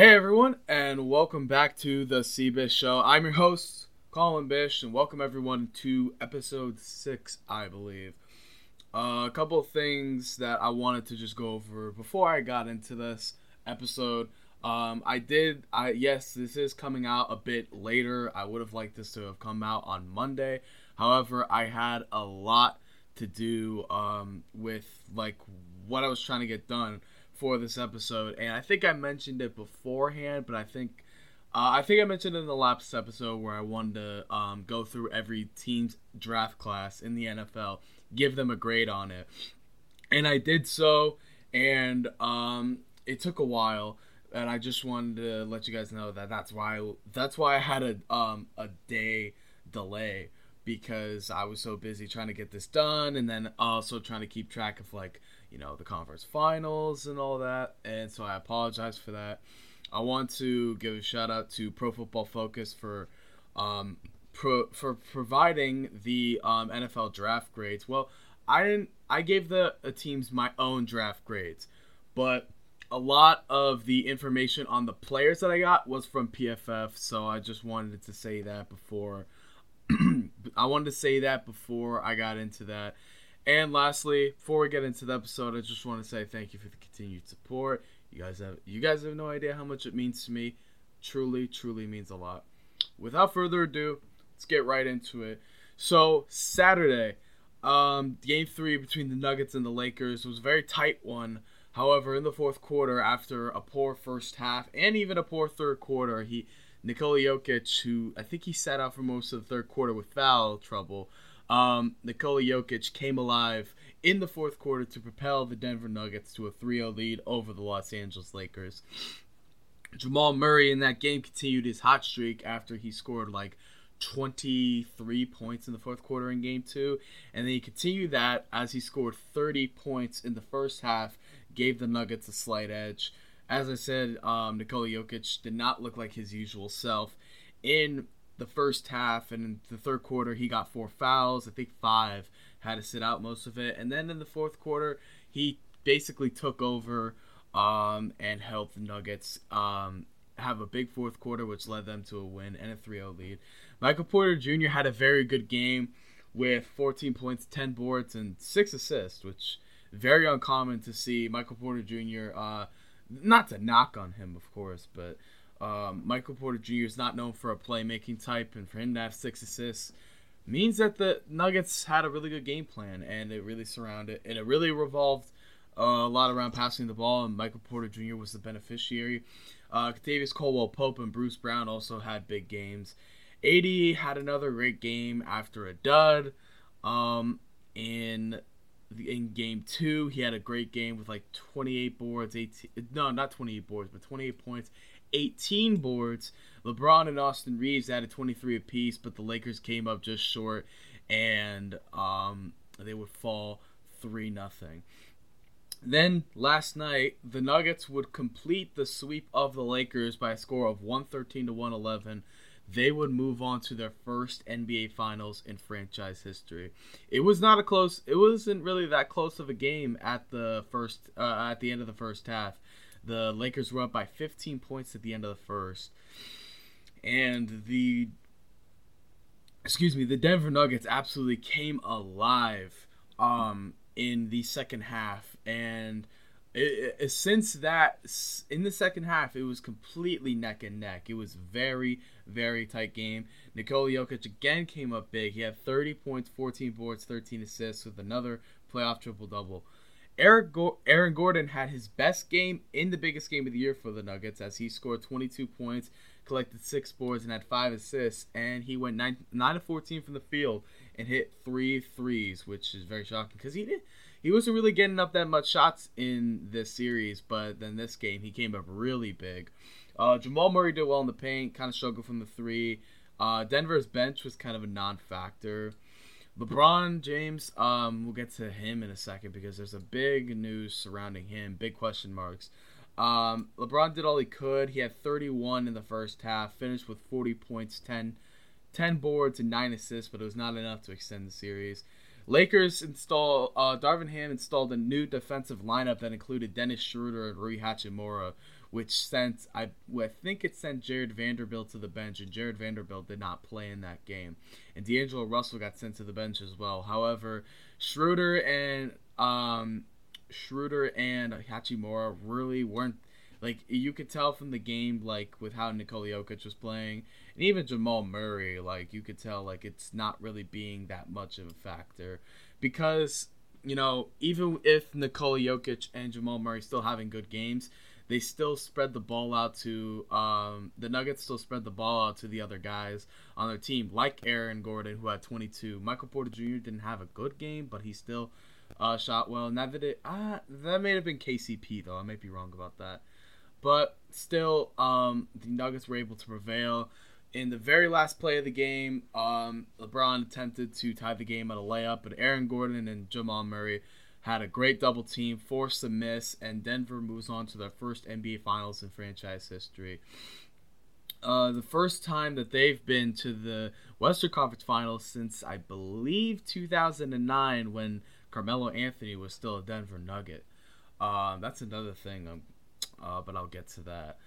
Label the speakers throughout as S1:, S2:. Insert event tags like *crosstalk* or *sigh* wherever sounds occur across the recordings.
S1: Hey everyone, and welcome back to the CBish Show. I'm your host, Colin Bish, and welcome everyone to episode six, I believe. Uh, a couple of things that I wanted to just go over before I got into this episode. Um, I did, I yes, this is coming out a bit later. I would have liked this to have come out on Monday. However, I had a lot to do um, with like what I was trying to get done for this episode, and I think I mentioned it beforehand, but I think uh, I think I mentioned in the last episode where I wanted to um, go through every team's draft class in the NFL, give them a grade on it, and I did so, and um, it took a while, and I just wanted to let you guys know that that's why that's why I had a um, a day delay because I was so busy trying to get this done, and then also trying to keep track of like you know the conference finals and all that. And so I apologize for that. I want to give a shout out to Pro Football Focus for um, pro, for providing the um, NFL draft grades. Well, I didn't. I gave the teams my own draft grades, but a lot of the information on the players that I got was from PFF. So I just wanted to say that before. *clears throat* I wanted to say that before I got into that. And lastly, before we get into the episode, I just want to say thank you for the continued support. You guys have you guys have no idea how much it means to me. Truly, truly means a lot. Without further ado, let's get right into it. So Saturday, um, game three between the Nuggets and the Lakers was a very tight one. However, in the fourth quarter, after a poor first half and even a poor third quarter, he Nikola Jokic, who I think he sat out for most of the third quarter with foul trouble, um, Nikola Jokic came alive in the fourth quarter to propel the Denver Nuggets to a 3 0 lead over the Los Angeles Lakers. Jamal Murray in that game continued his hot streak after he scored like 23 points in the fourth quarter in game two. And then he continued that as he scored 30 points in the first half, gave the Nuggets a slight edge. As I said, um, Nikola Jokic did not look like his usual self in the first half and the third quarter he got four fouls. I think five had to sit out most of it. And then in the fourth quarter he basically took over um, and helped the nuggets um, have a big fourth quarter which led them to a win and a 3-0 lead. Michael porter jr had a very good game with 14 points 10 boards and 6 assists which very uncommon to see michael porter jr uh, not to knock on him of course but um, Michael Porter Jr. is not known for a playmaking type, and for him to have six assists means that the Nuggets had a really good game plan, and it really surrounded and it really revolved uh, a lot around passing the ball, and Michael Porter Jr. was the beneficiary. Uh, Kentavious Caldwell Pope and Bruce Brown also had big games. AD had another great game after a dud. Um, in in game two, he had a great game with like 28 boards, 18 no, not 28 boards, but 28 points, 18 boards. LeBron and Austin Reaves added 23 apiece, but the Lakers came up just short, and um, they would fall three nothing. Then last night, the Nuggets would complete the sweep of the Lakers by a score of 113 to 111. They would move on to their first NBA Finals in franchise history. It was not a close. It wasn't really that close of a game at the first uh, at the end of the first half. The Lakers were up by 15 points at the end of the first. And the excuse me, the Denver Nuggets absolutely came alive um, in the second half. And it, it, since that in the second half it was completely neck and neck. It was very very tight game. Nikola Jokic again came up big. He had 30 points 14 boards 13 assists with another playoff triple double Eric Go- Aaron Gordon had his best game in the biggest game of the year for the Nuggets as he scored 22 points, collected six boards, and had five assists. And he went 9, 9 of 14 from the field and hit three threes, which is very shocking because he did he wasn't really getting up that much shots in this series, but then this game he came up really big. Uh, Jamal Murray did well in the paint, kind of struggled from the three. Uh, Denver's bench was kind of a non-factor. LeBron James, um, we'll get to him in a second because there's a big news surrounding him, big question marks. Um, LeBron did all he could. He had 31 in the first half, finished with 40 points, 10, 10 boards, and 9 assists, but it was not enough to extend the series. Lakers install uh, Darvin Ham installed a new defensive lineup that included Dennis Schroeder and Rui Hachimura, which sent I, I think it sent Jared Vanderbilt to the bench, and Jared Vanderbilt did not play in that game, and D'Angelo Russell got sent to the bench as well. However, Schroeder and um, Schroeder and Hachimura really weren't like you could tell from the game like with how Nikola Jokic was playing and even Jamal Murray like you could tell like it's not really being that much of a factor because you know even if Nikola Jokic and Jamal Murray still having good games they still spread the ball out to um, the Nuggets still spread the ball out to the other guys on their team like Aaron Gordon who had 22 Michael Porter Jr. didn't have a good game but he still uh, shot well and that it uh, that may have been KCP though I might be wrong about that but still, um, the Nuggets were able to prevail. In the very last play of the game, um, LeBron attempted to tie the game at a layup, but Aaron Gordon and Jamal Murray had a great double team, forced a miss, and Denver moves on to their first NBA Finals in franchise history. Uh, the first time that they've been to the Western Conference Finals since I believe 2009 when Carmelo Anthony was still a Denver Nugget. Uh, that's another thing I'm uh, but I'll get to that.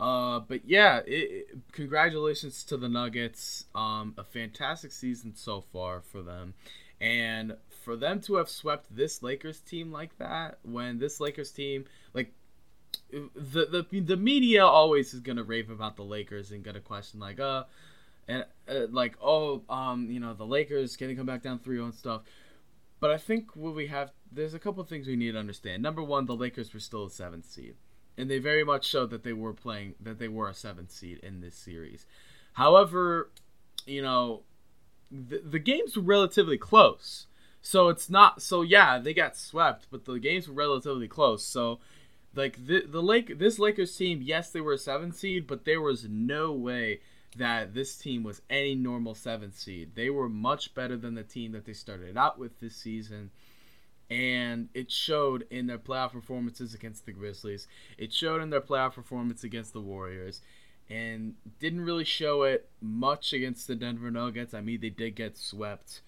S1: Uh, but yeah, it, it, congratulations to the Nuggets. Um, a fantastic season so far for them, and for them to have swept this Lakers team like that, when this Lakers team like the the the media always is gonna rave about the Lakers and gonna question like uh and uh, like oh um you know the Lakers can come back down 3-0 and stuff. But I think what we have there's a couple things we need to understand. Number one, the Lakers were still a seventh seed and they very much showed that they were playing that they were a seventh seed in this series. However, you know, the, the games were relatively close. So it's not so yeah, they got swept, but the games were relatively close. So like the the Lake this Lakers team, yes, they were a seventh seed, but there was no way that this team was any normal seventh seed. They were much better than the team that they started out with this season and it showed in their playoff performances against the Grizzlies. It showed in their playoff performance against the Warriors, and didn't really show it much against the Denver Nuggets. I mean, they did get swept,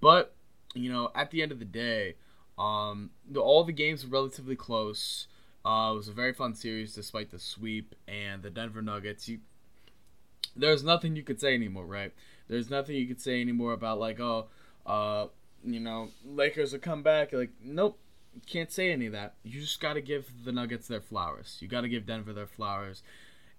S1: but you know, at the end of the day, um, the, all the games were relatively close. Uh, it was a very fun series despite the sweep and the Denver Nuggets. You, there's nothing you could say anymore, right? There's nothing you could say anymore about like, oh, uh, you know, Lakers will come back. Like, nope, can't say any of that. You just got to give the Nuggets their flowers. You got to give Denver their flowers.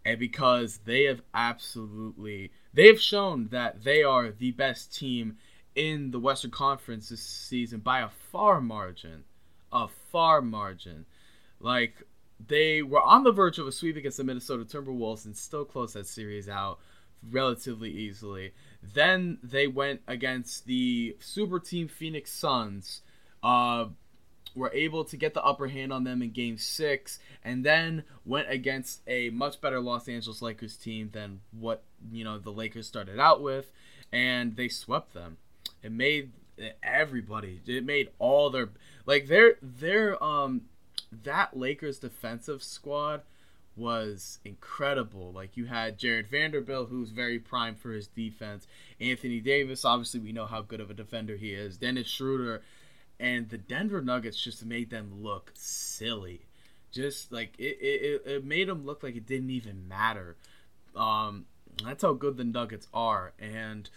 S1: And because they have absolutely, they have shown that they are the best team in the Western Conference this season by a far margin. A far margin. Like, they were on the verge of a sweep against the Minnesota Timberwolves and still closed that series out relatively easily. Then they went against the super team Phoenix Suns. Uh, were able to get the upper hand on them in game six, and then went against a much better Los Angeles Lakers team than what you know the Lakers started out with, and they swept them. It made everybody. It made all their like their their um that Lakers defensive squad was incredible. Like you had Jared Vanderbilt, who's very prime for his defense. Anthony Davis, obviously we know how good of a defender he is. Dennis Schroeder, and the Denver Nuggets just made them look silly. Just like it, it, it made them look like it didn't even matter. Um, that's how good the Nuggets are, and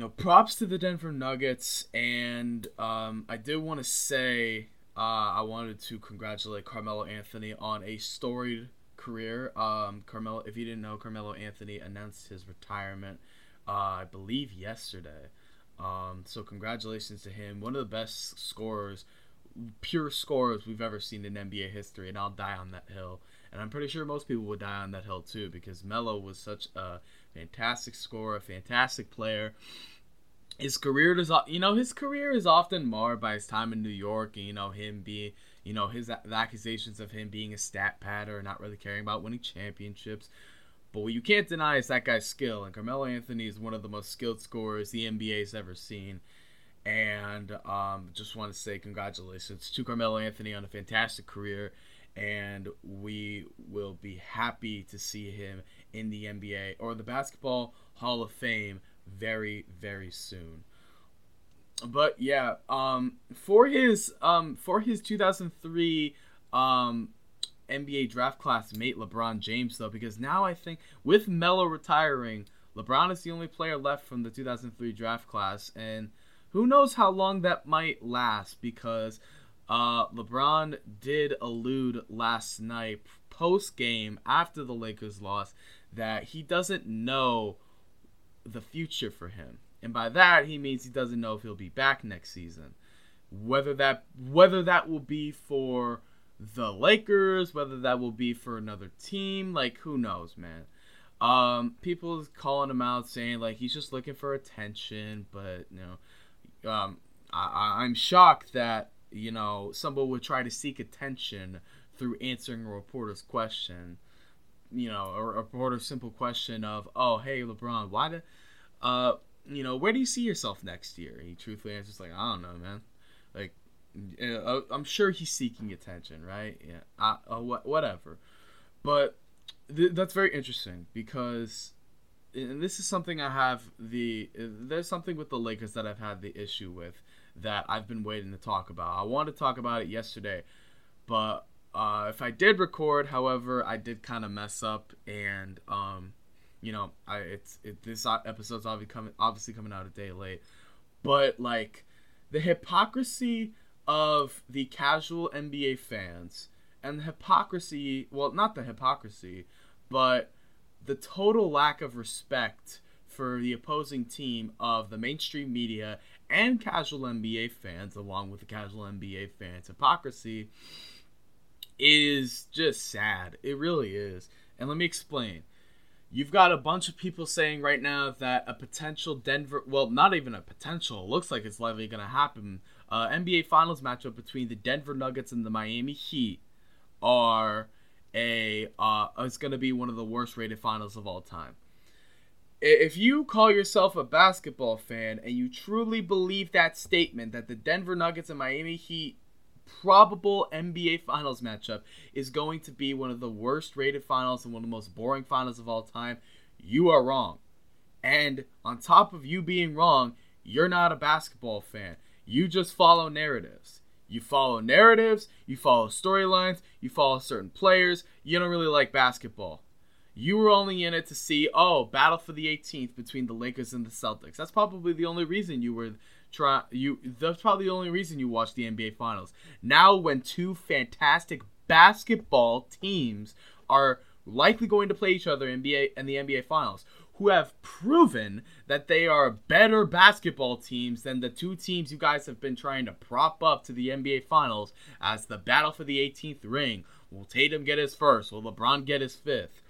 S1: know, props to the Denver Nuggets. And um, I did want to say uh, I wanted to congratulate Carmelo Anthony on a storied career. Um, Carmelo, if you didn't know, Carmelo Anthony announced his retirement, uh, I believe yesterday. Um, so congratulations to him, one of the best scorers, pure scorers we've ever seen in NBA history, and I'll die on that hill. And I'm pretty sure most people would die on that hill too, because Melo was such a fantastic scorer, fantastic player his career does you know his career is often marred by his time in New York and you know him being you know his the accusations of him being a stat and not really caring about winning championships. But what you can't deny is that guy's skill, and Carmelo Anthony is one of the most skilled scorers the NBA's ever seen. And um, just want to say congratulations to Carmelo Anthony on a fantastic career, and we will be happy to see him in the NBA or the Basketball Hall of Fame very very soon. But yeah, um, for his um, for his 2003 um, NBA draft class mate LeBron James though, because now I think with Melo retiring, LeBron is the only player left from the 2003 draft class, and who knows how long that might last because uh, LeBron did allude last night post game after the Lakers lost that he doesn't know the future for him. And by that he means he doesn't know if he'll be back next season. Whether that whether that will be for the Lakers, whether that will be for another team, like who knows, man. Um, people calling him out saying like he's just looking for attention, but you know, um, I, I'm shocked that you know someone would try to seek attention through answering a reporter's question. You know, a, a simple question of, "Oh, hey, LeBron, why did, uh, you know, where do you see yourself next year?" He truthfully answers like, "I don't know, man. Like, uh, I'm sure he's seeking attention, right? Yeah, uh, uh, whatever. But th- that's very interesting because, and this is something I have the there's something with the Lakers that I've had the issue with that I've been waiting to talk about. I wanted to talk about it yesterday, but uh, if I did record, however, I did kind of mess up, and um, you know, I it's it, this episode's obviously coming obviously coming out a day late, but like the hypocrisy of the casual NBA fans and the hypocrisy, well, not the hypocrisy, but the total lack of respect for the opposing team of the mainstream media and casual NBA fans, along with the casual NBA fans. Hypocrisy is just sad. It really is. And let me explain. You've got a bunch of people saying right now that a potential Denver, well, not even a potential, looks like it's likely going to happen. Uh, NBA Finals matchup between the Denver Nuggets and the Miami Heat are a uh, it's going to be one of the worst rated finals of all time. If you call yourself a basketball fan and you truly believe that statement that the Denver Nuggets and Miami Heat probable NBA Finals matchup is going to be one of the worst rated finals and one of the most boring finals of all time, you are wrong. And on top of you being wrong, you're not a basketball fan. You just follow narratives. You follow narratives, you follow storylines, you follow certain players. You don't really like basketball. You were only in it to see, oh, battle for the 18th between the Lakers and the Celtics. That's probably the only reason you were try you that's probably the only reason you watch the NBA finals. Now when two fantastic basketball teams are likely going to play each other in NBA and the NBA finals, who have proven that they are better basketball teams than the two teams you guys have been trying to prop up to the NBA finals as the battle for the 18th ring. Will Tatum get his first? Will LeBron get his fifth?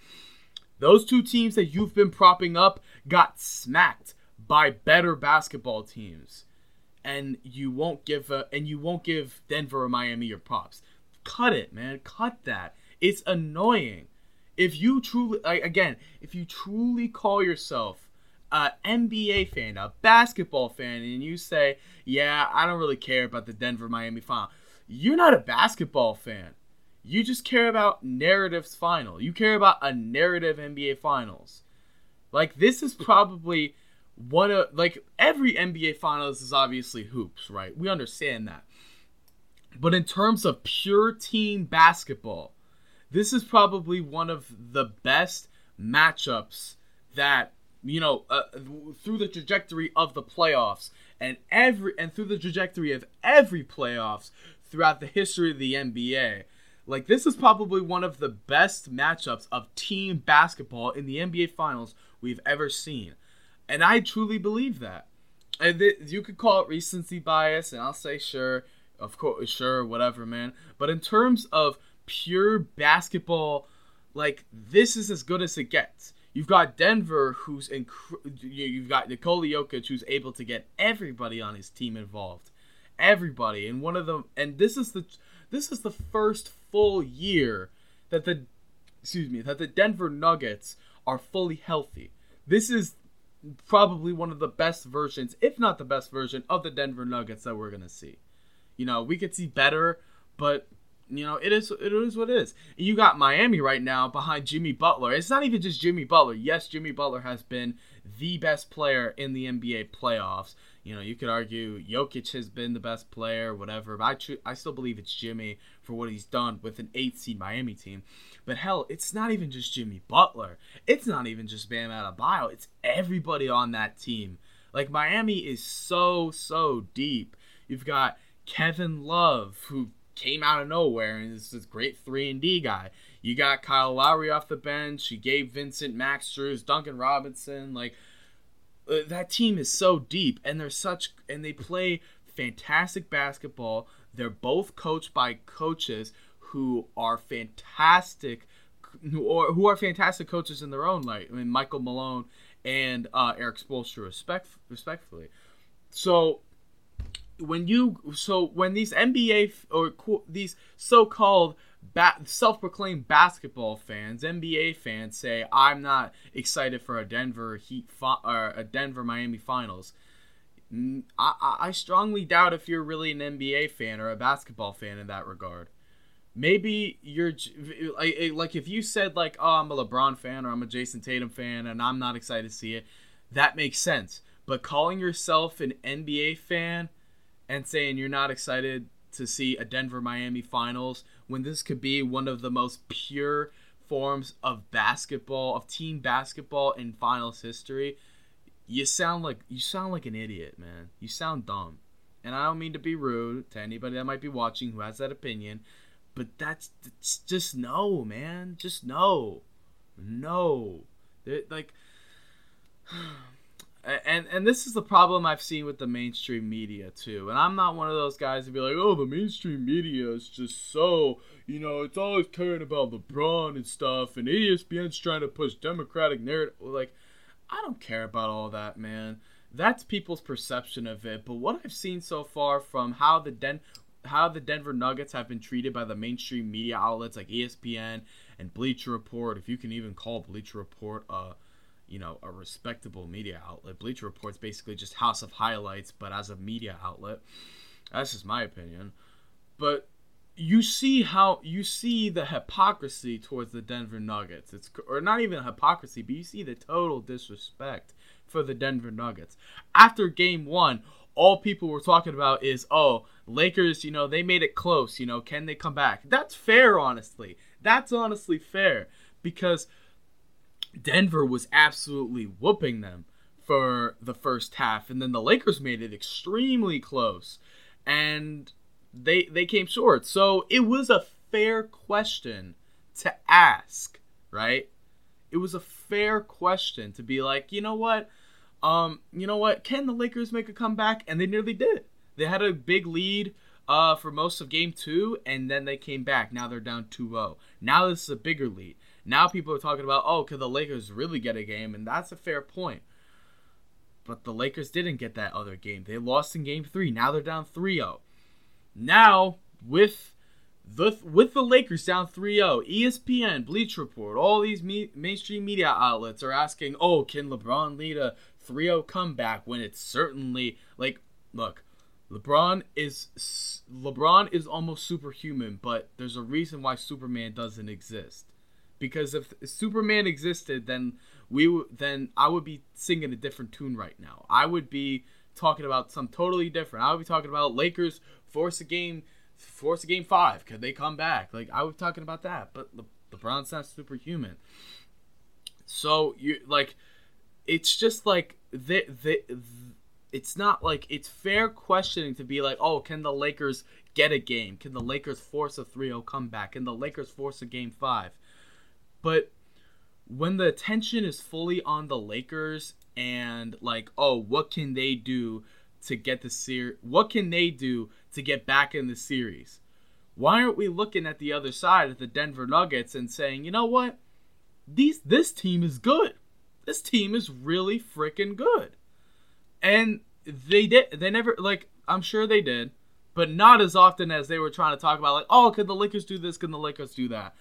S1: Those two teams that you've been propping up got smacked by better basketball teams and you won't give a, and you won't give Denver or Miami your props. Cut it, man. Cut that. It's annoying. If you truly again, if you truly call yourself a NBA fan, a basketball fan, and you say, "Yeah, I don't really care about the Denver Miami final," you're not a basketball fan. You just care about narratives final. You care about a narrative NBA finals. Like this is probably one of like every NBA finals is obviously hoops, right? We understand that. But in terms of pure team basketball, this is probably one of the best matchups that you know uh, through the trajectory of the playoffs and every and through the trajectory of every playoffs throughout the history of the NBA. Like this is probably one of the best matchups of team basketball in the NBA finals we've ever seen. And I truly believe that. And th- you could call it recency bias, and I'll say sure, of course, sure, whatever, man. But in terms of pure basketball, like this is as good as it gets. You've got Denver, who's inc- you've got Nikola Jokic, who's able to get everybody on his team involved, everybody. And one of them, and this is the this is the first full year that the excuse me that the Denver Nuggets are fully healthy. This is probably one of the best versions, if not the best version, of the Denver Nuggets that we're gonna see. You know, we could see better, but you know, it is it is what it is. You got Miami right now behind Jimmy Butler. It's not even just Jimmy Butler. Yes, Jimmy Butler has been the best player in the NBA playoffs. You know, you could argue Jokic has been the best player, whatever, but I, tr- I still believe it's Jimmy for what he's done with an eight seed Miami team. But hell, it's not even just Jimmy Butler. It's not even just Bam Adebayo. It's everybody on that team. Like Miami is so so deep. You've got Kevin Love who came out of nowhere and is this great three and D guy. You got Kyle Lowry off the bench. You gave Vincent Max Strus, Duncan Robinson. Like uh, that team is so deep, and they're such, and they play fantastic basketball. They're both coached by coaches who are fantastic, or who are fantastic coaches in their own right. I mean, Michael Malone and uh, Erik Spoelstra, respect, respectfully. So when you so when these NBA or these so-called ba- self-proclaimed basketball fans, NBA fans say I'm not excited for a Denver Heat fi- or a Denver Miami Finals. I, I strongly doubt if you're really an NBA fan or a basketball fan in that regard. Maybe you're eh, like if you said like oh I'm a LeBron fan or I'm a Jayson Tatum fan and I'm not excited to see it, that makes sense. But calling yourself an NBA fan and saying you're not excited to see a Denver Miami finals when this could be one of the most pure forms of basketball, of team basketball in finals history, you sound like you sound like an idiot, man. You sound dumb. And I don't mean to be rude to anybody that might be watching who has that opinion, but that's, that's just no, man. Just no. No. They're, like *sighs* and and this is the problem I've seen with the mainstream media too. And I'm not one of those guys to be like, oh, the mainstream media is just so, you know, it's always caring about LeBron and stuff, and ESPN's trying to push democratic narrative. Like, I don't care about all that, man. That's people's perception of it. But what I've seen so far from how the Den how the Denver Nuggets have been treated by the mainstream media outlets like ESPN and Bleacher Report, if you can even call Bleacher Report uh you know, a respectable media outlet. Bleacher Report's basically just House of Highlights, but as a media outlet. That's just my opinion. But you see how you see the hypocrisy towards the Denver Nuggets. It's or not even hypocrisy, but you see the total disrespect for the Denver Nuggets. After game 1, all people were talking about is, "Oh, Lakers, you know, they made it close, you know, can they come back?" That's fair honestly. That's honestly fair because Denver was absolutely whooping them for the first half, and then the Lakers made it extremely close, and they they came short. So it was a fair question to ask, right? It was a fair question to be like, you know what, um, you know what, can the Lakers make a comeback? And they nearly did. They had a big lead uh, for most of game two, and then they came back. Now they're down 2 0. Now this is a bigger lead. Now people are talking about, oh, could the Lakers really get a game? And that's a fair point. But the Lakers didn't get that other game. They lost in game three. Now they're down 3 0. Now, with the with the Lakers down 3-0, ESPN, Bleach Report, all these me- mainstream media outlets are asking, "Oh, can LeBron lead a 3-0 comeback when it's certainly like look, LeBron is LeBron is almost superhuman, but there's a reason why Superman doesn't exist because if Superman existed, then we w- then I would be singing a different tune right now. I would be talking about some totally different. I would be talking about Lakers force a game, force a game five. Could they come back? Like I was talking about that, but Le- LeBron's not superhuman. So you like, it's just like the the. It's not like it's fair questioning to be like, oh, can the Lakers get a game? Can the Lakers force a 3-0 comeback? Can the Lakers force a game five? But when the attention is fully on the Lakers and like, oh, what can they do to get the series? What can they do to get back in the series? Why aren't we looking at the other side at the Denver Nuggets and saying, you know what? These this team is good. This team is really freaking good. And they did they never like I'm sure they did, but not as often as they were trying to talk about like, oh, could the Lakers do this? Can the Lakers do that?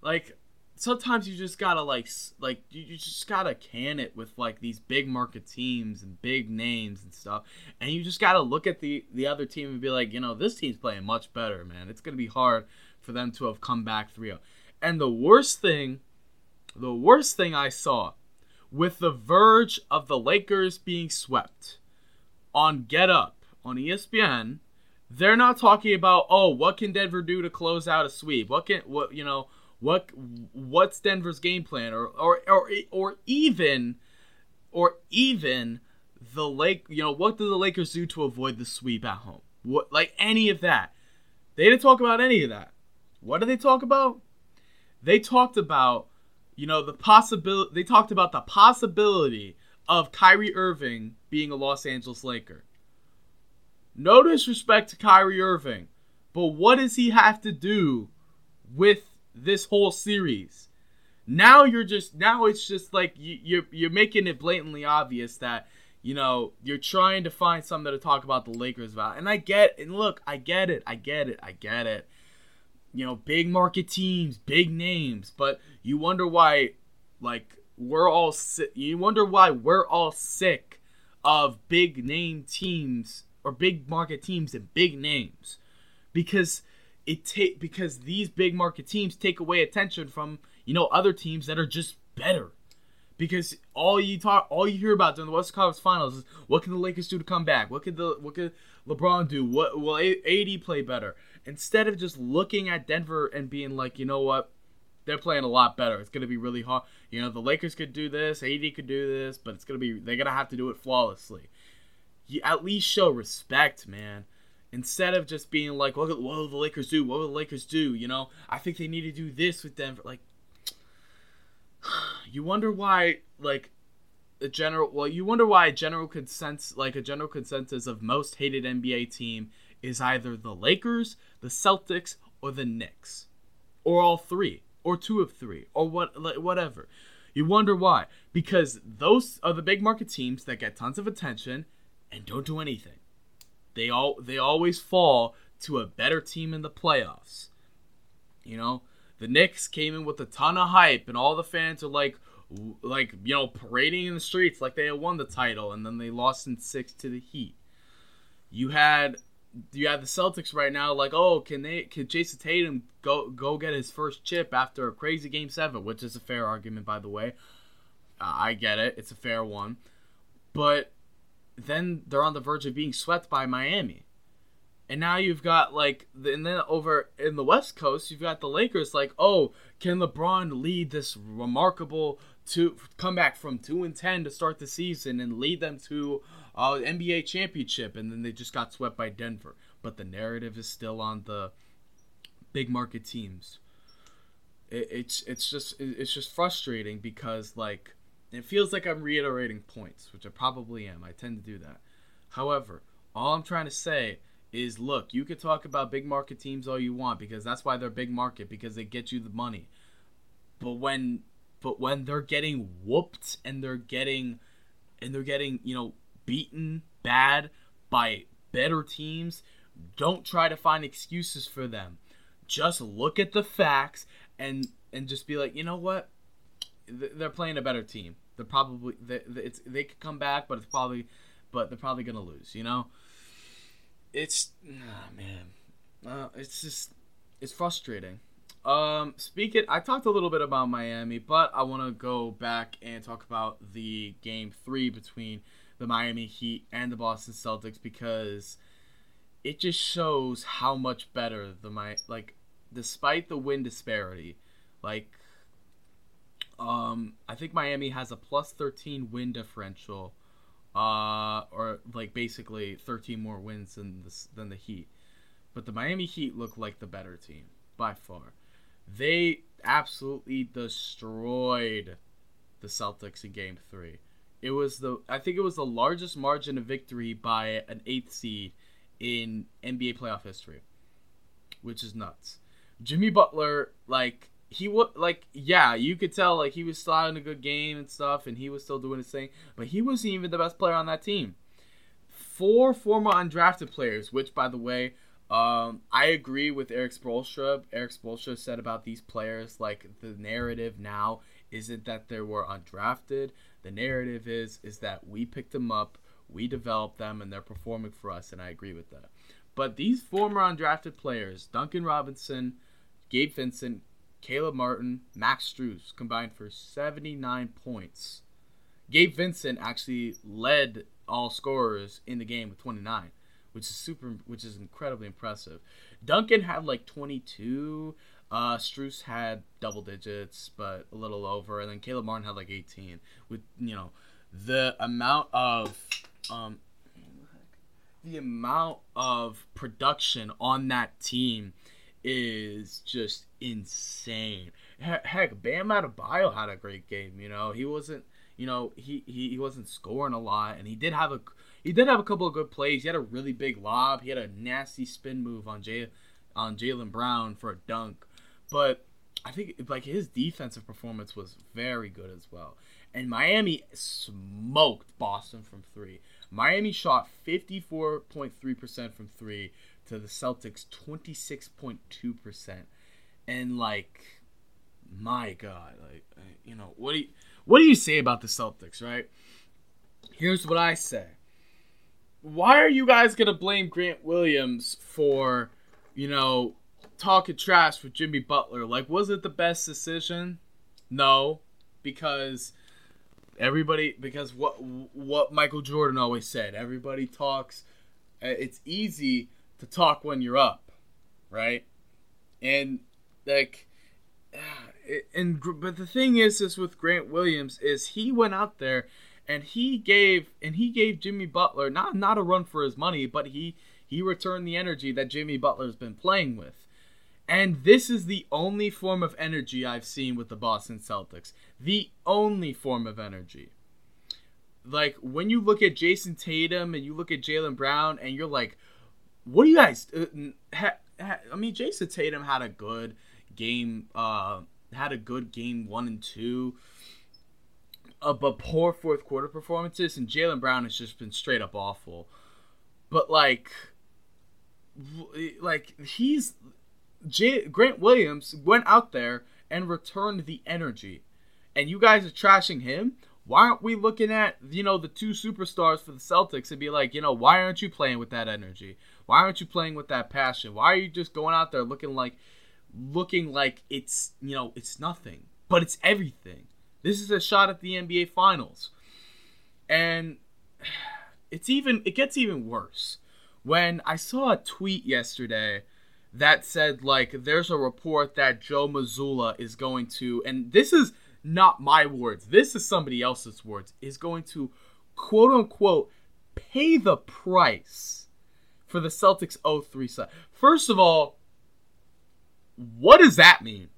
S1: Like sometimes you just gotta like like you just gotta can it with like these big market teams and big names and stuff and you just gotta look at the the other team and be like you know this team's playing much better man it's gonna be hard for them to have come back 3-0 and the worst thing the worst thing i saw with the verge of the lakers being swept on Get Up on ESPN, they're not talking about oh what can Denver do to close out a sweep? What can what you know what what's Denver's game plan or or or, or even or even the Lake you know what do the Lakers do to avoid the sweep at home? What like any of that? They didn't talk about any of that. What did they talk about? They talked about you know the possibility they talked about the possibility of Kyrie Irving being a Los Angeles Laker. No disrespect to Kyrie Irving, but what does he have to do with this whole series? Now you're just now it's just like you, you're you're making it blatantly obvious that you know you're trying to find something to talk about the Lakers about, and I get and look, I get it, I get it, I get it. You know, big market teams, big names, but you wonder why, like we're all sick. You wonder why we're all sick of big name teams or big market teams and big names because it take because these big market teams take away attention from you know other teams that are just better. Because all you talk all you hear about during the West Conference Finals is what can the Lakers do to come back? What could the what could LeBron do? What will AD play better? Instead of just looking at Denver and being like you know what? They're playing a lot better. It's to be really hard. You know the Lakers could do this AD could do this but it's to be they're to have to do it flawlessly. You at least show respect, man. Instead of just being like, what, what will the Lakers do? What will the Lakers do? You know, I think they need to do this with Denver. Like, *sighs* you wonder why, like, a general, well, you wonder why a general consensus, like a general consensus of most hated NBA team is either the Lakers, the Celtics, or the Knicks, or all three, or two of three, or what, like, whatever. You wonder why? Because those are the big market teams that get tons of attention and don't do anything. They all they always fall to a better team in the playoffs. You know, the Knicks came in with a ton of hype, and all the fans are like, like you know, parading in the streets like they had won the title, and then they lost in six to the Heat. You had you have the Celtics right now, like, oh, can they can Jayson Tatum go go get his first chip after a crazy game seven, which is a fair argument, by the way. Uh, I get it; it's a fair one, but then they're on the verge of being swept by Miami. And now you've got like, and then over in the West Coast, you've got the Lakers. Like, oh, can LeBron lead this remarkable to comeback from two and ten to start the season and lead them to uh, NBA championship? And then they just got swept by Denver. But the narrative is still on the big market teams. It, it's it's just it's just frustrating because like it feels like I'm reiterating points, which I probably am. I tend to do that. However, all I'm trying to say is look, you could talk about big market teams all you want because that's why they're big market because they get you the money. But when but when they're getting whooped and they're getting and they're getting, you know, beaten bad by better teams, don't try to find excuses for them. Just look at the facts and and just be like, "You know what? They're playing a better team." They're probably they, it's they could come back, but it's probably but they're probably gonna lose. You know, it's oh, man, uh, it's just it's frustrating. Um, speaking, I talked a little bit about Miami, but I want to go back and talk about the game three between the Miami Heat and the Boston Celtics because it just shows how much better the my like, despite the win disparity, like um, I think Miami has a plus 13 win differential, uh, or like basically 13 more wins than the, than the Heat. But the Miami Heat look like the better team by far. They absolutely destroyed the Celtics in Game Three. It was the I think it was the largest margin of victory by an eighth seed in NBA playoff history, which is nuts. Jimmy Butler, like he was like yeah you could tell like he was still having a good game and stuff and he was still doing his thing but he wasn't even the best player on that team four former undrafted players which by the way um, I agree with Erik Spoelstra. Erik Spoelstra said about these players like the narrative now isn't that they were undrafted. The narrative is is that we picked them up, we developed them, and they're performing for us, and I agree with that. But these former undrafted players, Duncan Robinson, Gabe Vincent, Caleb Martin, Max Strus combined for 79 points. Gabe Vincent actually led all scorers in the game with 29, which is super, which is incredibly impressive. Duncan had like 22. Uh, Strus had double digits, but a little over, and then Caleb Martin had like 18. With you know, the amount of um, the amount of production on that team is just insane. Heck, Bam Adebayo had a great game. You know, he wasn't, you know, he, he he wasn't scoring a lot, and he did have a he did have a couple of good plays. He had a really big lob. He had a nasty spin move on Jay on Jaylen Brown for a dunk, but I think like his defensive performance was very good as well. And Miami smoked Boston from three. Miami shot 54.3% from three to the Celtics 26.2%. And like my god, like you know, what do you what do you say about the Celtics, right? Here's what I say. Why are you guys going to blame Grant Williams for, you know, talking trash with Jimmy Butler? Like was it the best decision? No, because everybody because what what Michael Jordan always said, everybody talks uh, it's easy to talk when you're up, right? And like ah, and but the thing is is with Grant Williams is he went out there and he gave and he gave Jimmy Butler not not a run for his money, but he he returned the energy that Jimmy Butler's been playing with. And this is the only form of energy I've seen with the Boston Celtics. The only form of energy. Like when you look at Jayson Tatum and you look at Jaylen Brown and you're like, what do you guys? Uh, ha, ha, I mean, Jayson Tatum had a good game. Uh, had a good game one and two. Uh, but poor fourth quarter performances, and Jaylen Brown has just been straight up awful. But like, like he's J- Grant Williams went out there and returned the energy, and you guys are trashing him. Why aren't we looking at you know the two superstars for the Celtics and be like, you know, why aren't you playing with that energy? Why aren't you playing with that passion? Why are you just going out there looking like looking like it's you know it's nothing, but it's everything. This is a shot at the NBA Finals, and it's even it gets even worse when I saw a tweet yesterday that said like there's a report that Joe Mazzulla is going to, and this is not my words, this is somebody else's words, is going to quote unquote pay the price for the Celtics 03 side. First of all, what does that mean?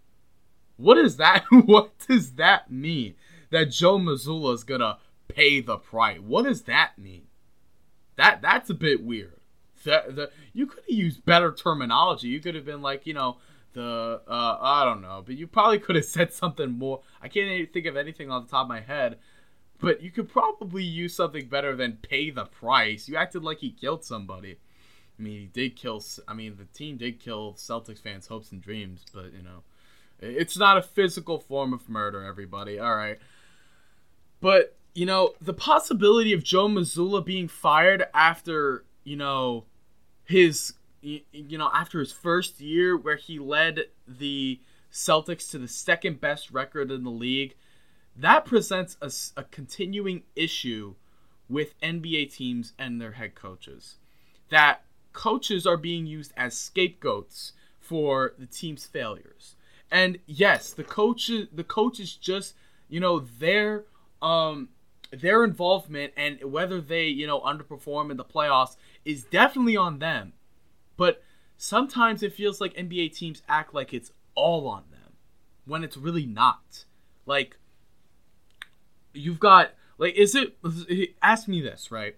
S1: What is that? *laughs* What does that mean? That Joe Mazzulla is gonna pay the price. What does that mean? That that's a bit weird. The, the you could have used better terminology. You could have been like, you know, the uh, I don't know, but you probably could have *laughs* said something more. I can't think of anything off the top of my head, but you could probably use something better than pay the price. You acted like he killed somebody. I mean, he did kill. I mean, the team did kill Celtics fans' hopes and dreams, but you know, it's not a physical form of murder. Everybody, all right. But you know, the possibility of Joe Mazzulla being fired after you know his you know after his first year where he led the Celtics to the second best record in the league, that presents a, a continuing issue with NBA teams and their head coaches. That coaches are being used as scapegoats for the team's failures. And yes, the coaches the coaches just, you know, their um their involvement and whether they, you know, underperform in the playoffs is definitely on them. But sometimes it feels like NBA teams act like it's all on them when it's really not. Like you've got like is it ask me this, right?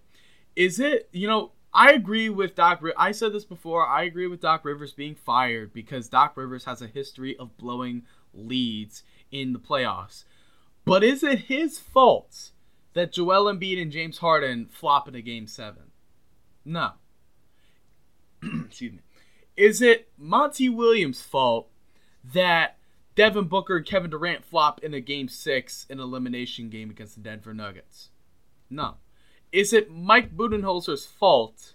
S1: Is it, you know, I agree with Doc. I said this before. I agree with Doc Rivers being fired because Doc Rivers has a history of blowing leads in the playoffs. But is it his fault that Joel Embiid and James Harden flop in a game seven? No. *clears throat* Excuse me. Is it Monty Williams' fault that Devin Booker and Kevin Durant flop in a game six in elimination game against the Denver Nuggets? No is it Mike Budenholzer's fault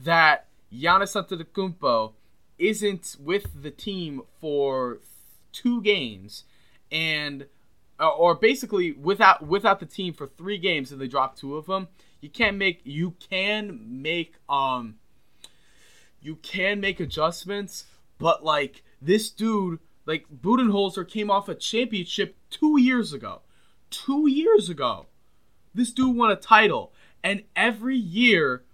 S1: that Giannis Antetokounmpo isn't with the team for two games and uh, or basically without without the team for three games and they drop two of them, you can't make you can make um you can make adjustments, but like this dude, like Budenholzer came off a championship two years ago. Two years ago. This dude won a title. And every year,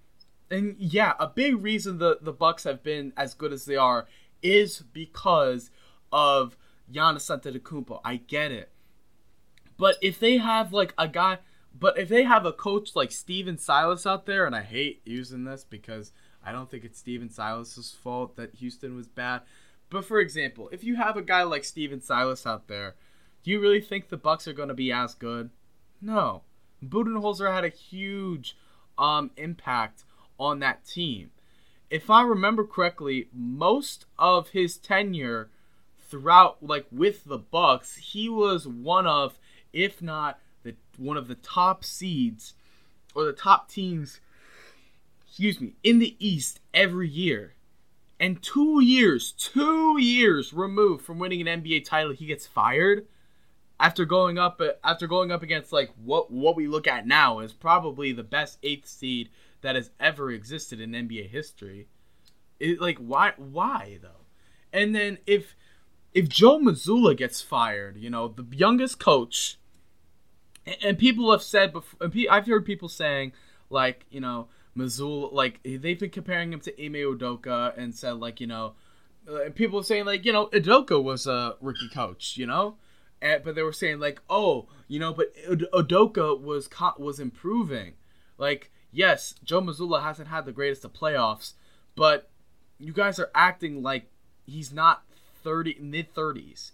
S1: and yeah, a big reason the, the Bucks have been as good as they are is because of Giannis Antetokounmpo. I get it. But if they have like a guy, but if they have a coach like Stephen Silas out there, and I hate using this because I don't think it's Stephen Silas's fault that Houston was bad. But for example, if you have a guy like Stephen Silas out there, do you really think the Bucks are going to be as good? No. Budenholzer had a huge um, impact on that team. If I remember correctly, most of his tenure throughout like with the Bucks, he was one of if not the one of the top seeds or the top teams excuse me, in the East every year. And two years, two years removed from winning an NBA title, he gets fired after going up after going up against like what what we look at now is probably the best eighth seed that has ever existed in NBA history. It, like why why though? And then if if Joe Mazzulla gets fired, you know the youngest coach, and, and people have said before, I've heard people saying like you know Mazzulla like they've been comparing him to Ime Udoka and said like you know, uh, people saying like you know Udoka was a rookie coach, you know, and, but they were saying like oh you know but Udoka was was improving, like yes Joe Mazzulla hasn't had the greatest of playoffs, but you guys are acting like he's not thirty mid thirties.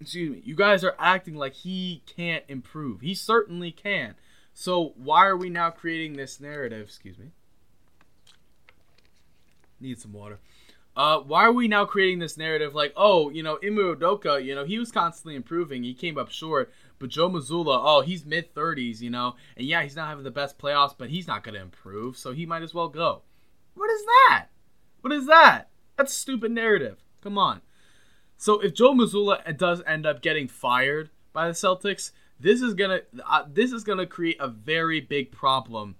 S1: Excuse me, you guys are acting like he can't improve. He certainly can. So why are we now creating this narrative? Excuse me. Need some water. Uh, why are we now creating this narrative like, oh, you know, Ime Udoka, you know, he was constantly improving. He came up short. But Joe Mazzulla, oh, he's mid 30s, you know, and yeah, he's not having the best playoffs, but he's not going to improve, so he might as well go. What is that? What is that? That's a stupid narrative. Come on. So if Joe Mazzulla does end up getting fired by the Celtics, this is gonna uh, this is gonna create a very big problem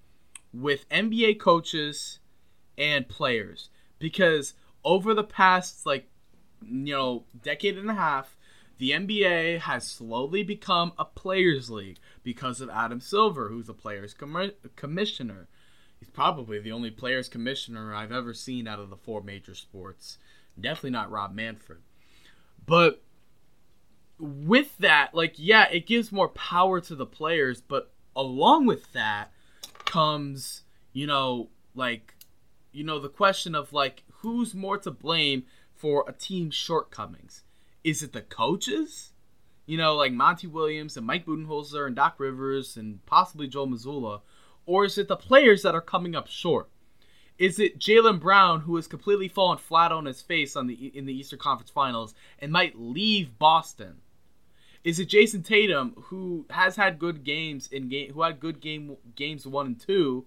S1: with NBA coaches and players because over the past like you know decade and a half the NBA has slowly become a players league because of Adam Silver who's a players com- commissioner. He's probably the only players commissioner I've ever seen out of the four major sports. Definitely not Rob Manfred. But with that, like, yeah, it gives more power to the players, but along with that comes, you know, like, you know, the question of, like, who's more to blame for a team's shortcomings? Is it the coaches? You know, like Monty Williams and Mike Budenholzer and Doc Rivers and possibly Joe Mazzulla? Or is it the players that are coming up short? Is it Jaylen Brown who has completely fallen flat on his face on the in the Eastern Conference Finals and might leave Boston? Is it Jayson Tatum who has had good games in game who had good game games one and two,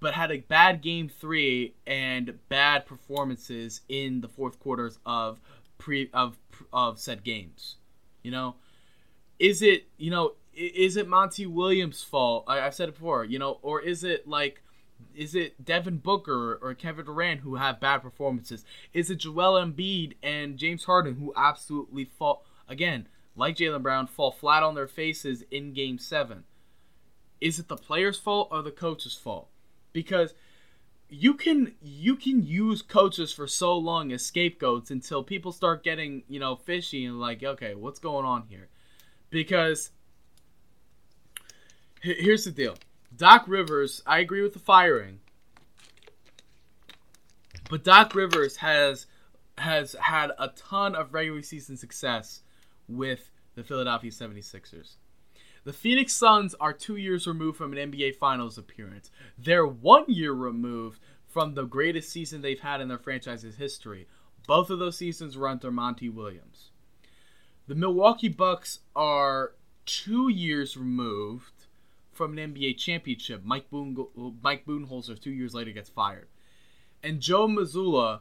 S1: but had a bad game three and bad performances in the fourth quarters of pre of of said games? You know, is it you know is it Monty Williams' fault? I, I've said it before, you know, or is it like is it Devin Booker or Kevin Durant who have bad performances? Is it Joel Embiid and James Harden who absolutely fall again? like Jaylen Brown, fall flat on their faces in game seven. Is it the player's fault or the coach's fault? Because you can you can use coaches for so long as scapegoats until people start getting, you know, fishy and like, okay, what's going on here? Because here's the deal. Doc Rivers, I agree with the firing. But Doc Rivers has has had a ton of regular season success with the Philadelphia 76ers. The Phoenix Suns are two years removed from an NBA Finals appearance. They're one year removed from the greatest season they've had in their franchise's history. Both of those seasons were under Monty Williams. The Milwaukee Bucks are two years removed from an NBA championship. Mike Boone, Mike Budenholzer two years later gets fired, and Joe Mazzulla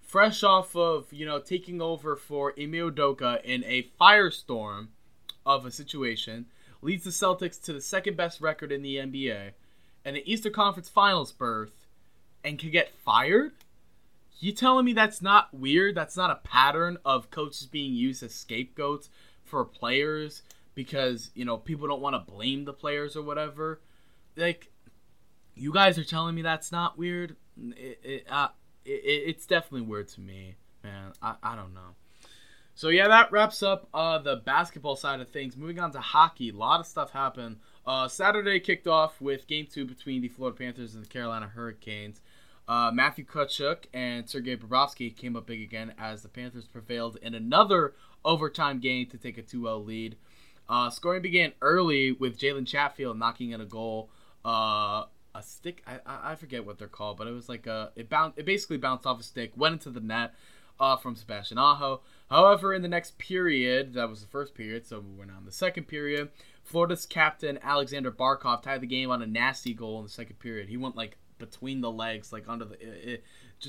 S1: fresh off of you know taking over for Ime Doka in a firestorm of a situation, leads the Celtics to the second best record in the NBA, and an Eastern Conference Finals berth, and can get fired? You telling me that's not weird? That's not a pattern of coaches being used as scapegoats for players because you know people don't want to blame the players or whatever. Like, you guys are telling me that's not weird. It, it, uh, it, it's definitely weird to me, man. I, I don't know. So yeah, that wraps up uh, the basketball side of things. Moving on to hockey, a lot of stuff happened. Uh, Saturday kicked off with Game Two between the Florida Panthers and the Carolina Hurricanes. Uh, Matthew Tkachuk and Sergei Bobrovsky came up big again as the Panthers prevailed in another overtime game to take a 2-0 lead. Uh, scoring began early with Jalen Chatfield knocking in a goal. Uh, a stick, I, I forget what they're called, but it was like a it bounced. It basically bounced off a stick, went into the net uh, from Sebastian Aho. However, in the next period, that was the first period, so we're now in the second period. Florida's captain Alexander Barkov tied the game on a nasty goal in the second period. He went like between the legs, like under the. It, it,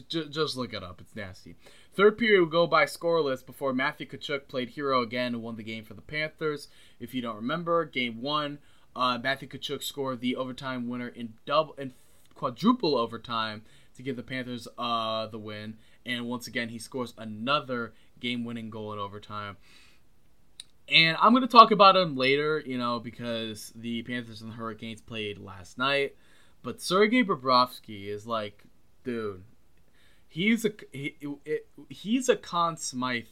S1: just, just look it up. It's nasty. Third period would go by scoreless before Matthew Tkachuk played hero again and won the game for the Panthers. If you don't remember, game one, uh, Matthew Tkachuk scored the overtime winner in double in quadruple overtime to give the Panthers uh, the win. And once again, he scores another game-winning goal in overtime. And I'm going to talk about him later, you know, because the Panthers and the Hurricanes played last night. But Sergei Bobrovsky is like, dude, he's a he, he's a Conn Smythe.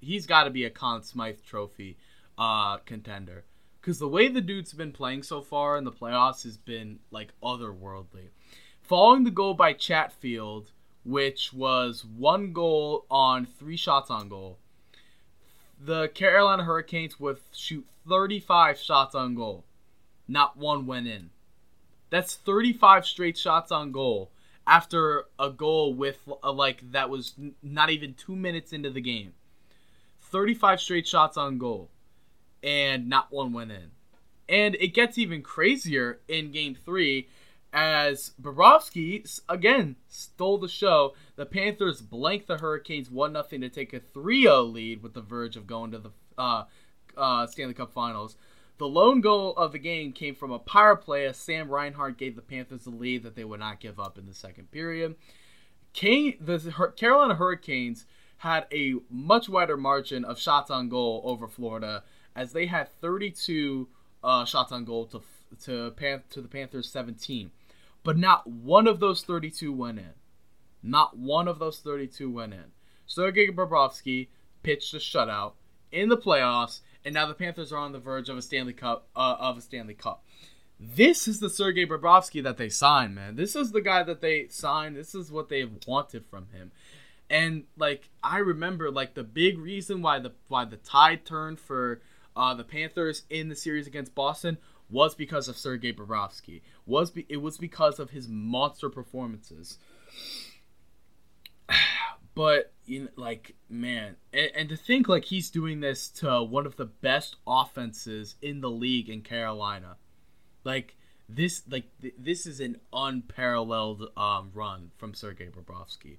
S1: He's got to be a Conn Smythe Trophy uh, contender because the way the dude's been playing so far in the playoffs has been like otherworldly. Following the goal by Chatfield, which was one goal on three shots on goal, the Carolina Hurricanes would shoot 35 shots on goal. Not one went in. That's 35 straight shots on goal after a goal with a, like that was not even 2 minutes into the game. 35 straight shots on goal and not one went in. And it gets even crazier in game 3 as Bobrovsky again stole the show. The Panthers blanked the Hurricanes 1 0 to take a 3 0 lead with the verge of going to the uh, uh, Stanley Cup Finals. The lone goal of the game came from a power play as Sam Reinhart gave the Panthers the lead that they would not give up in the second period. The Carolina Hurricanes had a much wider margin of shots on goal over Florida as they had 32 uh, shots on goal to to Pan- to the Panthers 17, but not one of those 32 went in. Not one of those 32 went in. Sergei Bobrovsky pitched a shutout in the playoffs and now the Panthers are on the verge of a Stanley Cup uh, of a Stanley Cup. This is the Sergei Bobrovsky that they signed, man. This is the guy that they signed. This is what they've wanted from him. And like I remember, like the big reason why the why the tide turned for uh, the Panthers in the series against Boston was because of Sergei Bobrovsky. Was be, it was because of his monster performances. *sighs* But you know, like man, and, and, to think like he's doing this to one of the best offenses in the league in Carolina, like this, like th- this is an unparalleled um, run from Sergei Bobrovsky.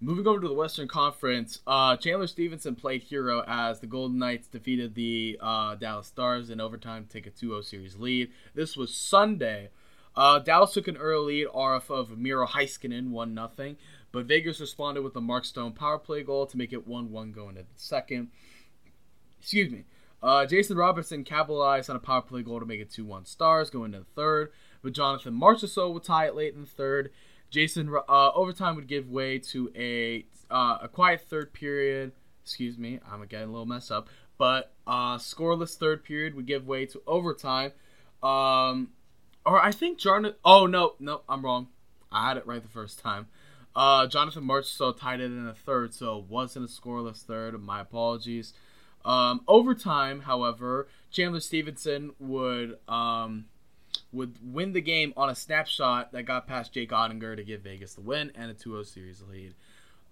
S1: Moving over to the Western Conference, uh, Chandler Stephenson played hero as the Golden Knights defeated the uh, Dallas Stars in overtime to take a 2-0 series lead. This was Sunday. Uh, Dallas took an early lead off of Miro Heiskanen, 1 0. But Vegas responded with a Mark Stone power play goal to make it 1 1 going into the second. Excuse me. Uh, Jason Robertson capitalized on a power play goal to make it 2 1 stars going into the third. But Jonathan Marchessault would tie it late in the third. Jason uh, overtime would give way to a uh, a quiet third period. Excuse me, I'm getting a little messed up. But uh, scoreless third period would give way to overtime. Um, or I think Jordan. Oh no, no, I'm wrong. I had it right the first time. Uh, Jonathan Marchessault tied it in a third, so it wasn't a scoreless third. My apologies. Um, overtime, however, Chandler Stephenson would um, would win the game on a snapshot that got past Jake Oettinger to give Vegas the win and a 2-0 series lead.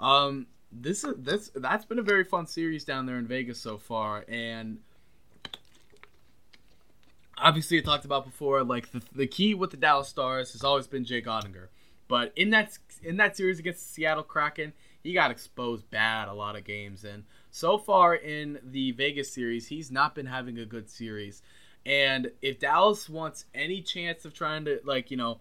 S1: Um, this is this that's been a very fun series down there in Vegas so far, and obviously I talked about before, like the, the key with the Dallas Stars has always been Jake Oettinger. But in that in that series against the Seattle Kraken, he got exposed bad a lot of games. And so far in the Vegas series, he's not been having a good series. And if Dallas wants any chance of trying to like you know,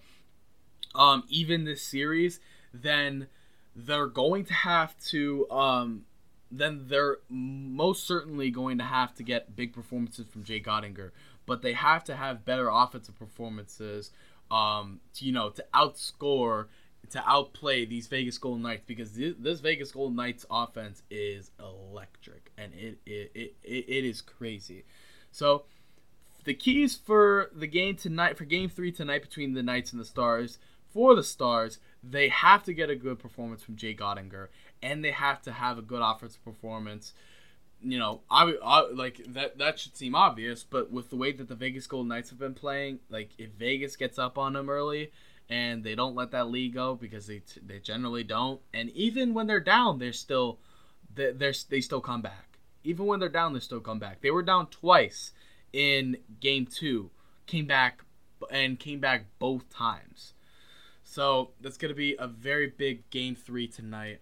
S1: um, even this series, then they're going to have to um, then they're most certainly going to have to get big performances from Jay Oettinger. But they have to have better offensive performances, um, to, you know, to outscore, to outplay these Vegas Golden Knights because this, Vegas Golden Knights offense is electric and it, it, it, it is crazy. So the keys for the game tonight, for Game Three tonight between the Knights and the Stars, for the Stars, they have to get a good performance from Jay Oettinger, and they have to have a good offensive performance. You know, I, I like that. That should seem obvious, but with the way that the Vegas Golden Knights have been playing, like if Vegas gets up on them early and they don't let that lead go because they they generally don't, and even when they're down, they're still they they still come back. Even when they're down, they still come back. They were down twice in Game Two, came back and came back both times. So that's going to be a very big game three tonight.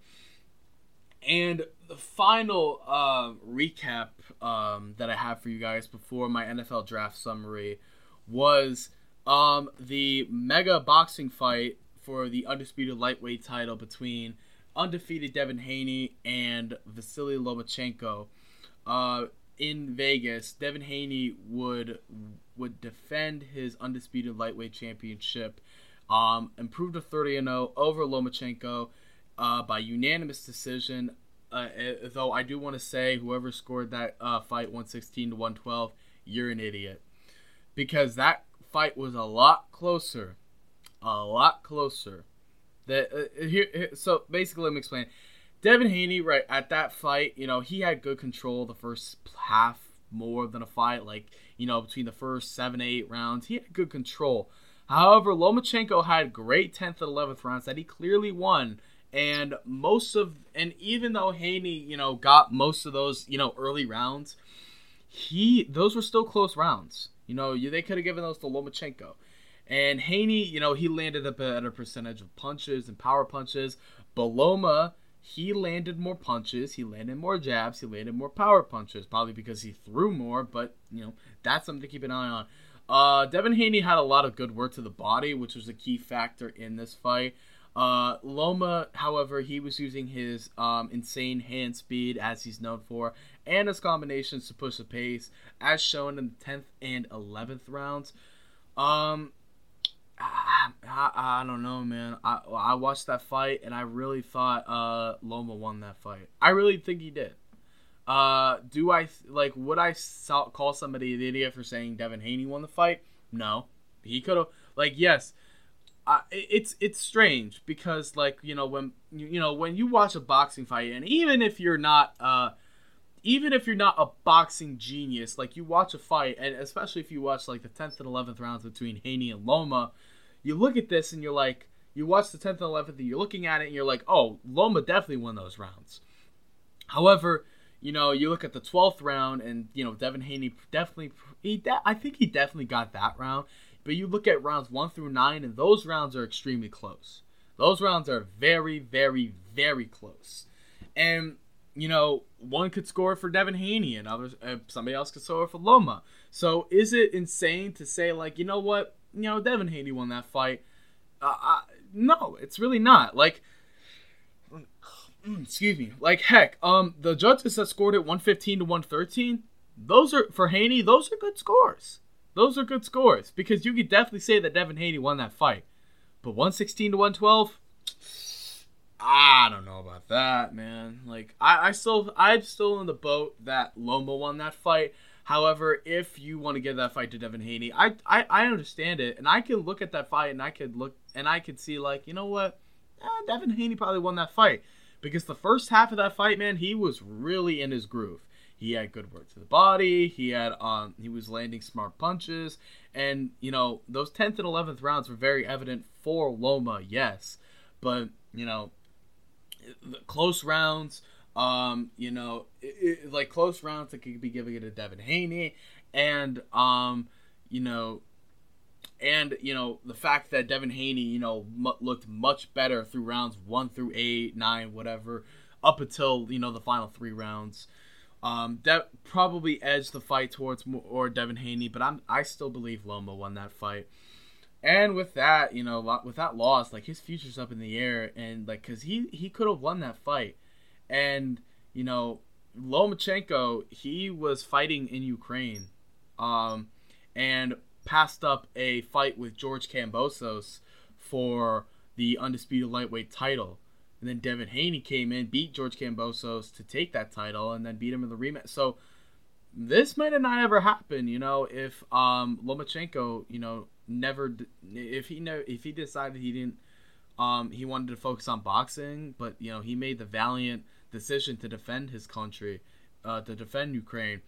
S1: And the final uh, recap um, that I have for you guys before my NFL draft summary was um, the mega boxing fight for the undisputed lightweight title between undefeated Devin Haney and Vasiliy Lomachenko. Uh, in Vegas, Devin Haney would would defend his undisputed lightweight championship um, improved to 30 and 0 over Lomachenko uh, by unanimous decision. Uh, eh, though I do want to say, whoever scored that uh, fight 116 to 112, you're an idiot. Because that fight was a lot closer. A lot closer. That uh, here, here, so basically, let me explain. Devin Haney, right at that fight, you know, he had good control the first half more than a fight. Like, you know, between the first seven, eight rounds, he had good control. However, Lomachenko had great 10th and 11th rounds that he clearly won. And most of, and even though Haney, you know, got most of those, you know, early rounds, he, those were still close rounds. You know, they could have given those to Lomachenko. And Haney, you know, he landed a better percentage of punches and power punches. But Loma, he landed more punches, he landed more jabs, he landed more power punches, probably because he threw more, but, you know, that's something to keep an eye on. Uh, Devin Haney had a lot of good work to the body, which was a key factor in this fight. Uh, Loma, however, he was using his um, insane hand speed, as he's known for, and his combinations to push the pace, as shown in the 10th and 11th rounds. Um, I, I, I don't know, man. I, I watched that fight, and I really thought uh, Loma won that fight. I really think he did. Uh, do I like? Would I call somebody an idiot for saying Devin Haney won the fight? No, he could have. Like, yes, uh, it's it's strange because like you know when you know when you watch a boxing fight, and even if you're not uh, even if you're not a boxing genius, like you watch a fight, and especially if you watch like the tenth and eleventh rounds between Haney and Loma, you look at this and you're like, you watch the tenth and eleventh, and you're looking at it and you're like, oh, Loma definitely won those rounds. However you know, you look at the 12th round, and you know Devin Haney definitely he de- I think he definitely got that round. But you look at rounds one through nine, and those rounds are extremely close. Those rounds are very, very, very close. And you know, one could score for Devin Haney, and others, uh, somebody else could score for Loma. So is it insane to say like, you know what, you know, Devin Haney won that fight? Uh, uh, no, it's really not. Like excuse me. Like heck, um, the judges that scored it 115 to 113. Those are for Haney. Those are good scores. Those are good scores because you could definitely say that Devin Haney won that fight. But 116 to 112. I don't know about that, man. Like I, I still I'm still in the boat that Loma won that fight. However, if you want to give that fight to Devin Haney, I, I I understand it, and I can look at that fight and I could look and I could see like you know what, eh, Devin Haney probably won that fight because the first half of that fight, man, he was really in his groove. He had good work to the body. He had um he was landing smart punches, and you know those tenth and eleventh rounds were very evident for Loma, yes, but you know the close rounds. Um, you know, it, it, like close rounds, that could be giving it to Devin Haney, and um, you know, and you know the fact that Devin Haney, you know, m- looked much better through rounds one through eight, nine, whatever, up until you know the final three rounds. Um, that probably edged the fight towards or Devin Haney, but I'm I still believe Loma won that fight. And with that, you know, with that loss, like his future's up in the air, and like, cause he he could have won that fight, and you know, Lomachenko he was fighting in Ukraine, um, and passed up a fight with George Kambosos for the undisputed lightweight title. And then Devin Haney came in, beat George Kambosos to take that title, and then beat him in the rematch. So this might have not ever happened, you know, if um, Lomachenko, you know, never, if he know, if he decided he didn't, um, he wanted to focus on boxing, but you know, he made the valiant decision to defend his country, uh, to defend Ukraine,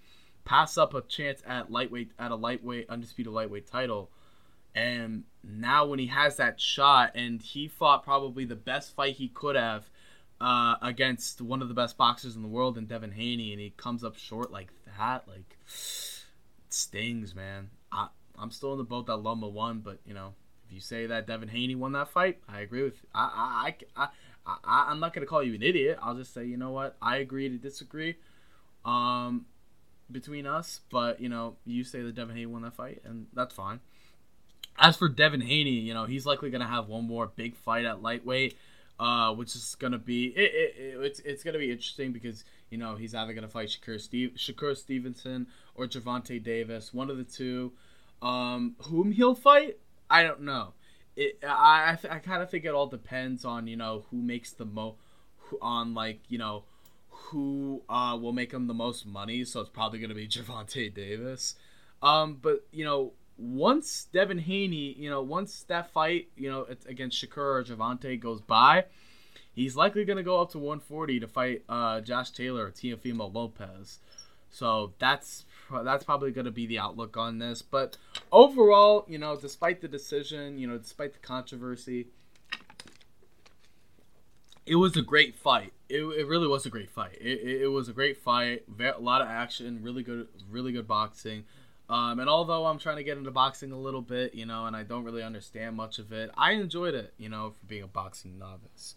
S1: pass up a chance at lightweight at a lightweight undisputed lightweight title and now when he has that shot, and he fought probably the best fight he could have uh, against one of the best boxers in the world in Devin Haney, and he comes up short like that, like stings, man. I I'm still in the boat that Loma won, but you know, if you say that Devin Haney won that fight, I agree with. I I I. I, I I'm not gonna call you an idiot. I'll just say, you know what? I agree to disagree. Um, between us, but you know, you say that Devin Haney won that fight, and that's fine. As for Devin Haney, you know he's likely to have one more big fight at lightweight, uh, which is to be it, it, it, it's it's to be interesting because you know he's either to fight Shakur Steve, Shakur Stevenson or Gervonta Davis, one of the two. Um, whom he'll fight, I don't know. It I I, I kind of think it all depends on you know who makes the mo on like you know who uh, will make him the most money. So it's probably going to be *laughs* Gervonta Davis. Um, but you know once Devin Haney, you know, once that fight, you know, against Shakur or Gervonta goes by, he's likely going to go up to 140 to fight uh, Josh Taylor or Lopez. So that's that's probably going to be the outlook on this. But overall, you know, despite the decision, you know, despite the controversy, it was a great fight. It, it really was a great fight. It, it, it was a great fight. a lot of action. Really good, really good boxing. Um, and although I'm trying to get into boxing a little bit, you know, and I don't really understand much of it, I enjoyed it, you know, for being a boxing novice.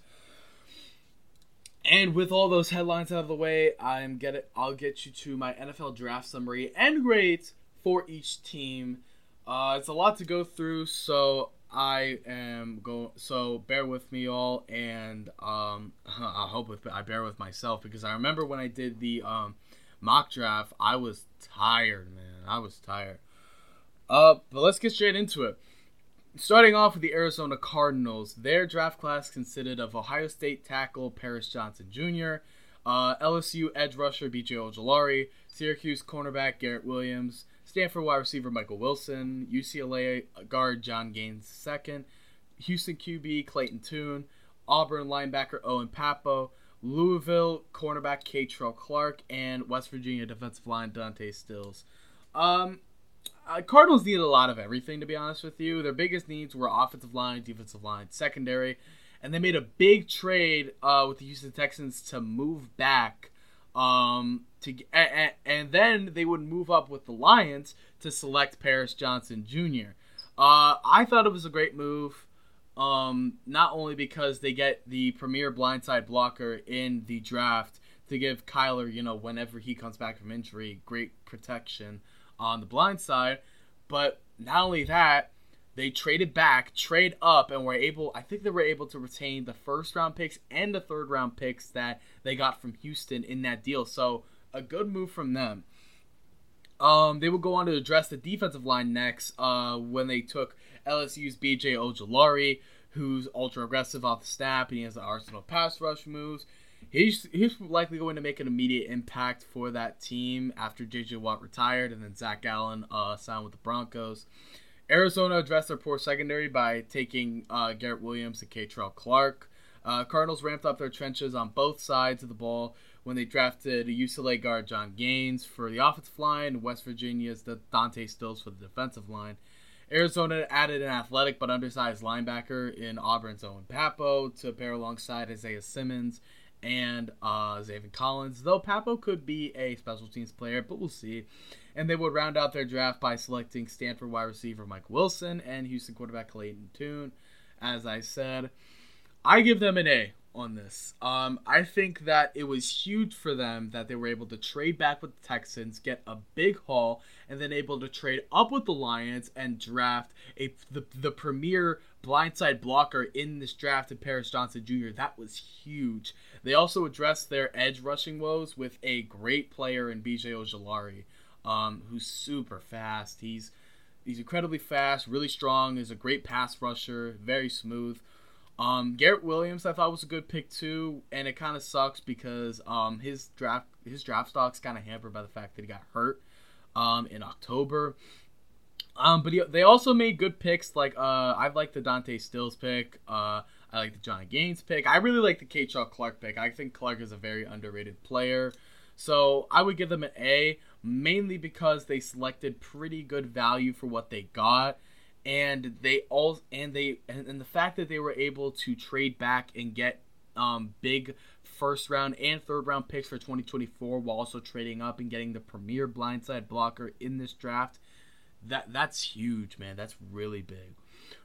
S1: And with all those headlines out of the way, I'm get it. I'll get you to my NFL draft summary and grades for each team. Uh, it's a lot to go through, so I am going. So bear with me all, and um, *laughs* I hope with I bear with myself because I remember when I did the um, mock draft, I was tired, man. I was tired. Uh, but let's get straight into it. Starting off with the Arizona Cardinals, their draft class consisted of Ohio State tackle Paris Johnson Jr., uh, LSU edge rusher B.J. Ojulari, Syracuse cornerback Garrett Williams, Stanford wide receiver Michael Wilson, UCLA guard John Gaines II, Houston QB Clayton Tune, Auburn linebacker Owen Pappoe, Louisville cornerback Kei'Trel Clark, and West Virginia defensive line Dante Stills. Um, uh, Cardinals needed a lot of everything, to be honest with you. Their biggest needs were offensive line, defensive line, secondary, and they made a big trade uh, with the Houston Texans to move back. Um, to and, and then they would move up with the Lions to select Paris Johnson Jr. Uh, I thought it was a great move. Um, not only because they get the premier blindside blocker in the draft to give Kyler, you know, whenever he comes back from injury, great protection on the blind side. But not only that, they traded back, trade up, and were able. I think they were able to retain the first round picks and the third round picks that they got from Houston in that deal. So a good move from them. Um, they will go on to address the defensive line next. Uh, when they took LSU's B.J. Ojulari, who's ultra aggressive off the snap, and he has the arsenal pass rush moves he's he's likely going to make an immediate impact for that team after J.J. Watt retired and then Zach Allen uh, signed with the Broncos. Arizona addressed their poor secondary by taking uh, Garrett Williams and Kei'Trel Clark. Uh, Cardinals ramped up their trenches on both sides of the ball when they drafted UCLA guard John Gaines for the offensive line, West Virginia's Dante Stills for the defensive line. Arizona added an athletic but undersized linebacker in Auburn's Owen Pappoe to pair alongside Isaiah Simmons and uh, Zaven Collins. Though Pappoe could be a special teams player, but we'll see. and they would round out their draft by selecting Stanford wide receiver Mike Wilson and Houston quarterback Clayton Tune. As I said, I give them an A on this. Um, I think that it was huge for them that they were able to trade back with the Texans, get a big haul, and then able to trade up with the Lions and draft a the, the premier blindside blocker in this draft in Paris Johnson Jr. That was huge. They also addressed their edge rushing woes with a great player in BJ Ojulari, um, who's super fast. He's he's incredibly fast, really strong. Is a great pass rusher, very smooth. Um, Garrett Williams, I thought was a good pick too, and it kind of sucks because um, his draft his draft stock's kind of hampered by the fact that he got hurt um, in October. Um, but he, they also made good picks. Like uh, I like the Dante Stills pick. Uh, I like the Johnny Gaines pick. I really like the Kei'Trel Clark pick. I think Clark is a very underrated player. So I would give them an A, mainly because they selected pretty good value for what they got and they all and they and, and the fact that they were able to trade back and get um, big first round and third round picks for 2024 while also trading up and getting the premier blindside blocker in this draft that that's huge man. That's really big.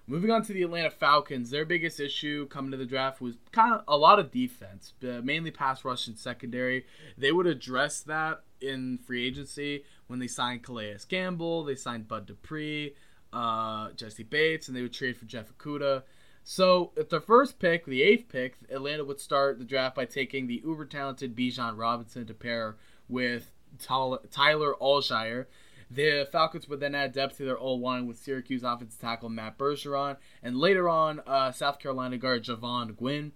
S1: Moving on to the atlanta falcons their biggest issue coming to the draft was kind of a lot of defense mainly pass rush and secondary. They would address that in free agency when they signed calais campbell they signed bud dupree uh, Jessie Bates, and they would trade for Jeff Okudah. So, at the first pick, the eighth pick, Atlanta would start the draft by taking the uber talented Bijan Robinson to pair with Tyler Allgeier. The Falcons would then add depth to their old line with Syracuse offensive tackle Matt Bergeron, and later on, uh, South Carolina guard Jovaughn Gwyn.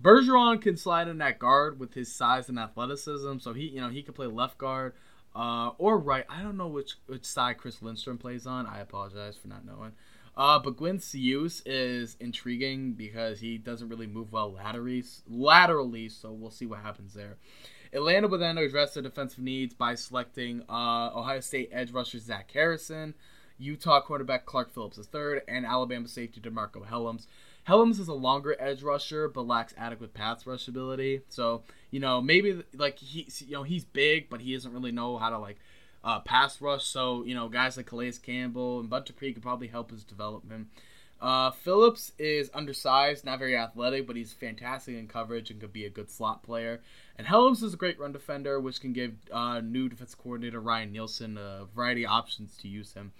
S1: Bergeron can slide in that guard with his size and athleticism, so he, you know, he could play left guard uh, or right. I don't know which which side Chris Lindstrom plays on. I apologize for not knowing. Uh, but Gwyn's use is intriguing because he doesn't really move well laterally, laterally, so we'll see what happens there. Atlanta would then address their defensive needs by selecting uh, Ohio State edge rusher Zach Harrison, Utah quarterback Clark Phillips III, and Alabama safety DeMarcco Hellams. Hellams is a longer edge rusher, but lacks adequate pass rush ability. So you know maybe like he's you know he's big, but he doesn't really know how to like uh, pass rush. So you know guys like Calais Campbell and Dupree could probably help his development. Uh, Phillips is undersized, not very athletic, but he's fantastic in coverage and could be a good slot player. And Hellams is a great run defender, which can give uh, new defense coordinator Ryan Nielsen a variety of options to use him.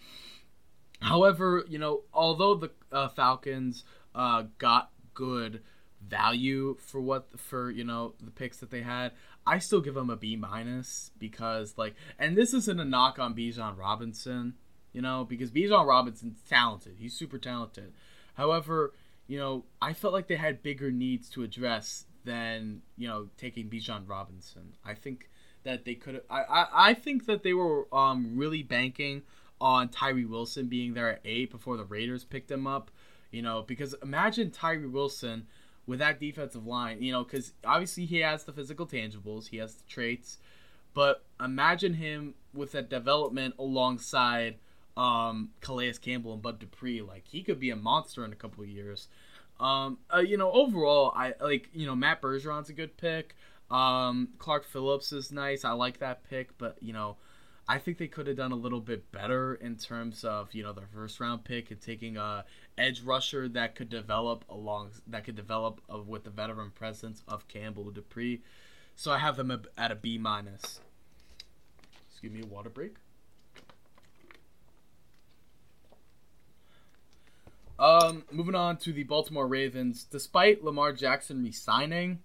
S1: However, you know, although the uh, Falcons uh, got good value for what for you know the picks that they had. I still give them a B minus because like, and this isn't a knock on Bijan Robinson, you know, because Bijan Robinson's talented. He's super talented. However, you know, I felt like they had bigger needs to address than you know taking Bijan Robinson. I think that they could. I, I I think that they were um really banking on Tyree Wilson being there at eight before the Raiders picked him up. You know, because imagine Tyree Wilson with that defensive line, you know, because obviously he has the physical tangibles, he has the traits, but imagine him with that development alongside um, Calais Campbell and Bud Dupree. Like he could be a monster in a couple of years. Um, uh, you know, overall, I like you know Matt Bergeron's a good pick. Um, Clark Phillips is nice. I like that pick, but you know, I think they could have done a little bit better in terms of you know their first round pick and taking a edge rusher that could develop along that could develop uh, with the veteran presence of Campbell Dupree. So I have them at a B minus. Excuse me, a water break. Um, moving on to the Baltimore Ravens. Despite Lamar Jackson resigning,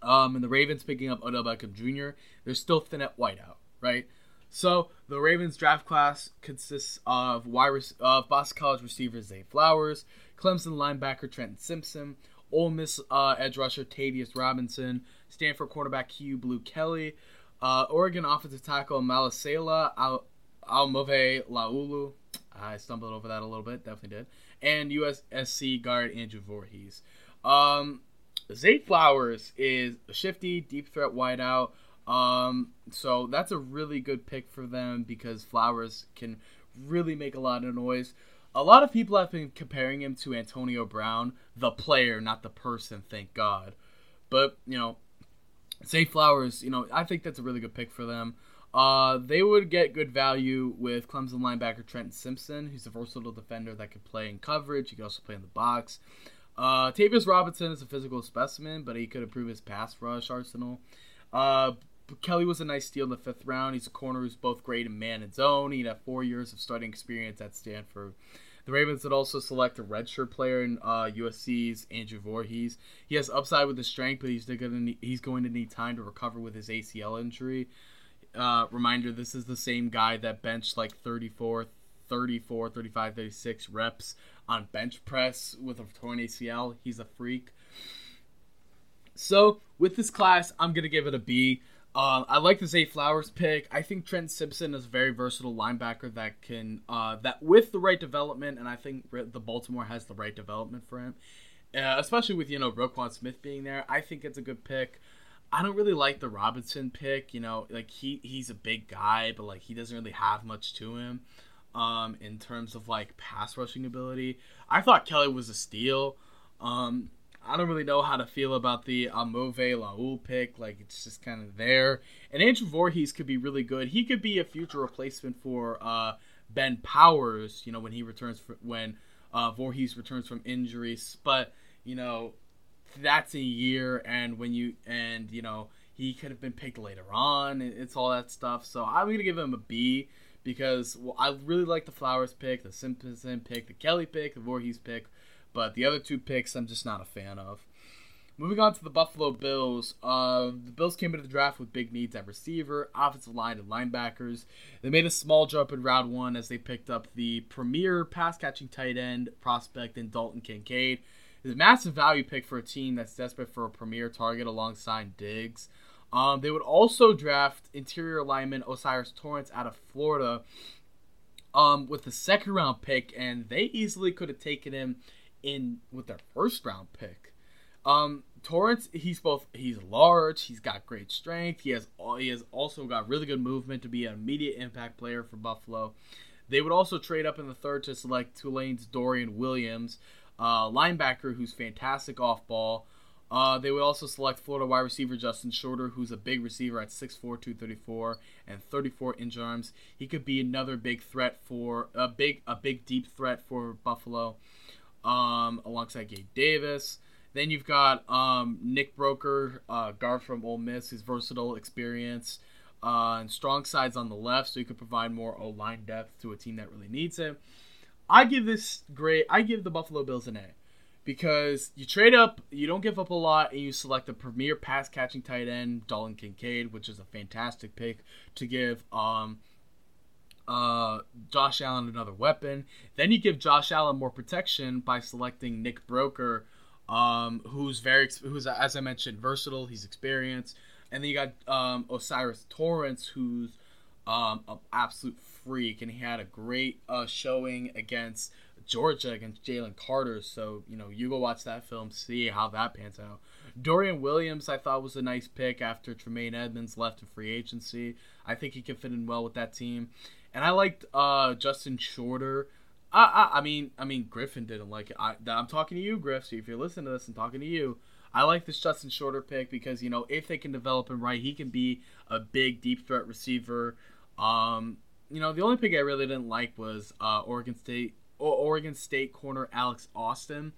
S1: um, and the Ravens picking up Odell Beckham Jr., they're still thin at wideout, right? So the Ravens draft class consists of wide of Boston College receiver Zay Flowers, Clemson linebacker Trenton Simpson, Ole Miss uh, edge rusher Tavius Robinson, Stanford quarterback Kyu Blu Kelly, uh, Oregon offensive tackle Malasela Al- Almove Laulu. I stumbled over that a little bit, definitely did. And USC guard Andrew Voorhees. Um, Zay Flowers is a shifty, deep threat wideout um, so that's a really good pick for them because Flowers can really make a lot of noise. A lot of people have been comparing him to Antonio Brown, the player, not the person, thank God. But, you know, Zay Flowers, you know, I think that's a really good pick for them. Uh, they would get good value with Clemson linebacker Trenton Simpson, who's a versatile defender that could play in coverage. He could also play in the box. Uh, Tavius Robinson is a physical specimen, but he could improve his pass rush arsenal. Uh, Kelly was a nice steal in the fifth round. He's a corner who's both great in man and zone. He'd have four years of starting experience at Stanford. The Ravens would also select a redshirt player in uh, USC's Andrew Voorhees. He has upside with his strength, but he's going to need, he's going to need time to recover with his ACL injury. Uh, reminder: This is the same guy that benched like 34, 34, 35, 36 reps on bench press with a torn ACL. He's a freak. So with this class, I'm gonna give it a B. Uh, I like the Zay Flowers pick. I think Trent Simpson is a very versatile linebacker that can uh, that with the right development, and I think the Baltimore has the right development for him, uh, especially with you know Roquan Smith being there. I think it's a good pick. I don't really like the Robinson pick. You know, like he he's a big guy, but like he doesn't really have much to him, um, in terms of like pass rushing ability. I thought Kelly was a steal. Um, I don't really know how to feel about the Amove Laul pick. Like it's just kind of there. And Andrew Voorhees could be really good. He could be a future replacement for uh, Ben Powers. You know when he returns for, when uh, Voorhees returns from injuries. But you know that's a year, and when you and you know he could have been picked later on. It's all that stuff. So I'm gonna give him a B because well, I really like the Flowers pick, the Simpson pick, the Kelly pick, the Voorhees pick, but the other two picks I'm just not a fan of. Moving on to the Buffalo Bills. Uh, the Bills came into the draft with big needs at receiver, offensive line, and linebackers. They made a small jump in round one as they picked up the premier pass catching tight end prospect in Dalton Kincaid It's a massive value pick for a team that's desperate for a premier target alongside Diggs. Um, they would also draft interior lineman O'Cyrus Torrence out of Florida um, with the second round pick, and they easily could have taken him in with their first round pick. Um, Torrence, he's both he's large, he's got great strength, he has he has also got really good movement to be an immediate impact player for Buffalo. They would also trade up in the third to select Tulane's Dorian Williams, uh, linebacker who's fantastic off ball. Uh, they would also select Florida wide receiver Justin Shorter, who's a big receiver at 6'4", 234, and 34 inch arms. He could be another big threat for a big a big deep threat for Buffalo, um, alongside Gabe Davis. Then you've got um, Nick Broeker, uh, guard from Ole Miss, his versatile experience uh, and strong sides on the left, so he could provide more O line depth to a team that really needs him. I give this great. I give the Buffalo Bills an A because you trade up, you don't give up a lot, and you select a premier pass catching tight end, Dalton Kincaid, which is a fantastic pick to give um uh Josh Allen another weapon. Then you give Josh Allen more protection by selecting Nick Broeker, um, who's very who's as I mentioned versatile. He's experienced, and then you got um, O'Cyrus Torrence, who's um, an absolute freak, and he had a great uh, showing against Georgia against Jalen Carter. So you know, you go watch that film, see how that pans out. Dorian Williams, I thought was a nice pick after Tremaine Edmunds left in free agency. I think he can fit in well with that team, and I liked uh, Justin Shorter. I, I, I mean, I mean, Griffin didn't like it. I, I'm talking to you, Griff. So if you're listening to this, I'm talking to you. I like this Justin Shorter pick because you know if they can develop him right, he can be a big deep threat receiver. Um, you know, the only pick I really didn't like was uh, Oregon State or Oregon State corner Alex Austin.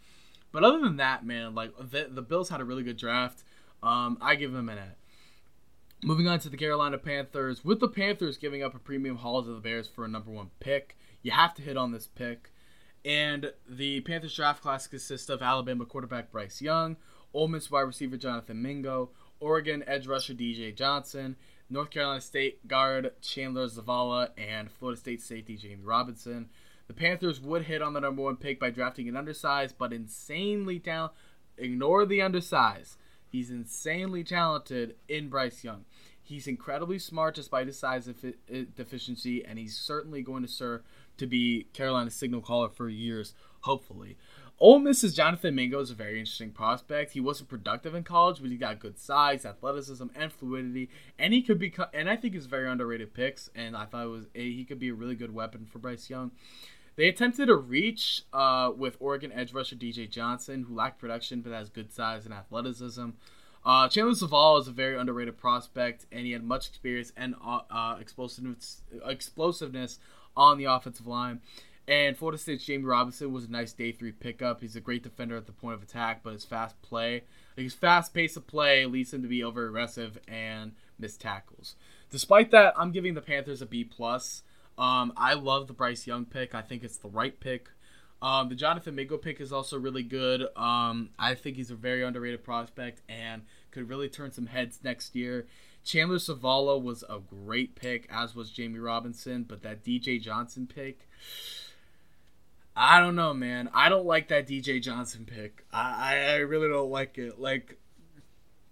S1: But other than that, man, like the, the Bills had a really good draft. Um, I give them an A. Moving on to the Carolina Panthers, with the Panthers giving up a premium haul to the Bears for a number one pick, you have to hit on this pick. And the Panthers draft class consists of Alabama quarterback Bryce Young, Ole Miss wide receiver Jonathan Mingo, Oregon edge rusher DJ Johnson, North Carolina State guard Chandler Zavala, and Florida State safety Jammie Robinson. The Panthers would hit on the number one pick by drafting an undersized but insanely talented. Ignore the undersized. He's insanely talented in Bryce Young. He's incredibly smart despite his size deficiency, and he's certainly going to serve to be Carolina's signal caller for years, hopefully. Ole Miss's Jonathan Mingo is a very interesting prospect. He wasn't productive in college, but he got good size, athleticism, and fluidity, and he could be. And I think he's very underrated picks. And I thought it was a, he could be a really good weapon for Bryce Young. They attempted a reach uh, with Oregon edge rusher DJ Johnson, who lacked production but has good size and athleticism. Uh, Chandler Zavala is a very underrated prospect, and he had much experience and uh, uh, explosiveness, explosiveness on the offensive line. And Florida State's Jammie Robinson was a nice day three pickup. He's a great defender at the point of attack, but his fast play, his fast pace of play, leads him to be over aggressive and miss tackles. Despite that, I'm giving the Panthers a B plus. Um, I love the Bryce Young pick. I think it's the right pick. Um, the Jonathan Mingo pick is also really good. Um, I think he's a very underrated prospect and could really turn some heads next year. Chandler Zavala was a great pick, as was Jammie Robinson, but that DJ Johnson pick, I don't know, man. I don't like that DJ Johnson pick. I, I really don't like it. Like,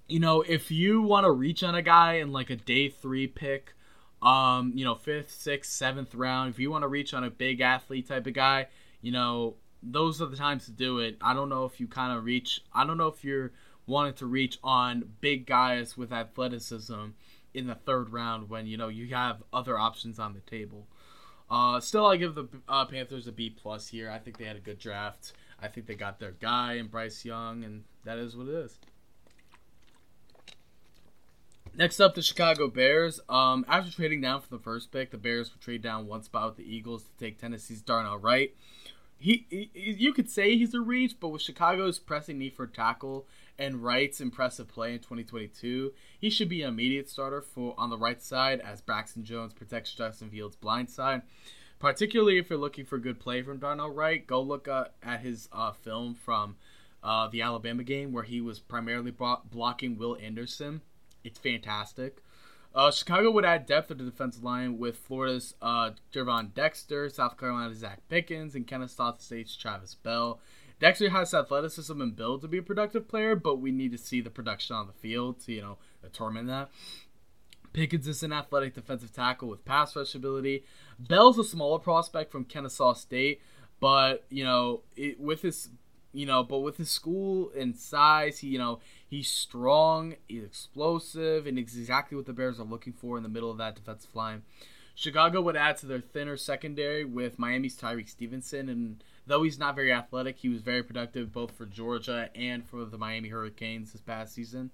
S1: you know, if you want to reach on a guy in like a day three pick, um, you know, fifth, sixth, seventh round, if you want to reach on a big athlete type of guy, you know, those are the times to do it. I don't know if you kind of reach. I don't know if you're wanting to reach on big guys with athleticism in the third round when you know you have other options on the table. Uh, still, I give the uh, Panthers a B plus here. I think they had a good draft. I think they got their guy and Bryce Young, and that is what it is. Next up, the Chicago Bears. Um, after trading down for the first pick, the Bears would trade down one spot with the Eagles to take Tennessee's Darnell Wright. He, he, you could say he's a reach, but with Chicago's pressing need for tackle and Wright's impressive play in 2022, he should be an immediate starter for on the right side as Braxton Jones protects Justin Fields' blind side. Particularly if you're looking for good play from Darnell Wright, go look uh, at his uh, film from uh, the Alabama game where he was primarily blocking Will Anderson it's fantastic. Uh, Chicago would add depth to the defensive line with Florida's uh, Gervon Dexter, South Carolina's Zacch Pickens, and Kennesaw State's Travis Bell. Dexter has athleticism and build to be a productive player, but we need to see the production on the field to, you know, determine that. Pickens is an athletic defensive tackle with pass rush ability. Bell's a smaller prospect from Kennesaw State, but, you know, it, with his you know, but with his school and size, he, you know, he's strong, he's explosive, and exactly what the Bears are looking for in the middle of that defensive line. Chicago would add to their thinner secondary with Miami's Tyrique Stevenson, and though he's not very athletic, he was very productive both for Georgia and for the Miami Hurricanes this past season.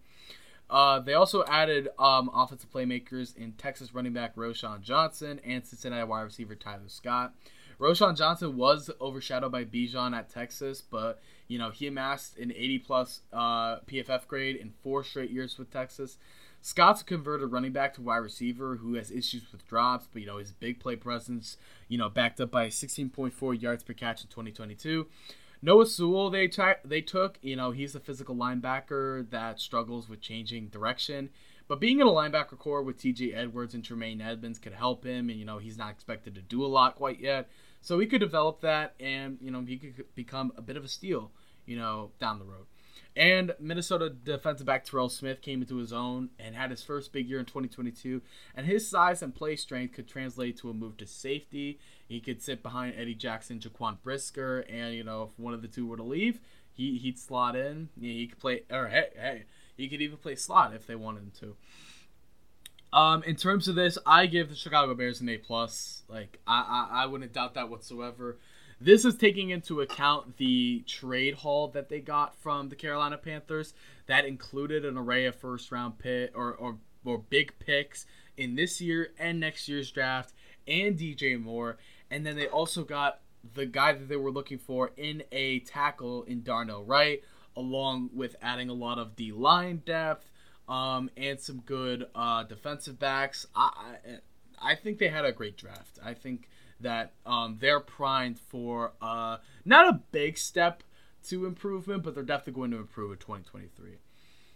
S1: Uh, they also added um, offensive playmakers in Texas running back Roschon Johnson and Cincinnati wide receiver Tyler Scott. Roschon Johnson was overshadowed by Bijan at Texas, but you know he amassed an 80 plus uh, PFF grade in four straight years with Texas. Scott's converted running back to wide receiver who has issues with drops, but you know his big play presence, you know, backed up by 16.4 yards per catch in 2022. Noah Sewell they t- they took, you know, he's a physical linebacker that struggles with changing direction. But being in a linebacker core with TJ Edwards and Tremaine Edmunds could help him, and you know he's not expected to do a lot quite yet. So he could develop that, and you know he could become a bit of a steal, you know, down the road. And Minnesota defensive back Terrell Smith came into his own and had his first big year in 2022. And his size and play strength could translate to a move to safety. He could sit behind Eddie Jackson, Jaquan Brisker, and you know if one of the two were to leave, he he'd slot in. he could play, or hey hey, he could even play slot if they wanted him to. Um, in terms of this, I give the Chicago Bears an A plus. Like I, I, I wouldn't doubt that whatsoever. This is taking into account the trade haul that they got from the Carolina Panthers that included an array of first round pick or, or or big picks in this year and next year's draft and DJ Moore. And then they also got the guy that they were looking for in a tackle in Darnell Wright, along with adding a lot of D line depth um, and some good uh, defensive backs. I, I, I think they had a great draft. I think that um, they're primed for uh, not a big step to improvement, but they're definitely going to improve in 2023.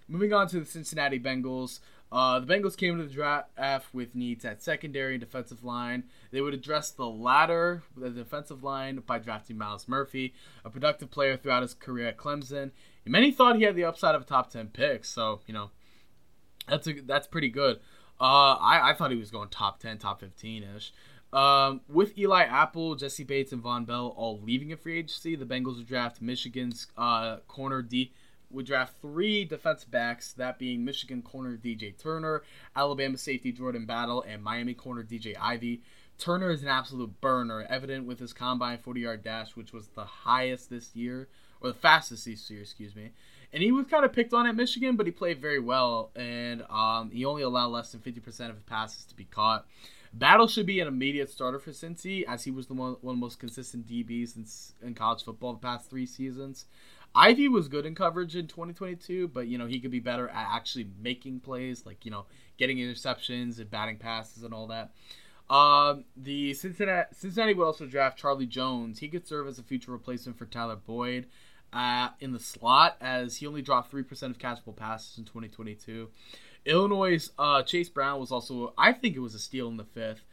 S1: Moving on to the Cincinnati Bengals. Uh, the Bengals came to the draft with needs at secondary and defensive line. They would address the latter, the defensive line, by drafting Myles Murphy, a productive player throughout his career at Clemson. And many thought he had the upside of a top 10 pick, so, you know, that's a, that's pretty good. Uh, I, I thought he was going top 10, top 15 ish. Um, with Eli Apple, Jessie Bates, and Vonn Bell all leaving a free agency, the Bengals would draft Michigan's uh, corner D would draft three defense backs, that being Michigan corner DJ Turner, Alabama safety Jordan Battle, and Miami corner DJ Ivey. Turner is an absolute burner, evident with his combine 40 yard dash, which was the highest this year, or the fastest this year, excuse me. And he was kind of picked on at Michigan, but he played very well, and um, he only allowed less than 50% of his passes to be caught. Battle should be an immediate starter for Cincy, as he was the one, one of the most consistent DBs in, in college football the past three seasons. Ivey was good in coverage in 2022, but you know he could be better at actually making plays, like you know getting interceptions and batting passes and all that. Um, the Cincinnati Cincinnati would also draft Charlie Jones. He could serve as a future replacement for Tyler Boyd uh, in the slot, as he only dropped three percent of catchable passes in 2022. Illinois' uh, Chase Brown was also, I think, it was a steal in the fifth.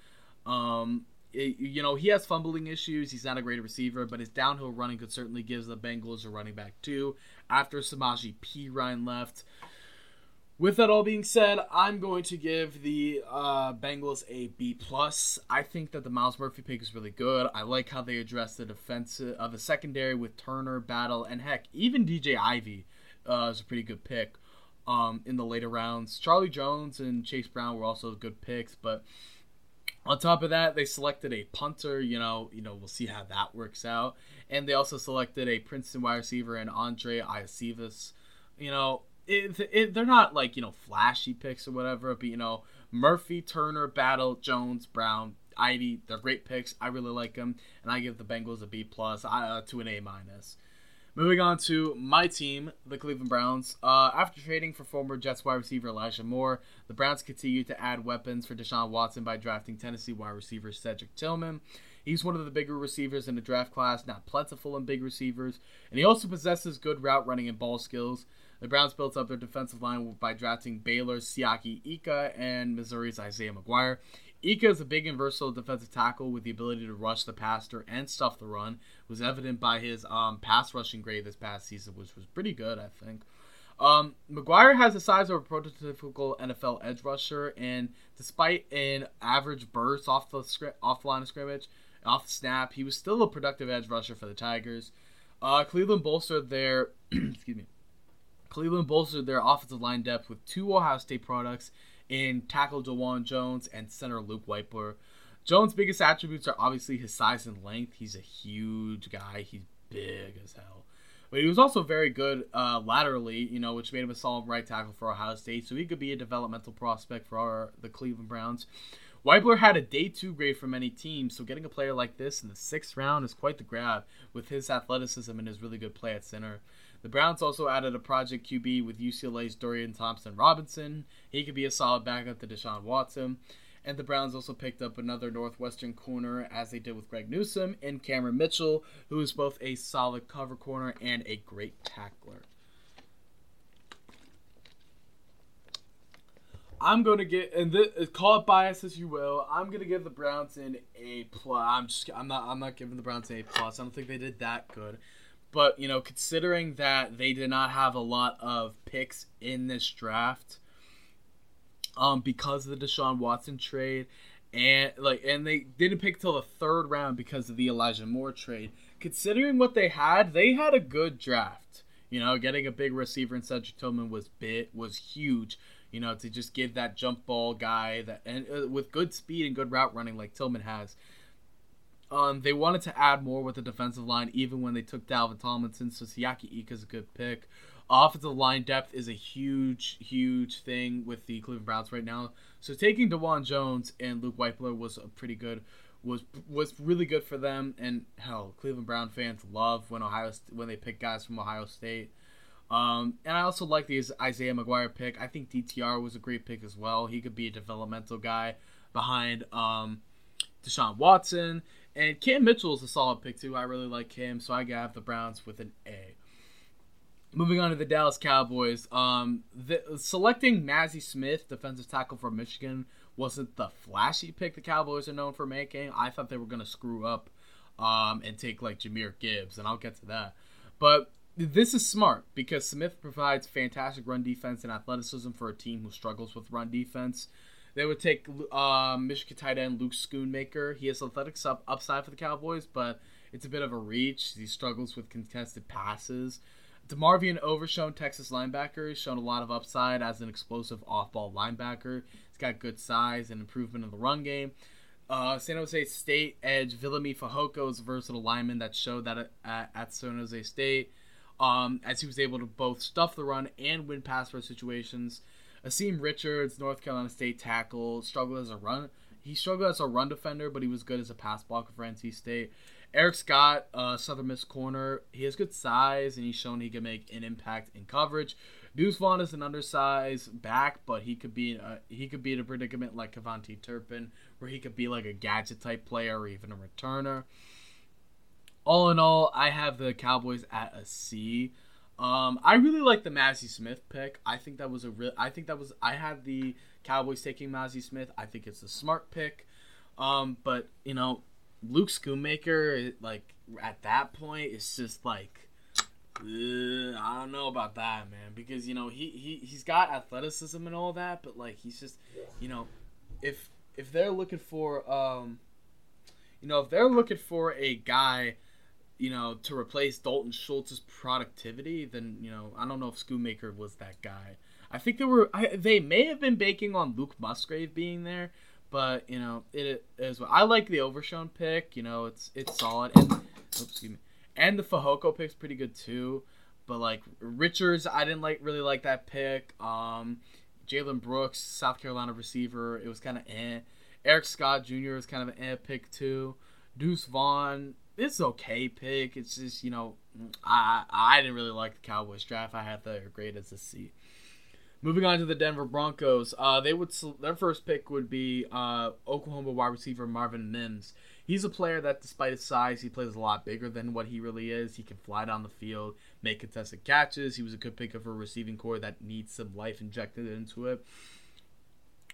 S1: Um, it, you know, he has fumbling issues. He's not a great receiver, but his downhill running could certainly give the Bengals a running back too. After Samaje Perine left. With that all being said, I'm going to give the uh, Bengals a B plus. I think that the Myles Murphy pick is really good. I like how they address the defense of uh, the secondary with Turner, Battle, and heck, even DJ Ivey uh, is a pretty good pick um, in the later rounds. Charlie Jones and Chase Brown were also good picks, but on top of that, they selected a punter. You know, you know, we'll see how that works out. And they also selected a Princeton wide receiver and Andrei Iosivas. You know, it, it, they're not like you know flashy picks or whatever, but you know Murphy, Turner, Battle, Jones, Brown, Ivey, they're great picks. I really like them, and I give the Bengals a B plus uh, to an A minus. Moving on to my team, the Cleveland Browns. Uh, after trading for former Jets wide receiver Elijah Moore, the Browns continue to add weapons for Deshaun Watson by drafting Tennessee wide receiver Cedric Tillman. He's one of the bigger receivers in the draft class, not plentiful in big receivers, and he also possesses good route running and ball skills. The Browns built up their defensive line by drafting Baylor's Siaki Ika and Missouri's Isaiah McGuire. Ika is a big and versatile defensive tackle with the ability to rush the passer and stuff the run. It was evident by his um, pass rushing grade this past season, which was pretty good, I think. Um, McGuire has the size of a prototypical NFL edge rusher, and despite an average burst off the off the line of scrimmage, off the snap, he was still a productive edge rusher for the Tigers. Uh, Cleveland bolstered their *clears throat* excuse me. Cleveland bolstered their offensive line depth with two Ohio State products in tackle Dawand Jones and center Luke Wypler. Jones' biggest attributes are obviously his size and length. He's a huge guy. He's big as hell. But he was also very good uh, laterally, you know, which made him a solid right tackle for Ohio State. So he could be a developmental prospect for our, the Cleveland Browns. Wypler had a day two grade for many teams, so getting a player like this in the sixth round is quite the grab with his athleticism and his really good play at center. The Browns also added a project QB with UCLA's Dorian Thompson Robinson. He could be a solid backup to Deshaun Watson. And the Browns also picked up another Northwestern corner, as they did with Greg Newsome and Cameron Mitchell, who is both a solid cover corner and a great tackler. I'm going to get and this, call it bias as you will. I'm going to give the Browns an A plus. I'm just I'm not I'm not giving the Browns an A plus. I don't think they did that good. But you know, considering that they did not have a lot of picks in this draft, um, because of the Deshaun Watson trade, and like, and they didn't pick till the third round because of the Elijah Moore trade. Considering what they had, they had a good draft. You know, getting a big receiver in Cedric Tillman was bit was huge. You know, to just give that jump ball guy that and uh, with good speed and good route running like Tillman has um, they wanted to add more with the defensive line, even when they took Dalvin Tomlinson. So Siaki Ika is a good pick. Offensive line depth is a huge, huge thing with the Cleveland Browns right now. So taking Dawand Jones and Luke Wypler was a pretty good, was was really good for them. And hell, Cleveland Brown fans love when Ohio when they pick guys from Ohio State. Um, and I also like the Isaiah McGuire pick. I think DTR was a great pick as well. He could be a developmental guy behind um, Deshaun Watson. And Cam Mitchell is a solid pick too. I really like him, so I got the Browns with an A. Moving on to the Dallas Cowboys, um, the, selecting Mazi Smith, defensive tackle for Michigan, wasn't the flashy pick the Cowboys are known for making. I thought they were going to screw up um, and take like Jahmyr Gibbs, and I'll get to that. But this is smart because Smith provides fantastic run defense and athleticism for a team who struggles with run defense. They would take uh, Michigan tight end Luke Schoonmaker. He has athletic up- upside for the Cowboys, but it's a bit of a reach. He struggles with contested passes. DeMarvion Overshown, Texas linebacker, has shown a lot of upside as an explosive off-ball linebacker. He's got good size and improvement in the run game. Uh, San Jose State edge Viliami Fehoko is a versatile lineman that showed that at, at San Jose State, um, as he was able to both stuff the run and win pass rush situations. Asim Richards, North Carolina State tackle, struggled as a run. He struggled as a run defender, but he was good as a pass blocker for NC State. Eric Scott, uh, Southern Miss corner, he has good size and he's shown he can make an impact in coverage. Deuce Vaughn is an undersized back, but he could be a, he could be in a predicament like KaVontae Turpin, where he could be like a gadget type player or even a returner. All in all, I have the Cowboys at a C. Um, I really like the Mazi Smith pick. I think that was a real. I think that was. I had the Cowboys taking Mazi Smith. I think it's a smart pick. Um, but you know, Luke Schoonmaker, like at that point, it's just like, ugh, I don't know about that, man. Because you know he he he's got athleticism and all that, but like he's just, you know, if if they're looking for um, you know, if they're looking for a guy you know, to replace Dalton Schultz's productivity, then you know, I don't know if Schoonmaker was that guy. I think they were. I, they may have been baking on Luke Musgrave being there, but you know, it is. I like the Overshown pick. You know, it's it's solid, and oops, excuse me, and the Fehoko pick's pretty good too. But like Richards, I didn't like really like that pick. Um, Jalen Brooks, South Carolina receiver, it was kind of eh. Eric Scott Jr. is kind of an eh pick too. Deuce Vaughn, it's okay pick. It's just you know, I I didn't really like the Cowboys draft. I had the grade as a C. Moving on to the Denver Broncos, uh, they would their first pick would be uh, Oklahoma wide receiver Marvin Mims. He's a player that, despite his size, he plays a lot bigger than what he really is. He can fly down the field, make contested catches. He was a good pick for a receiving core that needs some life injected into it.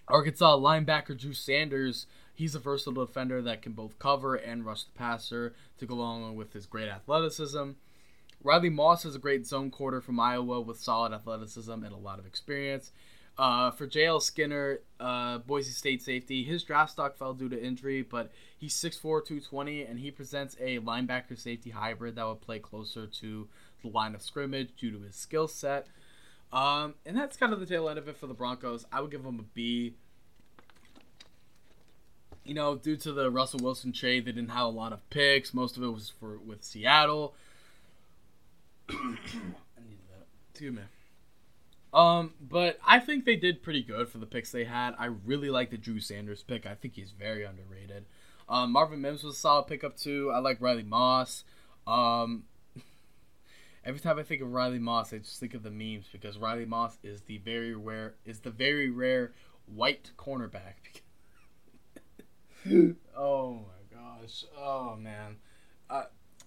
S1: Arkansas linebacker Drew Sanders He's a versatile defender that can both cover and rush the passer to go along with his great athleticism. Riley Moss is a great zone quarter from Iowa with solid athleticism and a lot of experience. Uh, for JL Skinner, uh, Boise State safety, his draft stock fell due to injury, but he's 6'4", 220, and he presents a linebacker safety hybrid that would play closer to the line of scrimmage due to his skill set. Um, and that's kind of the tail end of it for the Broncos. I would give them a B you know, due to the Russell Wilson trade, they didn't have a lot of picks. Most of it was for with Seattle. *coughs* I need that. Excuse me. Um, but I think they did pretty good for the picks they had. I really like the Drew Sanders pick. I think he's very underrated. Um, Marvin Mims was a solid pickup too. I like Riley Moss. Um, every time I think of Riley Moss, I just think of the memes because Riley Moss is the very rare is the very rare white cornerback *laughs* oh my gosh. Oh man. I,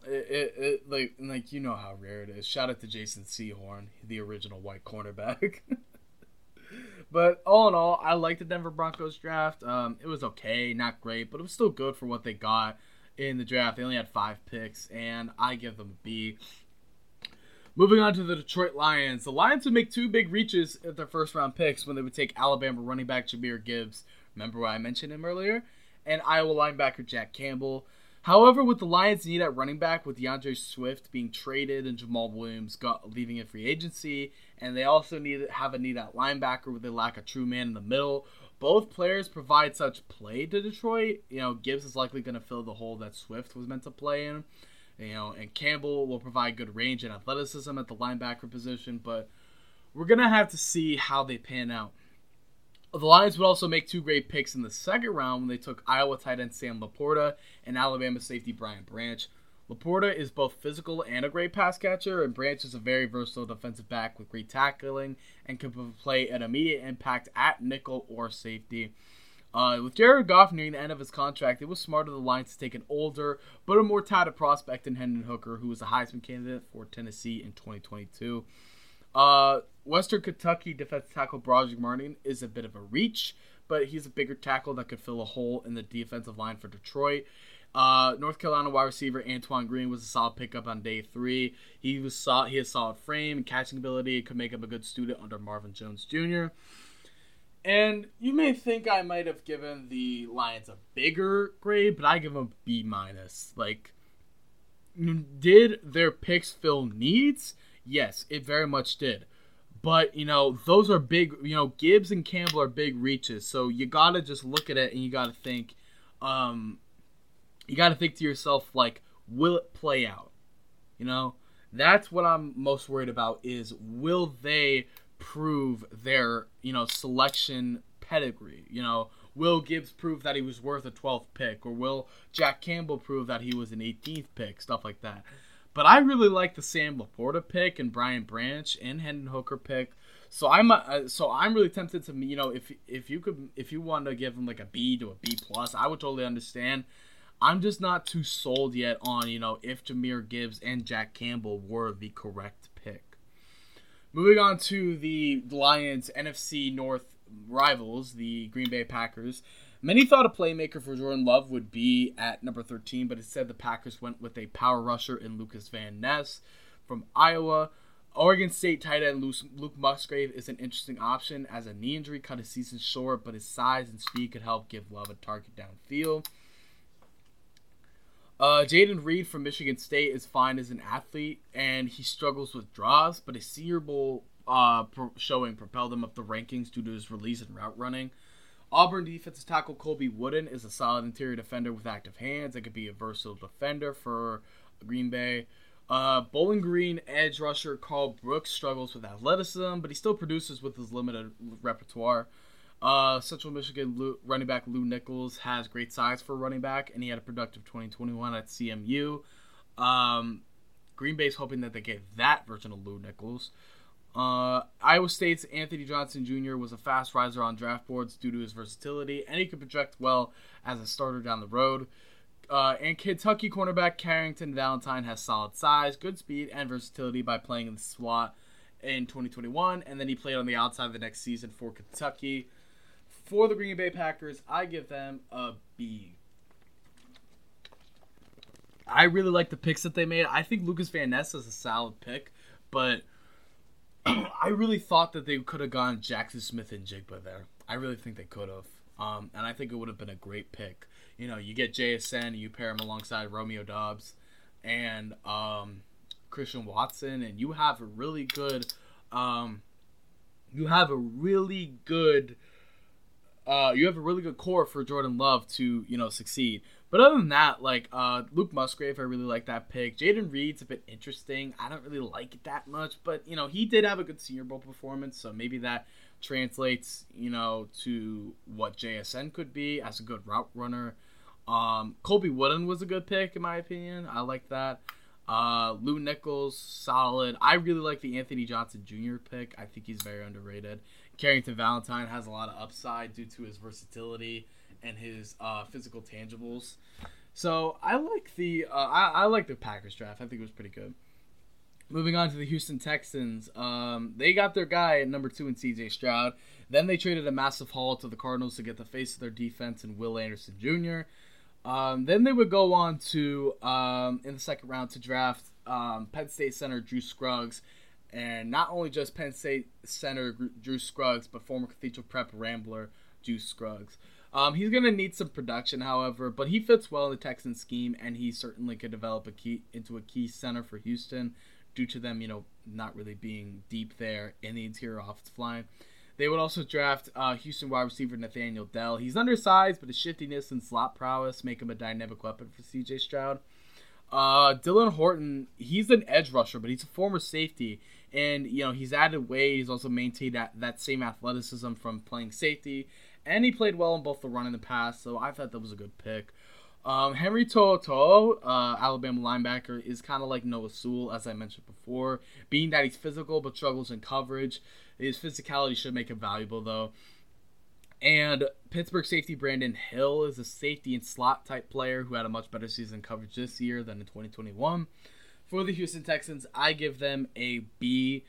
S1: it, it, it, like like you know how rare it is. Shout out to Jason Sehorn, the original white cornerback. *laughs* but all in all, I like the Denver Broncos draft. Um, it was okay, not great, but it was still good for what they got in the draft. They only had five picks, and I give them a B. Moving on to the Detroit Lions. The Lions would make two big reaches at their first round picks when they would take Alabama running back Jahmyr Gibbs. Remember why I mentioned him earlier? and Iowa linebacker Jack Campbell. However, with the Lions' need at running back, with D'Andre Swift being traded and Jamaal Williams got, leaving in free agency, and they also need have a need at linebacker with a lack of true man in the middle. Both players provide such play to Detroit. You know, Gibbs is likely going to fill the hole that Swift was meant to play in. You know, and Campbell will provide good range and athleticism at the linebacker position, but we're going to have to see how they pan out. The Lions would also make two great picks in the second round when they took Iowa tight end Sam LaPorta and Alabama safety Brian Branch. LaPorta is both physical and a great pass catcher, and Branch is a very versatile defensive back with great tackling and can play an immediate impact at nickel or safety. Uh, with Jared Goff nearing the end of his contract, it was smart of the Lions to take an older but a more touted prospect in Hendon Hooker, who was a Heisman candidate for Tennessee in 2022. Uh, Western Kentucky defensive tackle Brodric Martin is a bit of a reach, but he's a bigger tackle that could fill a hole in the defensive line for Detroit. Uh, North Carolina wide receiver Antoine Green was a solid pickup on day three. He was solid, he has solid frame and catching ability. Could make him a good student under Marvin Jones Jr. And you may think I might have given the Lions a bigger grade, but I give them B minus. Like, did their picks fill needs? Yes, it very much did. But, you know, those are big, you know, Gibbs and Campbell are big reaches. So you got to just look at it and you got to think, um, you got to think to yourself like, will it play out? You know, that's what I'm most worried about is will they prove their you know selection pedigree? You know, will Gibbs prove that he was worth a 12th pick, or will Jack Campbell prove that he was an 18th pick? Stuff like that. But I really like the Sam LaPorta pick and Brian Branch and Hendon Hooker pick. So I'm uh, so I'm really tempted to you know if if you could if you want to give him like a B to a B plus, I would totally understand. I'm just not too sold yet on you know if Jahmyr Gibbs and Jack Campbell were the correct. Moving on to the Lions NFC North rivals, the Green Bay Packers. Many thought a playmaker for Jordan Love would be at number 13, but instead the Packers went with a power rusher in Lucas Van Ness from Iowa. Oregon State tight end Luke Musgrave is an interesting option as a knee injury cut his season short, but his size and speed could help give Love a target downfield. Uh, Jayden Reed from Michigan State is fine as an athlete, and he struggles with draws, but a Senior Bowl uh, pro- showing propelled him up the rankings due to his release and route running. Auburn defensive tackle Colby Wooden is a solid interior defender with active hands. It could be a versatile defender for Green Bay. Uh, Bowling Green edge rusher Karl Brooks struggles with athleticism, but he still produces with his limited repertoire. Uh, Central Michigan Lew, running back Lew Nichols has great size for running back, and he had a productive 2021 at CMU. Um, Green Bay's hoping that they get that version of Lew Nichols. Uh, Iowa State's Anthony Johnson Jr. was a fast riser on draft boards due to his versatility, and he could project well as a starter down the road. Uh, and Kentucky cornerback Carrington Valentine has solid size, good speed, and versatility by playing in the slot in 2021, and then he played on the outside the next season for Kentucky. For the Green Bay Packers, I give them a B. I really like the picks that they made. I think Lucas Van Ness is a solid pick, but *clears throat* I really thought that they could have gone Jackson Smith-Njigba there. I really think they could have. Um, and I think it would have been a great pick. You know, you get JSN, you pair him alongside Romeo Doubs and um, Christian Watson, and you have a really good, um, you have a really good uh, you have a really good core for Jordan Love to you know succeed. But other than that, like uh, Luke Musgrave, I really like that pick. Jayden Reed's a bit interesting. I don't really like it that much, but you know he did have a good Senior Bowl performance, so maybe that translates you know to what JSN could be as a good route runner. Um, Colby Wooden was a good pick in my opinion. I like that. Uh, Lew Nichols, solid. I really like the Anthony Johnson Jr. pick. I think he's very underrated. Carrington Valentine has a lot of upside due to his versatility and his uh, physical tangibles. So I like the uh, I, I, like the Packers draft. I think it was pretty good. Moving on to the Houston Texans, um, they got their guy at number two in C.J. Stroud. Then they traded a massive haul to the Cardinals to get the face of their defense and Will Anderson Jr. Um, then they would go on to um, in the second round to draft um, Penn State center Juice Scruggs and not only just Penn State center Juice Scruggs, but former Cathedral Prep Rambler Juice Scruggs. Um, he's going to need some production, however, but he fits well in the Texan scheme, and he certainly could develop a key into a key center for Houston, due to them, you know, not really being deep there in the interior offensive line. They would also draft uh, Houston wide receiver Nathaniel Dell. He's undersized, but his shiftiness and slot prowess make him a dynamic weapon for C.J. Stroud. Uh, Dylan Horton, he's an edge rusher, but he's a former safety, and you know he's added weight. He's also maintained that, that same athleticism from playing safety, and he played well in both the run and the pass. So I thought that was a good pick. Um, Henry To'oTo'o, uh, Alabama linebacker, is kind of like Noah Sewell, as I mentioned before. Being that he's physical but struggles in coverage, his physicality should make him valuable, though. And Pittsburgh safety Brandon Hill is a safety and slot type player who had a much better season coverage this year than in 2021 for the Houston Texans, I give them a B.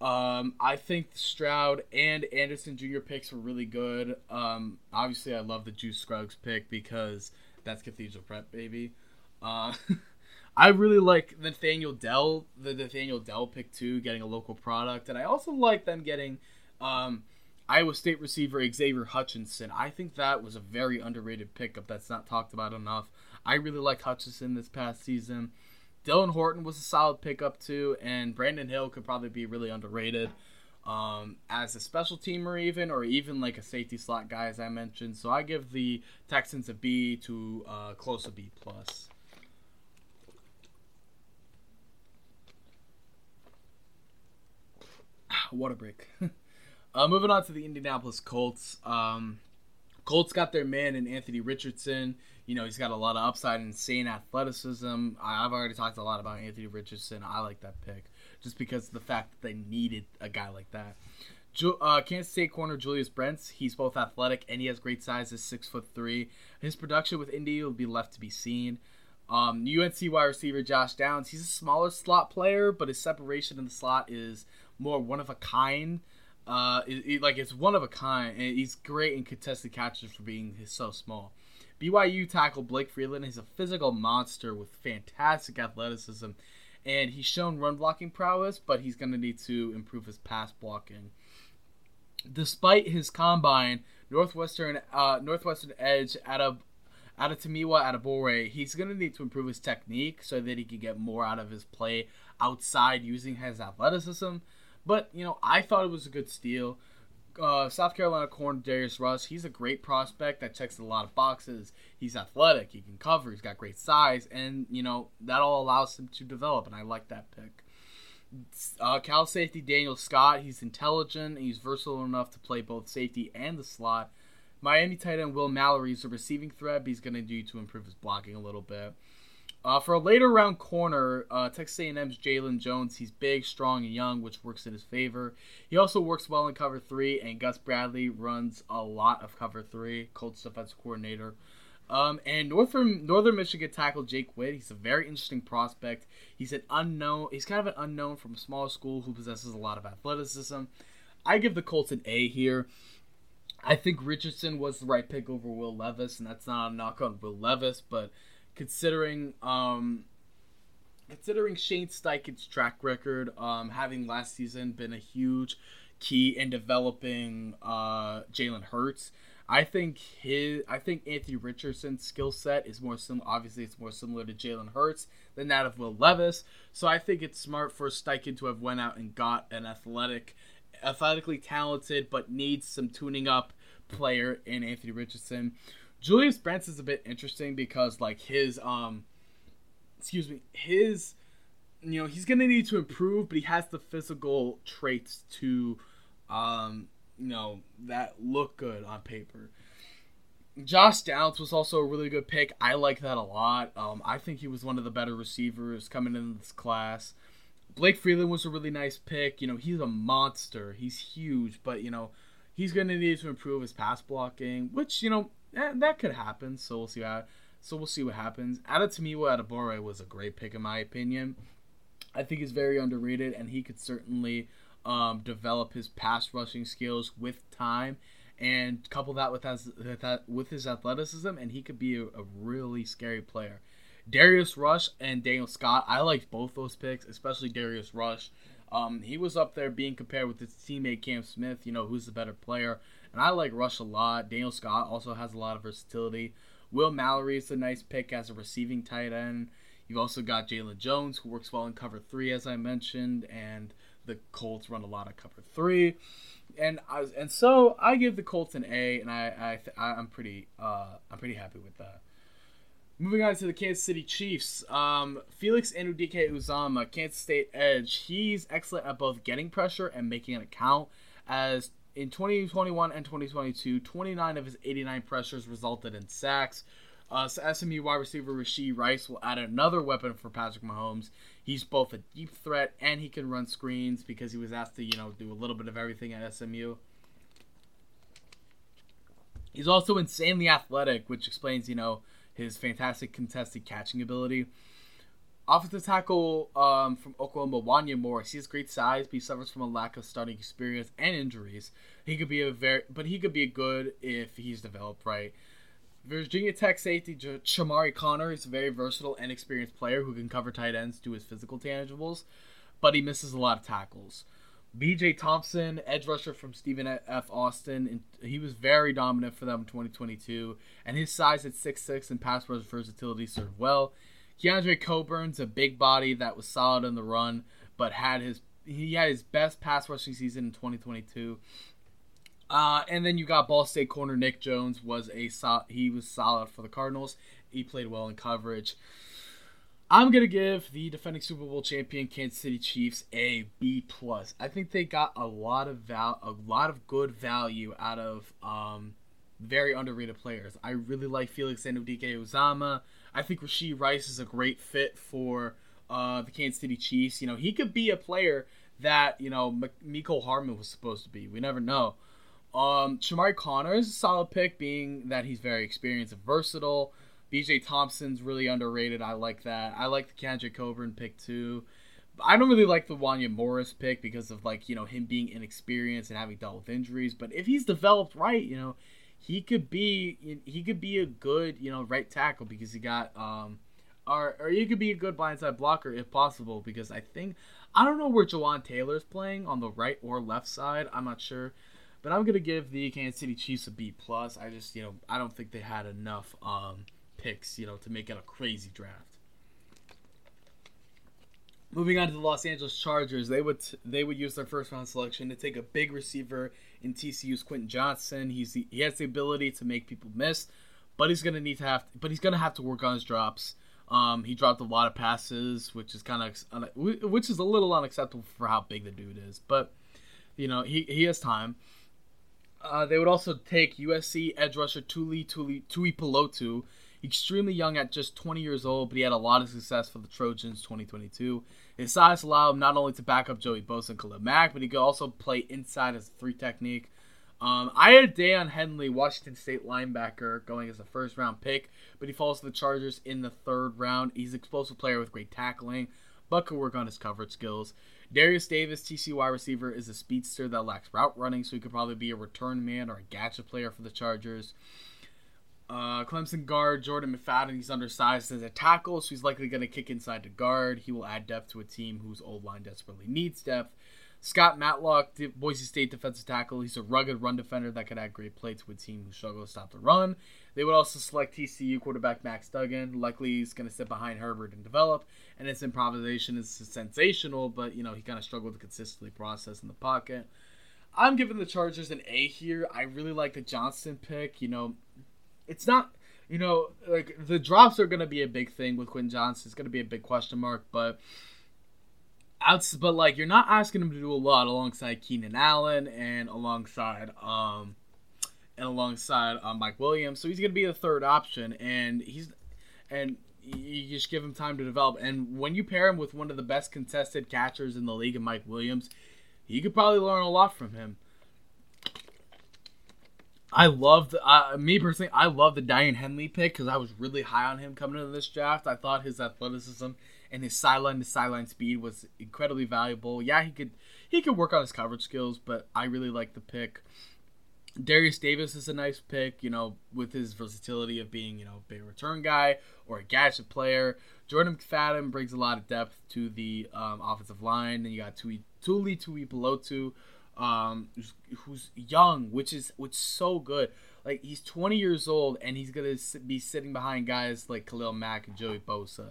S1: Um, I think Stroud and Anderson Jr. picks were really good. Um, obviously, I love the Juice Scruggs pick because that's Cathedral Prep, baby. Uh, *laughs* I really like Nathaniel Dell, the Nathaniel Dell pick too, getting a local product, and I also like them getting um, Iowa State receiver Xavier Hutchinson. I think that was a very underrated pickup that's not talked about enough. I really like Hutchinson this past season. Dylan Horton was a solid pickup too, and Brandon Hill could probably be really underrated. um, as a special teamer, even or even like a safety slot guy, as I mentioned. So I give the Texans a B to uh, close a B plus. Water break. *laughs* uh, moving on to the Indianapolis Colts. Um, Colts got their man in Anthony Richardson. You know, he's got a lot of upside, insane athleticism. I've already talked a lot about Anthony Richardson. I like that pick just because of the fact that they needed a guy like that. Uh, Kansas State corner Julius Brents. He's both athletic and he has great size. He's six foot three. His production with Indy will be left to be seen. Um, UNC wide receiver Josh Downs. He's a smaller slot player, but his separation in the slot is more one of a kind. Uh, it, it, like it's one of a kind, and he's great in contested catches for being so small. BYU tackle Blake Freeland is a physical monster with fantastic athleticism, and he's shown run blocking prowess, but he's going to need to improve his pass blocking. Despite his combine, Northwestern uh, Northwestern edge out of Adetomiwa Adebawore, he's going to need to improve his technique so that he can get more out of his play outside using his athleticism. But you know, I thought it was a good steal. Uh, South Carolina corner Darius Rush, he's a great prospect that checks a lot of boxes. He's athletic, he can cover, he's got great size, and you know that all allows him to develop. And I like that pick. Uh, Cal safety Daniel Scott, he's intelligent, he's versatile enough to play both safety and the slot. Miami tight end Will Mallory is a receiving threat, but he's going to need to improve his blocking a little bit. Uh, for a later round corner, uh, Texas A&M's Jaylon Jones. He's big, strong, and young, which works in his favor. He also works well in cover three, and Gus Bradley runs a lot of cover three. Colts defensive coordinator. Um, and Northern Northern Michigan tackle Jake Witt. He's a very interesting prospect. He's an unknown. He's kind of an unknown from a small school who possesses a lot of athleticism. I give the Colts an A here. I think Richardson was the right pick over Will Levis, and that's not a knock on Will Levis, but considering um, considering Shane Steichen's track record, um, having last season been a huge key in developing uh, Jalen Hurts. I think his, I think Anthony Richardson's skill set is more similar. Obviously, it's more similar to Jalen Hurts than that of Will Levis. So I think it's smart for Steichen to have went out and got an athletic, athletically talented but needs some tuning up player in Anthony Richardson. Julius Brents is a bit interesting because like his um excuse me, his you know, he's gonna need to improve, but he has the physical traits to um, you know, that look good on paper. Josh Downs was also a really good pick. I like that a lot. Um, I think he was one of the better receivers coming in this class. Blake Freeland was a really nice pick. You know, he's a monster. He's huge, but you know, he's going to need to improve his pass blocking, which you know that, that could happen. So we'll see how. So we'll see what happens. Adetomiwa Adebawore was a great pick in my opinion. I think he's very underrated, and he could certainly um, develop his pass rushing skills with time, and couple that with his with his athleticism, and he could be a, a really scary player. Darius Rush and Daniel Scott, I liked both those picks, especially Darius Rush. Um, he was up there being compared with his teammate Cam Smith, you know, who's the better player. And I like Rush a lot. Daniel Scott also has a lot of versatility. Will Mallory is a nice pick as a receiving tight end. You've also got Jaylon Jones, who works well in cover three, as I mentioned, and the Colts run a lot of cover three. And I, and so I give the Colts an A, and I, I I'm pretty uh, I'm pretty happy with that. Moving on to the Kansas City Chiefs, um, Felix Anudike-Uzomah, Kansas State edge. He's excellent at both getting pressure and making an account. As in 2021 and 2022, 29 of his 89 pressures resulted in sacks. Uh, so SMU wide receiver Rashee Rice will add another weapon for Patrick Mahomes. He's both a deep threat and he can run screens because he was asked to, you know, do a little bit of everything at SMU. He's also insanely athletic, which explains, you know, his fantastic contested catching ability. Offensive tackle um, from Oklahoma, Wanya Morris. He has great size, but he suffers from a lack of starting experience and injuries. He could be a very, but he could be good if he's developed right. Virginia Tech safety Chamarri Conner is a very versatile and experienced player who can cover tight ends to his physical tangibles, but he misses a lot of tackles. BJ Thompson, edge rusher from Stephen F. Austin, and he was very dominant for them in 2022, and his size at 6'6 and pass rush versatility served well. Keondre Coburn's a big body that was solid in the run, but had his he had his best pass rushing season in 2022. Uh, and then you got Ball State corner Nick Jones was a he was solid for the Cardinals. He played well in coverage. I'm gonna give the defending Super Bowl champion Kansas City Chiefs a B plus. I think they got a lot of val a lot of good value out of um, very underrated players. I really like Felix Anudike-Uzomah. I think Rashee Rice is a great fit for uh, the Kansas City Chiefs. You know, he could be a player that you know M- Mecole Hardman was supposed to be. We never know. Um, Chamarri Conner is a solid pick, being that he's very experienced and versatile. BJ Thompson's really underrated. I like that. I like the Kendrick Coburn pick too. I don't really like the Wanya Morris pick because of like you know him being inexperienced and having dealt with injuries. But if he's developed right, you know, he could be he could be a good you know right tackle because he got um or or he could be a good blindside blocker if possible because I think I don't know where Jawaan Taylor's playing on the right or left side. I'm not sure. But I'm gonna give the Kansas City Chiefs a B plus. I just you know I don't think they had enough um, picks you know to make it a crazy draft. Moving on to the Los Angeles Chargers, they would they would use their first round selection to take a big receiver in TCU's Quentin Johnston. He's the, he has the ability to make people miss, but he's gonna need to have but he's gonna have to work on his drops. Um, he dropped a lot of passes, which is kind of which is a little unacceptable for how big the dude is. But you know he he has time. Uh, they would also take USC edge rusher Tuli Tuli Tuipulotu, extremely young at just 20 years old, but he had a lot of success for the Trojans 2022. His size allowed him not only to back up Joey Bosa and Khalil Mack, but he could also play inside as a three technique. Um, I had Daiyan Henley, Washington State linebacker, going as a first round pick, but he falls to the Chargers in the third round. He's an explosive player with great tackling, but could work on his coverage skills. Derius Davis, TC wide receiver, is a speedster that lacks route running, so he could probably be a return man or a gadget player for the Chargers. Uh, Clemson guard Jordan McFadden, he's undersized as a tackle, so he's likely going to kick inside to guard. He will add depth to a team whose old line desperately needs depth. Scott Matlock, Boise State defensive tackle. He's a rugged run defender that could add great play to a team who struggle to stop the run. They would also select TCU quarterback Max Duggan. Likely he's going to sit behind Herbert and develop. And his improvisation is sensational, but you know he kind of struggled to consistently process in the pocket. I'm giving the Chargers an A here. I really like the Johnston pick. You know, it's not. You know, like the drops are going to be a big thing with Quinn Johnson. It's going to be a big question mark, but outs. But like, you're not asking him to do a lot alongside Keenan Allen and alongside um and alongside uh, Mike Williams. So he's going to be the third option, and he's and you just give him time to develop. And when you pair him with one of the best contested catchers in the league, and Mike Williams, you could probably learn a lot from him. I love uh, me personally. I love the Daiyan Henley pick because I was really high on him coming into this draft. I thought his athleticism and his sideline to sideline speed was incredibly valuable. Yeah, he could he could work on his coverage skills, but I really like the pick. Derius Davis is a nice pick, you know, with his versatility of being, you know, a big return guy or a gadget player. Jordan McFadden brings a lot of depth to the um, offensive line. Then you got Tui, Tuli Tuipulotu, um, who's, young, which is which so good. Like he's 20 years old and he's gonna be sitting behind guys like Khalil Mack and Joey Bosa,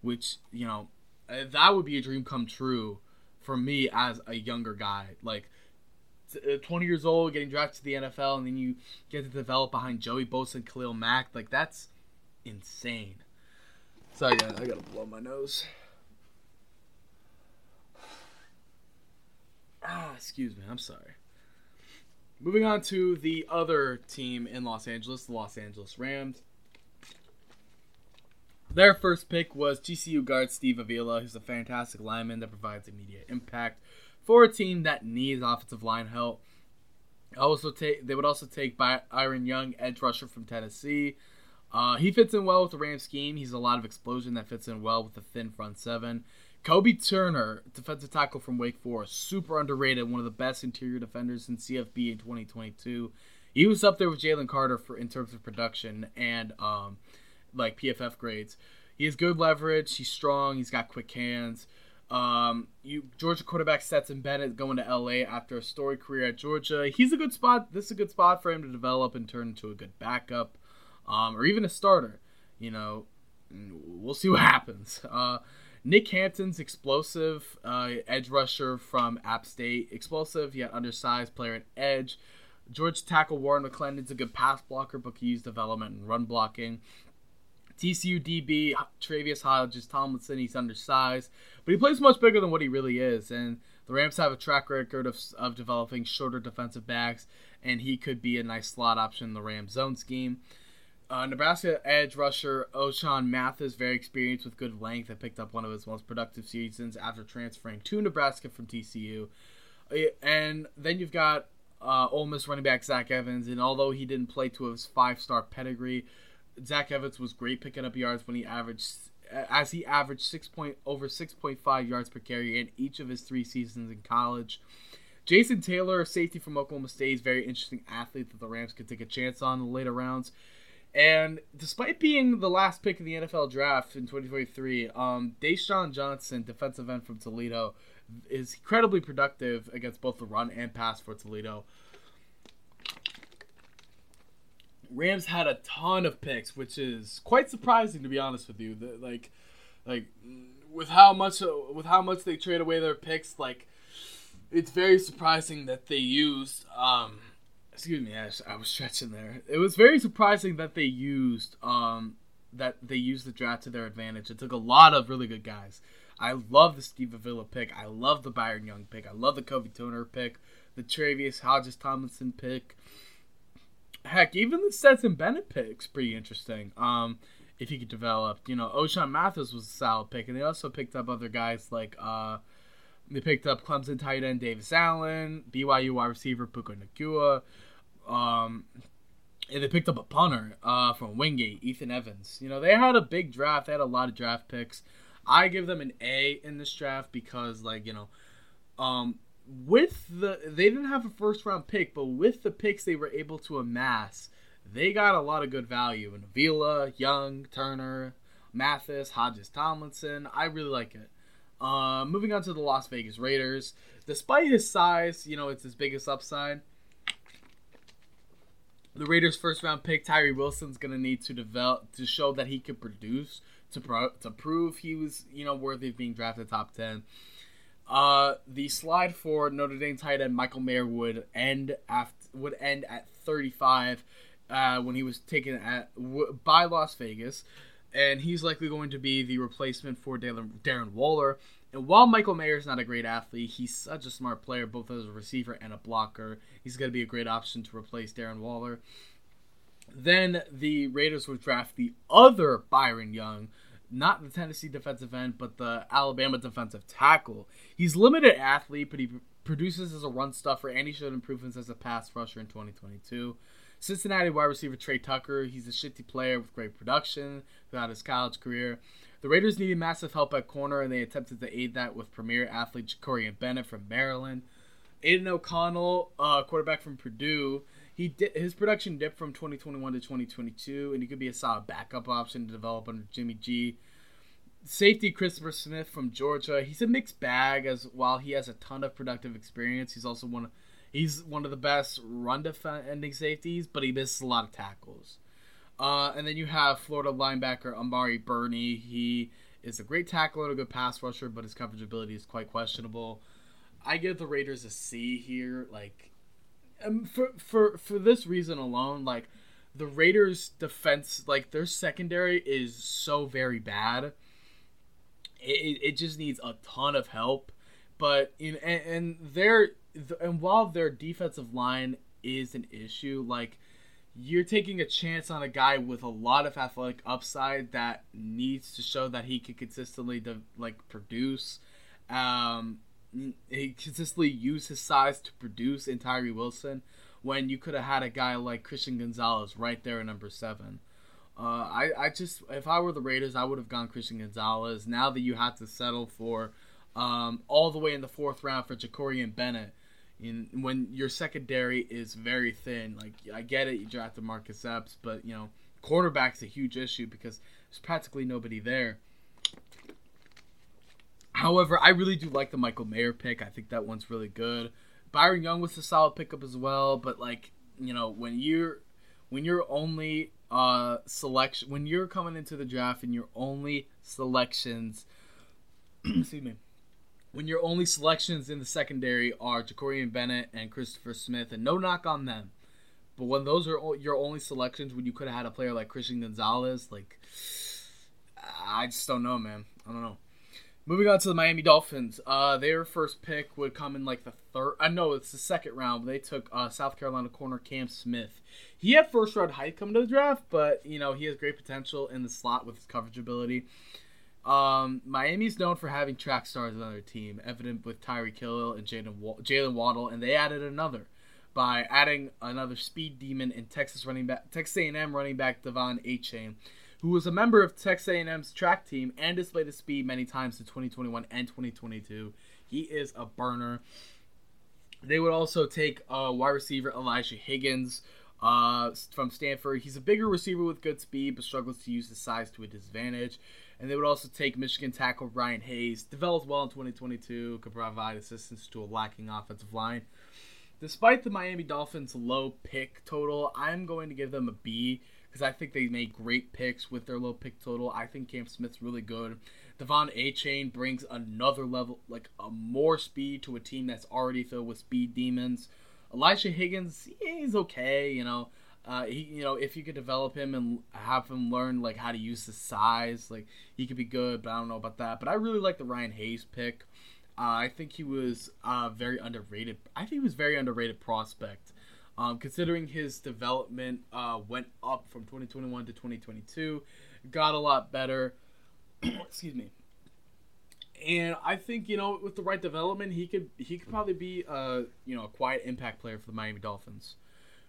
S1: which you know uh, that would be a dream come true for me as a younger guy. Like uh, 20 years old, getting drafted to the NFL, and then you get to develop behind Joey Bosa and Khalil Mack. Like that's insane. Sorry, guys, I gotta blow my nose. Ah, excuse me. I'm sorry. Moving on to the other team in Los Angeles, the Los Angeles Rams. Their first pick was TCU guard Steve Avila, who's a fantastic lineman that provides immediate impact for a team that needs offensive line help. Also, take they would also take Byron Young, edge rusher from Tennessee. Uh, he fits in well with the Rams scheme. He's a lot of explosion that fits in well with the thin front seven. Kobie Turner, defensive tackle from Wake Forest, super underrated, one of the best interior defenders in CFB in 2022. He was up there with Jalen Carter for in terms of production and um, like PFF grades. He has good leverage. He's strong. He's got quick hands. Um, you Georgia quarterback Stetson Bennett going to LA after a storied career at Georgia. He's a good spot. This is a good spot for him to develop and turn into a good backup, um, or even a starter. You know, we'll see what *laughs* happens. Uh, Nick Hampton's explosive uh, edge rusher from App State, explosive yet undersized player at edge. George tackle Warren McClendon's a good pass blocker, but can use development and run blocking. TCU DB Tre'Vius Hodges Tomlinson, he's undersized, but he plays much bigger than what he really is. And the Rams have a track record of, of developing shorter defensive backs, and he could be a nice slot option in the Rams zone scheme. Uh, Nebraska edge rusher Ochaun Mathis, very experienced with good length, and picked up one of his most productive seasons after transferring to Nebraska from TCU. Uh, and then you've got uh, Ole Miss running back Zach Evans, and although he didn't play to his five-star pedigree, Zach Evans was great picking up yards when he averaged as he averaged six point over six point five yards per carry in each of his three seasons in college. Jason Taylor, safety from Oklahoma State, is very interesting athlete that the Rams could take a chance on in the later rounds. And despite being the last pick in the NFL draft in 2023, um, Desjuan Johnson, defensive end from Toledo, is incredibly productive against both the run and pass for Toledo. Rams had a ton of picks, which is quite surprising to be honest with you. The, like, like with how much with how much they trade away their picks, like it's very surprising that they used. Um, excuse me, I, I was stretching there. It was very surprising that they used um that they used the draft to their advantage. It took a lot of really good guys. I love the Steve Avila pick. I love the Byron Young pick. I love the Kobie Turner pick. The Tre'Vius Hodges Tomlinson pick heck, even the Stetson Bennett pick's pretty interesting. Um, if he could develop, you know, Ochaun Mathis was a solid pick, and they also picked up other guys like uh, they picked up Clemson tight end Davis Allen, BYU wide receiver Puka Nacua, um, and they picked up a punter uh, from Wingate, Ethan Evans. You know, they had a big draft. They had a lot of draft picks. I give them an A in this draft because, like, you know, um, with the they didn't have a first round pick, but with the picks they were able to amass, they got a lot of good value in Avila, Young, Turner, Mathis, Hodges, Tomlinson. I really like it. Uh, moving on to the Las Vegas Raiders. Despite his size, you know, it's his biggest upside. The Raiders' first round pick, Tyree Wilson's going to need to develop to show that he could produce to pro, to prove he was, you know, worthy of being drafted top 10. Uh, the slide for Notre Dame tight end Michael Mayer would end after would end at 35 uh, when he was taken at w- by Las Vegas, and he's likely going to be the replacement for Darren, Waller. And while Michael Mayer is not a great athlete, he's such a smart player, both as a receiver and a blocker. He's going to be a great option to replace Darren Waller. Then the Raiders would draft the other Byron Young, not the Tennessee defensive end, but the Alabama defensive tackle. He's limited athlete, but he produces as a run stuffer, and he showed improvements as a pass rusher in 2022. Cincinnati wide receiver Tre Tucker, he's a shifty player with great production throughout his college career. The Raiders needed massive help at corner, and they attempted to aid that with premier athlete Jakorian Bennett from Maryland. Aidan O'Connell, uh, quarterback from Purdue, he his production dipped from 2021 to 2022, and he could be a solid backup option to develop under Jimmy G. Safety Christopher Smith from Georgia. He's a mixed bag as while he has a ton of productive experience, he's also one of he's one of the best run defending safeties, but he misses a lot of tackles. Uh, and then you have Florida linebacker Amari Burney. He is a great tackler and a good pass rusher, but his coverage ability is quite questionable. I give the Raiders a C here. Like um, for for for this reason alone, like the Raiders' defense, like their secondary is so very bad. It, it just needs a ton of help, but in and, and their and while their defensive line is an issue, like you're taking a chance on a guy with a lot of athletic upside that needs to show that he can consistently de- like produce. Um, he consistently use his size to produce in Tyree Wilson when you could have had a guy like Christian Gonzalez right there at number seven. Uh, I, I just if I were the Raiders, I would have gone Christian Gonzalez. Now that you have to settle for um, all the way in the fourth round for Jakorian Bennett, in when your secondary is very thin. Like I get it, you drafted Marcus Epps, but you know quarterback's a huge issue because there's practically nobody there. However, I really do like the Michael Mayer pick. I think that one's really good. Byron Young was a solid pickup as well, but like you know when you're when you're only uh selection when you're coming into the draft and your only selections *clears throat* excuse me, when your only selections in the secondary are Jakorian Bennett and Christopher Smith, and no knock on them, but when those are your only selections, when you could have had a player like Christian Gonzalez, like I just don't know, man. I don't know. Moving on to the Miami Dolphins, uh, their first pick would come in like the third. I know it's the second round, but they took uh, South Carolina corner Cam Smith. He had first round height coming to the draft, but you know he has great potential in the slot with his coverage ability. Um, Miami's known for having track stars on their team, evident with Tyreek Hill and Jaylen Waddle, and they added another by adding another speed demon in Texas running back Texas A&M running back De'Von Achane who was a member of Texas A&M's track team and displayed his speed many times in 2021 and 2022. He is a burner. They would also take uh, wide receiver Elijah Higgins uh, from Stanford. He's a bigger receiver with good speed, but struggles to use his size to a disadvantage. And they would also take Michigan tackle Ryan Hayes, developed well in 2022, could provide assistance to a lacking offensive line. Despite the Miami Dolphins' low pick total, I'm going to give them a B because I think they made great picks with their low pick total. I think Cam Smith's really good. De'Von Achane brings another level, like a more speed to a team that's already filled with speed demons. Elijah Higgins, he's okay, you know. Uh, he, you know, if you could develop him and have him learn like how to use the size, like he could be good. But I don't know about that. But I really like the Ryan Hayes pick. Uh, I think he was uh, very underrated. I think he was very underrated prospect. Um, considering his development uh, went up from 2021 to 2022, got a lot better. *clears throat* Excuse me. And I think you know, with the right development, he could he could probably be a you know a quiet impact player for the Miami Dolphins.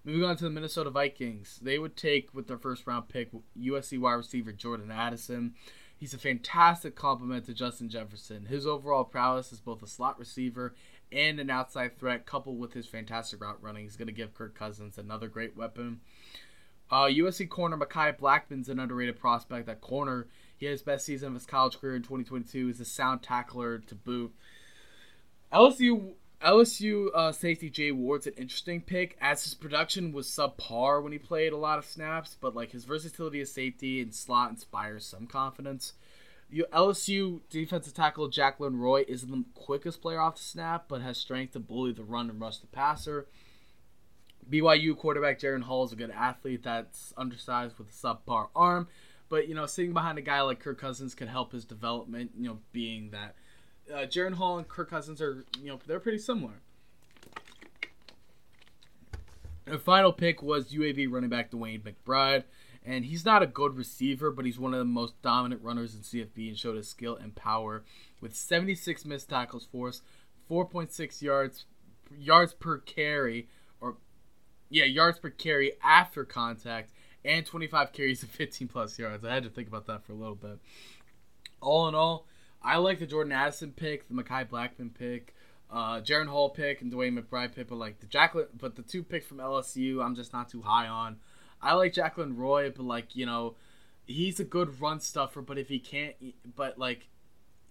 S1: Moving on to the Minnesota Vikings, they would take with their first round pick USC wide receiver Jordan Addison. He's a fantastic complement to Justin Jefferson. His overall prowess as both a slot receiver and an outside threat, coupled with his fantastic route running, is going to give Kirk Cousins another great weapon. Uh, USC corner Mekhi Blackmon's an underrated prospect. That corner, he had his best season of his college career in 2022. He's a sound tackler to boot. LSU LSU uh, safety Jay Ward's an interesting pick, as his production was subpar when he played a lot of snaps, but like his versatility as safety and slot inspires some confidence. You, LSU defensive tackle Jaquelin Roy isn't the quickest player off the snap, but has strength to bully the run and rush the passer. BYU quarterback Jaren Hall is a good athlete that's undersized with a subpar arm, but you know, sitting behind a guy like Kirk Cousins could help his development. You know, being that uh, Jaren Hall and Kirk Cousins are you know they're pretty similar. The final pick was UAB running back DeWayne McBride and he's not a good receiver, but he's one of the most dominant runners in CFB and showed his skill and power with 76 missed tackles forced, 4.6 yards yards per carry, or yeah, yards per carry after contact, and 25 carries of 15 plus yards. I had to think about that for a little bit. All in all, I like the Jordan Addison pick, the Mekhi Blackmon pick. Uh, Jaren Hall pick and DeWayne McBride pick, but like the Jaquelin, but the two picks from LSU, I'm just not too high on. I like Jaquelin Roy, but like you know, he's a good run stuffer. But if he can't, but like,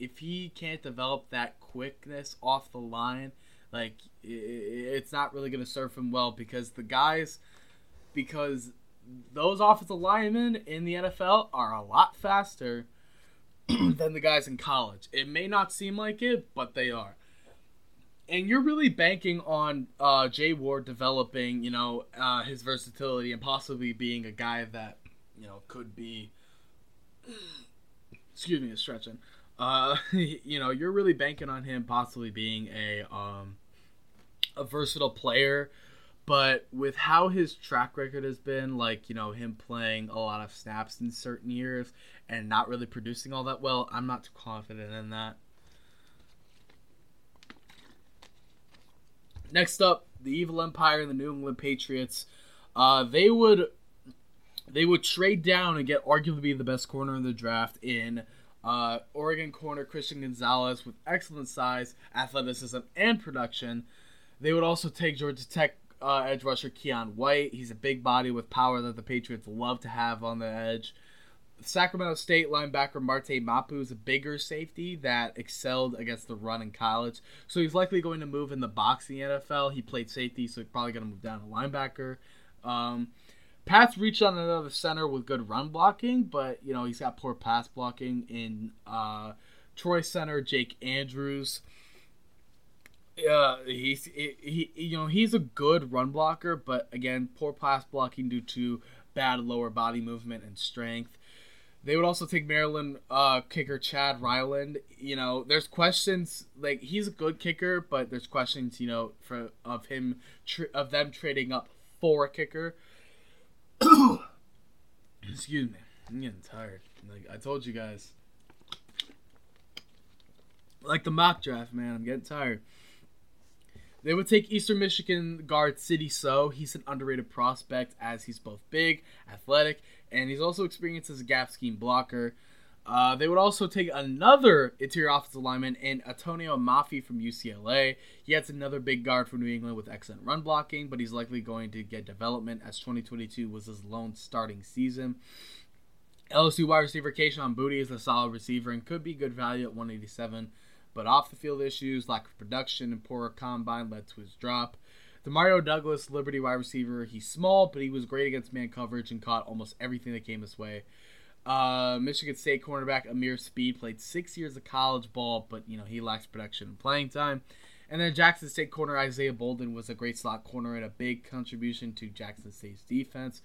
S1: if he can't develop that quickness off the line, like it's not really going to serve him well because the guys, because those offensive linemen in the NFL are a lot faster *clears throat* than the guys in college. It may not seem like it, but they are and you're really banking on uh, Jay Ward developing, you know, uh, his versatility and possibly being a guy that, you know, could be. *clears throat* Excuse me, stretching. Uh, *laughs* you know, you're really banking on him possibly being a um, a versatile player, but with how his track record has been, like you know, him playing a lot of snaps in certain years and not really producing all that well, I'm not too confident in that. Next up, the Evil Empire and the New England Patriots. Uh, they would they would trade down and get arguably the best corner in the draft in uh, Oregon corner Christian Gonzalez with excellent size, athleticism, and production. They would also take Georgia Tech uh, edge rusher Keon White. He's a big body with power that the Patriots love to have on the edge. Sacramento State linebacker Marte Mapu is a bigger safety that excelled against the run in college. So he's likely going to move in the boxing NFL. He played safety, so he's probably going to move down to linebacker. Um, Pats reached on another center with good run blocking, but you know he's got poor pass blocking in uh, Troy center Jake Andrews. Uh, he's he, he you know he's a good run blocker, but again, poor pass blocking due to bad lower body movement and strength. They would also take Maryland uh, kicker Chad Ryland. You know, there's questions like he's a good kicker, but there's questions you know for of him tr- of them trading up for a kicker. *coughs* Excuse me, I'm getting tired. Like I told you guys, like the mock draft, man. I'm getting tired. They would take Eastern Michigan guard Sidy Sow. He's an underrated prospect as he's both big, athletic, and he's also experienced as a gap scheme blocker. Uh, they would also take another interior offensive lineman in Antonio Mafi from UCLA. He has another big guard from New England with excellent run blocking, but he's likely going to get development as 2022 was his lone starting season. LSU wide receiver Kayshon Booty is a solid receiver and could be good value at 187 but off the field issues, lack of production, and poor combine led to his drop. Demario Douglas, Liberty wide receiver, he's small, but he was great against man coverage and caught almost everything that came his way. Uh, Michigan State cornerback Ameer Speed played six years of college ball, but you know he lacks production and playing time. And then Jackson State corner Isaiah Bolden was a great slot corner and a big contribution to Jackson State's defense.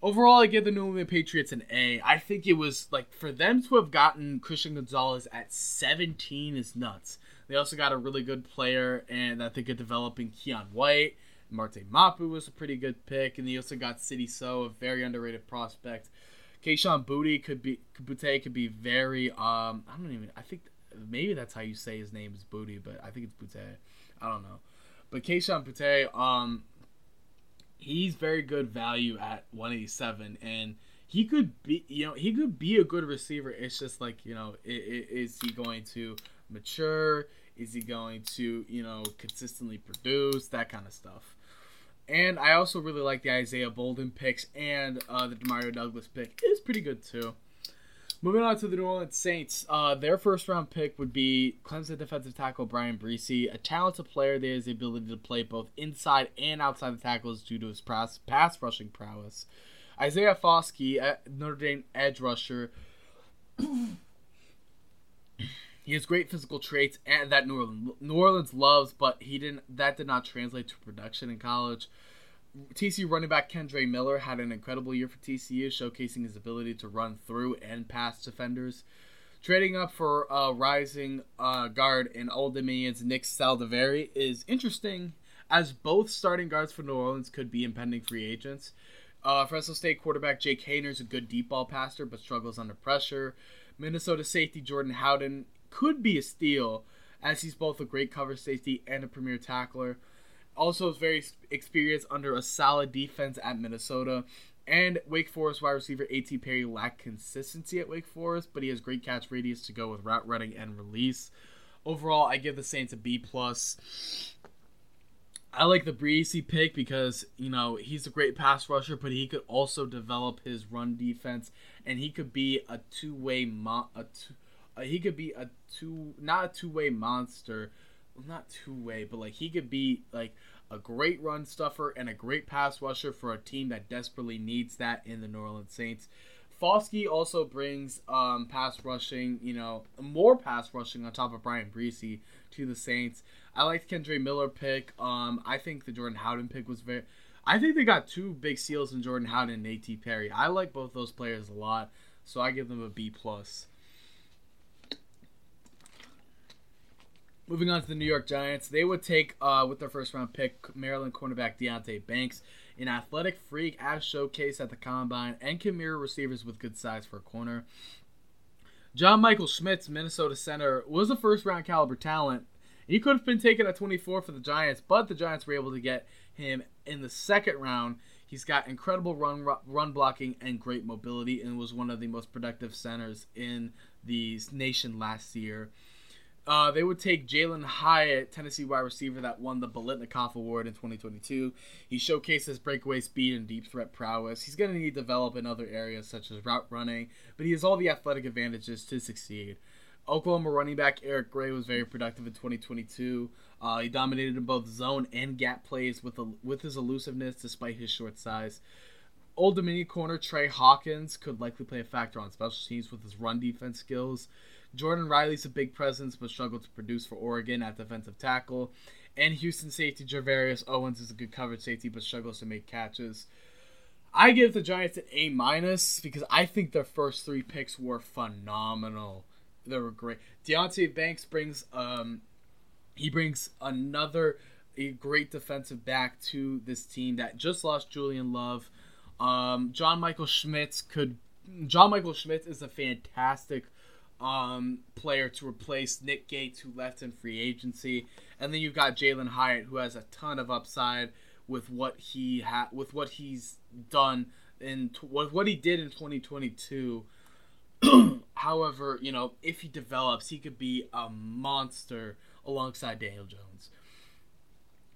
S1: Overall, I give the New England Patriots an A. I think it was like for them to have gotten Christian Gonzalez at 17 is nuts. They also got a really good player, and I think a developing Keon White. Marte Mapu was a pretty good pick, and they also got Sidy Sow, a very underrated prospect. Kayshon Boutte could be Boutte could be very um I don't even I think maybe that's how you say his name is Booty, but I think it's Boutte. I don't know. But Kayshon Boutte, um, he's very good value at 187 and he could be you know he could be a good receiver. It's just like you know is he going to mature? Is he going to you know consistently produce? That kind of stuff. And i also really like the isaiah bolden picks and uh, the demario douglas pick. Is pretty good too Moving on to the New Orleans Saints, uh, their first round pick would be Clemson defensive tackle Bryan Bresee, a talented player that has the ability to play both inside and outside the tackles due to his pass, pass rushing prowess. Isaiah Foskey, Notre Dame edge rusher. *coughs* he has great physical traits and that New Orleans, New Orleans loves, but he didn't. That did not translate to production in college. TCU running back Kendre Miller had an incredible year for TCU, showcasing his ability to run through and pass defenders. Trading up for a rising uh, guard in Old Dominion's Nick Saldiveri is interesting, as both starting guards for New Orleans could be impending free agents. Uh, Fresno State quarterback Jake Haener is a good deep ball passer, but struggles under pressure. Minnesota safety Jordan Howden could be a steal, as he's both a great cover safety and a premier tackler also is very experienced under a solid defense at Minnesota. And Wake Forest wide receiver A.T. Perry lacked consistency at Wake Forest, but he has great catch radius to go with route running and release. Overall, I give the Saints a B plus. I like the Bresee pick because you know he's a great pass rusher, but he could also develop his run defense, and he could be a two way mo- a two, uh, he could be a two not a two way monster, not two way, but like he could be like a great run stuffer and a great pass rusher for a team that desperately needs that in the New Orleans Saints. Foskey also brings um, pass rushing, you know, more pass rushing on top of Bryan Bresee to the Saints. I liked Kendre Miller pick. Um, I think the Jordan Howden pick was very. I think they got two big seals in Jordan Howden and A.T. Perry. I like both those players a lot, so I give them a B plus. Moving on to the New York Giants, they would take uh, with their first round pick Maryland cornerback Deonte Banks, an athletic freak as showcased at the combine, and can mirror receivers with good size for a corner. John Michael Schmitz, Minnesota center, was a first round caliber talent. He could have been taken at 24 for the Giants, but the Giants were able to get him in the second round. He's got incredible run run blocking and great mobility, and was one of the most productive centers in the nation last year. Uh, they would take Jalin Hyatt, Tennessee wide receiver that won the Biletnikoff Award in 2022. He showcases breakaway speed and deep threat prowess. He's going to need to develop in other areas such as route running, but he has all the athletic advantages to succeed. Oklahoma running back Eric Gray was very productive in 2022. Uh, he dominated in both zone and gap plays with a, with his elusiveness despite his short size. Old Dominion corner Tre Hawkins could likely play a factor on special teams with his run defense skills. Jordan Riley's a big presence, but struggled to produce for Oregon at defensive tackle. And Houston safety Gervarrius Owens is a good coverage safety, but struggles to make catches. I give the Giants an A minus because I think their first three picks were phenomenal. They were great. Deonte Banks brings um he brings another a great defensive back to this team that just lost Julian Love. Um, John Michael Schmitz could John Michael Schmitz is a fantastic um, player to replace Nick Gates, who left in free agency, and then you've got Jalin Hyatt, who has a ton of upside with what he ha- with what he's done in t- what what he did in 2022. *clears throat* However, you know, if he develops, he could be a monster alongside Daniel Jones.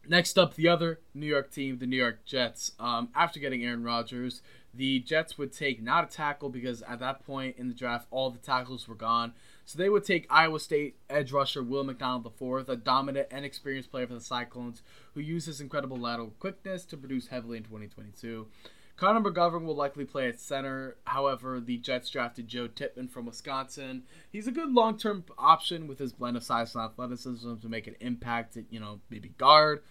S1: Next up, the other New York team, the New York Jets. Um, after getting Aaron Rodgers, the Jets would take not a tackle because at that point in the draft, all the tackles were gone. So they would take Iowa State edge rusher Will McDonald IV, a dominant and experienced player for the Cyclones, who used his incredible lateral quickness to produce heavily in 2022. Connor McGovern will likely play at center. However, the Jets drafted Joe Tippmann from Wisconsin. He's a good long-term option with his blend of size and athleticism to make an impact at, you know, maybe guard.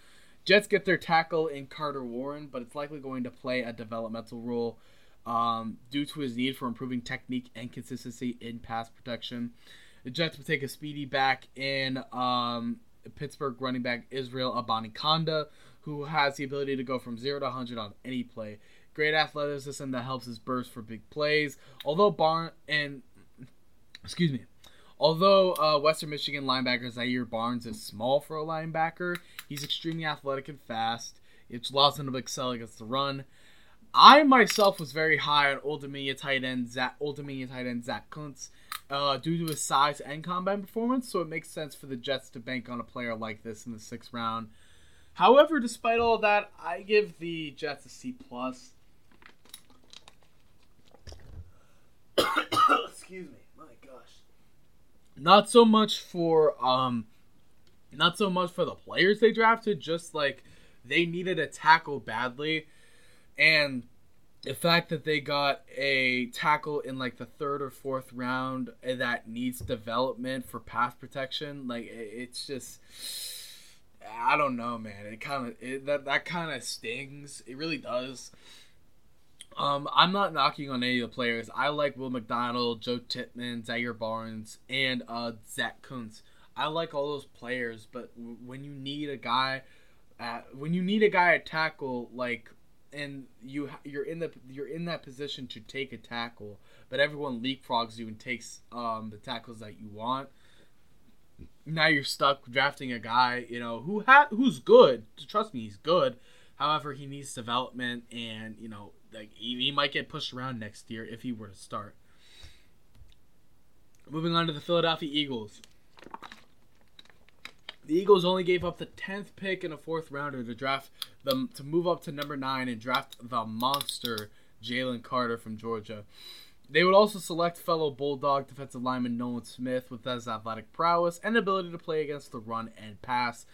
S1: Jets get their tackle in Carter Warren, but it's likely going to play a developmental role um, due to his need for improving technique and consistency in pass protection. The Jets would take a speedy back in um, Pittsburgh running back Israel Abanikanda, who has the ability to go from 0 to 100 on any play. Great athleticism that helps his burst for big plays. Although Barn and excuse me, although uh, Western Michigan linebacker Zaire Barnes is small for a linebacker, he's extremely athletic and fast. It allows him to excel against the run. I myself was very high on Old Dominion tight end Zach, Old Dominion tight end Zach Kuntz uh, due to his size and combat performance, so it makes sense for the Jets to bank on a player like this in the sixth round. However, despite all that, I give the Jets a C plus. *coughs* Excuse me, my gosh. Not so much for um, not so much for the players they drafted, just like they needed a tackle badly, and the fact that they got a tackle in like the third or fourth round that needs development for pass protection, like it's just. I don't know, man. It kind of that that kind of stings. It really does. Um, I'm not knocking on any of the players. I like Will McDonald, Joe Tippmann, Zaire Barnes, and uh, Zach Kuntz. I like all those players, but when you need a guy, at, when you need a guy at tackle, like, and you you're in the you're in that position to take a tackle, but everyone leapfrogs you and takes um, the tackles that you want. Now you're stuck drafting a guy, you know, who ha- who's good. Trust me, he's good. However, he needs development, and you know, like he, he might get pushed around next year if he were to start. Moving on to the Philadelphia Eagles. The Eagles only gave up the tenth pick in a fourth rounder to draft them to move up to number nine and draft the monster Jalen Carter from Georgia. They would also select fellow Bulldog defensive lineman Nolan Smith with his athletic prowess and ability to play against the run and pass.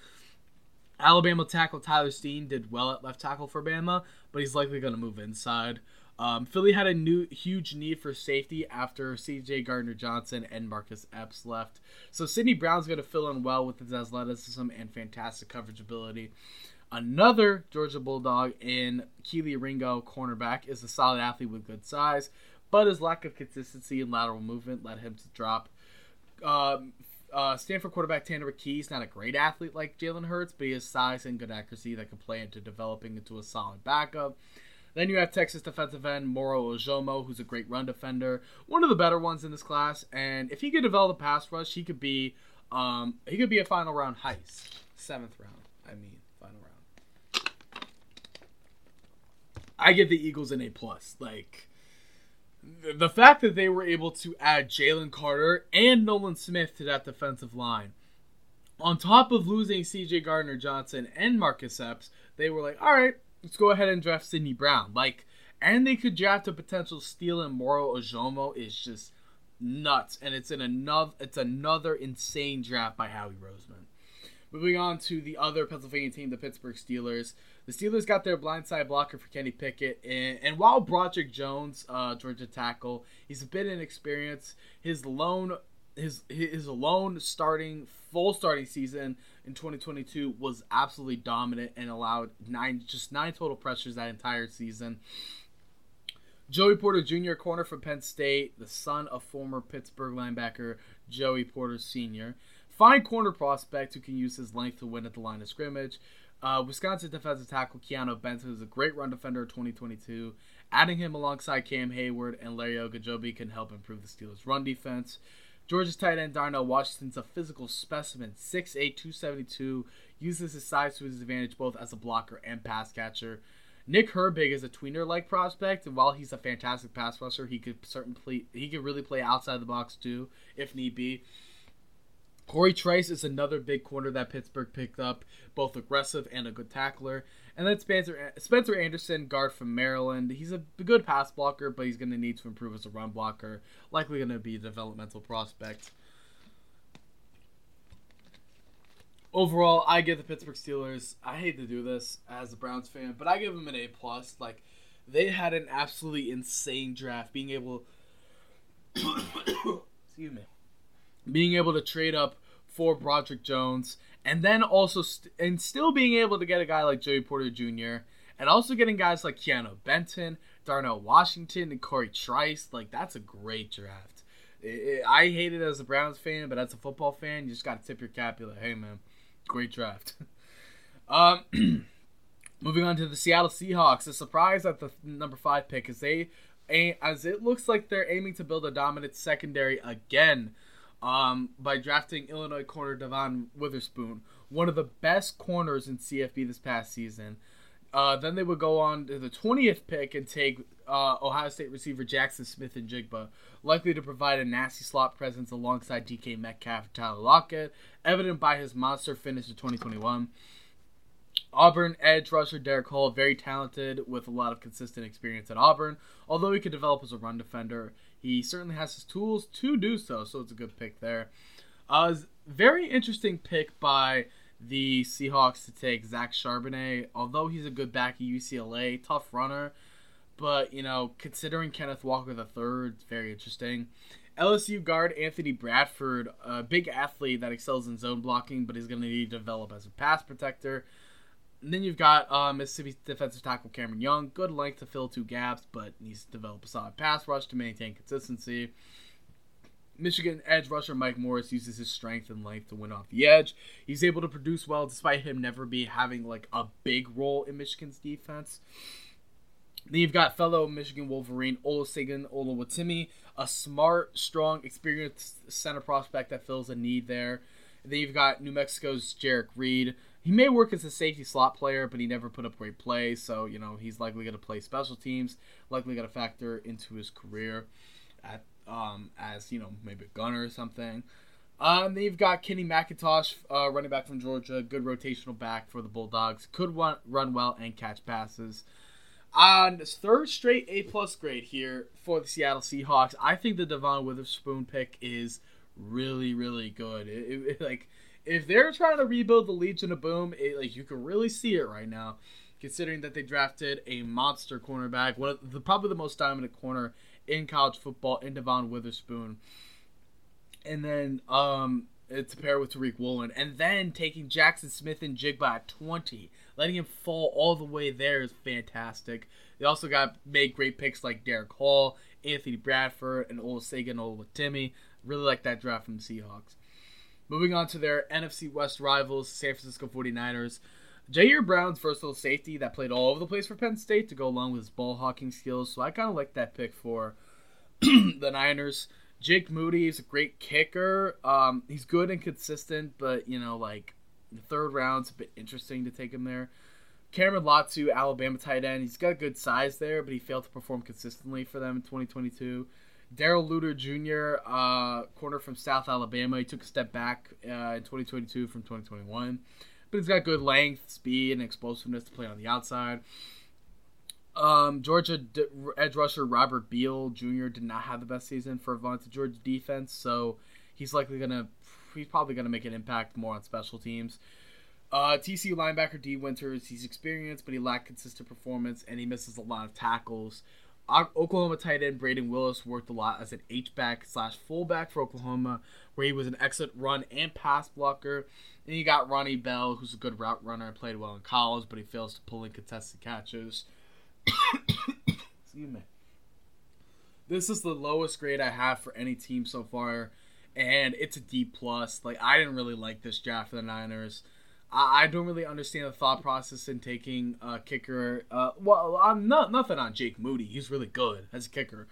S1: Alabama tackle Tyler Steen did well at left tackle for Bama, but he's likely going to move inside. Um, Philly had a new huge need for safety after C.J. Gardner Johnson and Marcus Epps left, so Sidney Brown's going to fill in well with his athleticism and fantastic coverage ability. Another Georgia Bulldog in Kelee Ringo, cornerback, is a solid athlete with good size, but his lack of consistency and lateral movement led him to drop. Um, uh, Stanford quarterback Tanner is not a great athlete like Jalen Hurts, but he has size and good accuracy that can play into developing into a solid backup. Then you have Texas defensive end Moro Ojomo, who's a great run defender, one of the better ones in this class. And if he could develop a pass rush, he could be um, he could be a final round heist, seventh round. I mean, final round. I give the Eagles an A plus. Like the fact that they were able to add Jalen Carter and Nolan Smith to that defensive line, on top of losing C.J. Gardner Johnson and Marcus Epps, they were like, all right, let's go ahead and draft Sidney Brown. Like, and they could draft a potential steal in Moro Ojomo is just nuts, and it's in another it's another insane draft by Howie Roseman. Moving on to the other Pennsylvania team, the Pittsburgh Steelers. The Steelers got their blindside blocker for Kenny Pickett, and, and while Broderick Jones, uh, Georgia tackle, he's a bit inexperienced. His lone his his alone starting full starting season in 2022 was absolutely dominant and allowed nine just nine total pressures that entire season. Joey Porter Jr., corner from Penn State, the son of former Pittsburgh linebacker Joey Porter Sr. Fine corner prospect who can use his length to win at the line of scrimmage. Uh, Wisconsin defensive tackle Keanu Benton is a great run defender in 2022. Adding him alongside Cam Heyward and Larry Ogunjobi can help improve the Steelers' run defense. Georgia's tight end Darnell Washington's a physical specimen, 6'8", 272, uses his size to his advantage both as a blocker and pass catcher. Nick Herbig is a tweener-like prospect, and while he's a fantastic pass rusher, he could certainly he could really play outside the box too, if need be. Corey Trice is another big corner that Pittsburgh picked up, both aggressive and a good tackler. And then Spencer Spencer Anderson, guard from Maryland. He's a good pass blocker, but he's going to need to improve as a run blocker. Likely going to be a developmental prospect. overall, I give the Pittsburgh Steelers. I hate to do this as a Browns fan, but I give them an A plus. Like they had an absolutely insane draft, being able, *coughs* excuse me, being able to trade up for Broderick Jones, and then also st- and still being able to get a guy like Joey Porter Jr. and also getting guys like Keanu Benton, Darnell Washington, and Corey Trice. Like that's a great draft. It, it, I hate it as a Browns fan, but as a football fan, you just got to tip your cap. You're like, hey man, great draft. *laughs* um, *clears throat* moving on to the Seattle Seahawks. A surprise at the number five pick as they, as it looks like they're aiming to build a dominant secondary again. Um, by drafting Illinois corner Devon Witherspoon, one of the best corners in CFB this past season. Uh, then they would go on to the 20th pick and take uh, Ohio State receiver Jackson Smith-Njigba, likely to provide a nasty slot presence alongside DK Metcalf and Tyler Lockett, evident by his monster finish in 2021. Auburn edge rusher Derick Hall, very talented with a lot of consistent experience at Auburn. Although he could develop as a run defender, he certainly has his tools to do so, so it's a good pick there. Uh, very interesting pick by the Seahawks to take Zach Charbonnet. Although he's a good back at UCLA, tough runner, but you know, considering Kenneth Walker the third, very interesting. LSU guard Anthony Bradford, a big athlete that excels in zone blocking, but he's going to need to develop as a pass protector. And then you've got uh, Mississippi defensive tackle Cameron Young, good length to fill two gaps, but needs to develop a solid pass rush to maintain consistency. Michigan edge rusher Mike Morris uses his strength and length to win off the edge. He's able to produce well despite him never be having like a big role in Michigan's defense. Then you've got fellow Michigan Wolverine Olusegun Oluwatimi, a smart, strong, experienced center prospect that fills a need there. And then you've got New Mexico's Jerrick Reed. He may work as a safety slot player, but he never put up great play, so you know he's likely going to play special teams, likely going to factor into his career at um, as you know maybe a gunner or something. Um, then you've got Kenny McIntosh, uh, running back from Georgia, good rotational back for the Bulldogs. Could run, run well and catch passes. On third straight A plus grade here for the Seattle Seahawks, I think the Devon Witherspoon pick is really really good. It, it, like if they're trying to rebuild the Legion of Boom, like you can really see it right now, considering that they drafted a monster cornerback, one of the probably the most dominant corner in college football in Devon Witherspoon. And then um, to pair with Tariq Woolen. And then taking Jackson Smith-Njigba at 20. Letting him fall all the way there is fantastic. They also got made great picks like Derick Hall, Anthony Bradford, and Olusegun Timmy. Really like that draft from the Seahawks. Moving on to their NFC West rivals, San Francisco 49ers. Ji'Ayir Brown's versatile safety that played all over the place for Penn State to go along with his ball hawking skills. So I kind of like that pick for *clears throat* the Niners. Jake Moody is a great kicker. Um, he's good and consistent, but you know, like the third round's a bit interesting to take him there. Cameron Latu, Alabama tight end. He's got good size there, but he failed to perform consistently for them in 2022. Darrell Luter Jr., uh, corner from South Alabama. He took a step back uh, in 2022 from 2021 but he's got good length, speed, and explosiveness to play on the outside. Um, Georgia d- edge rusher Robert Beal Jr. did not have the best season for Atlanta Georgia defense, so he's likely gonna he's probably gonna make an impact more on special teams. Uh, TCU linebacker Dee Winters, he's experienced, but he lacked consistent performance and he misses a lot of tackles. Oklahoma tight end Brayden Willis worked a lot as an H back slash fullback for Oklahoma, where he was an excellent run and pass blocker. And you got Ronnie Bell, who's a good route runner, and played well in college, but he fails to pull in contested catches. *coughs* Excuse me. This is the lowest grade I have for any team so far, and it's a D plus. Like I didn't really like this draft for the Niners. I, I don't really understand the thought process in taking a kicker. Uh, well, I'm not nothing on Jake Moody. He's really good as a kicker,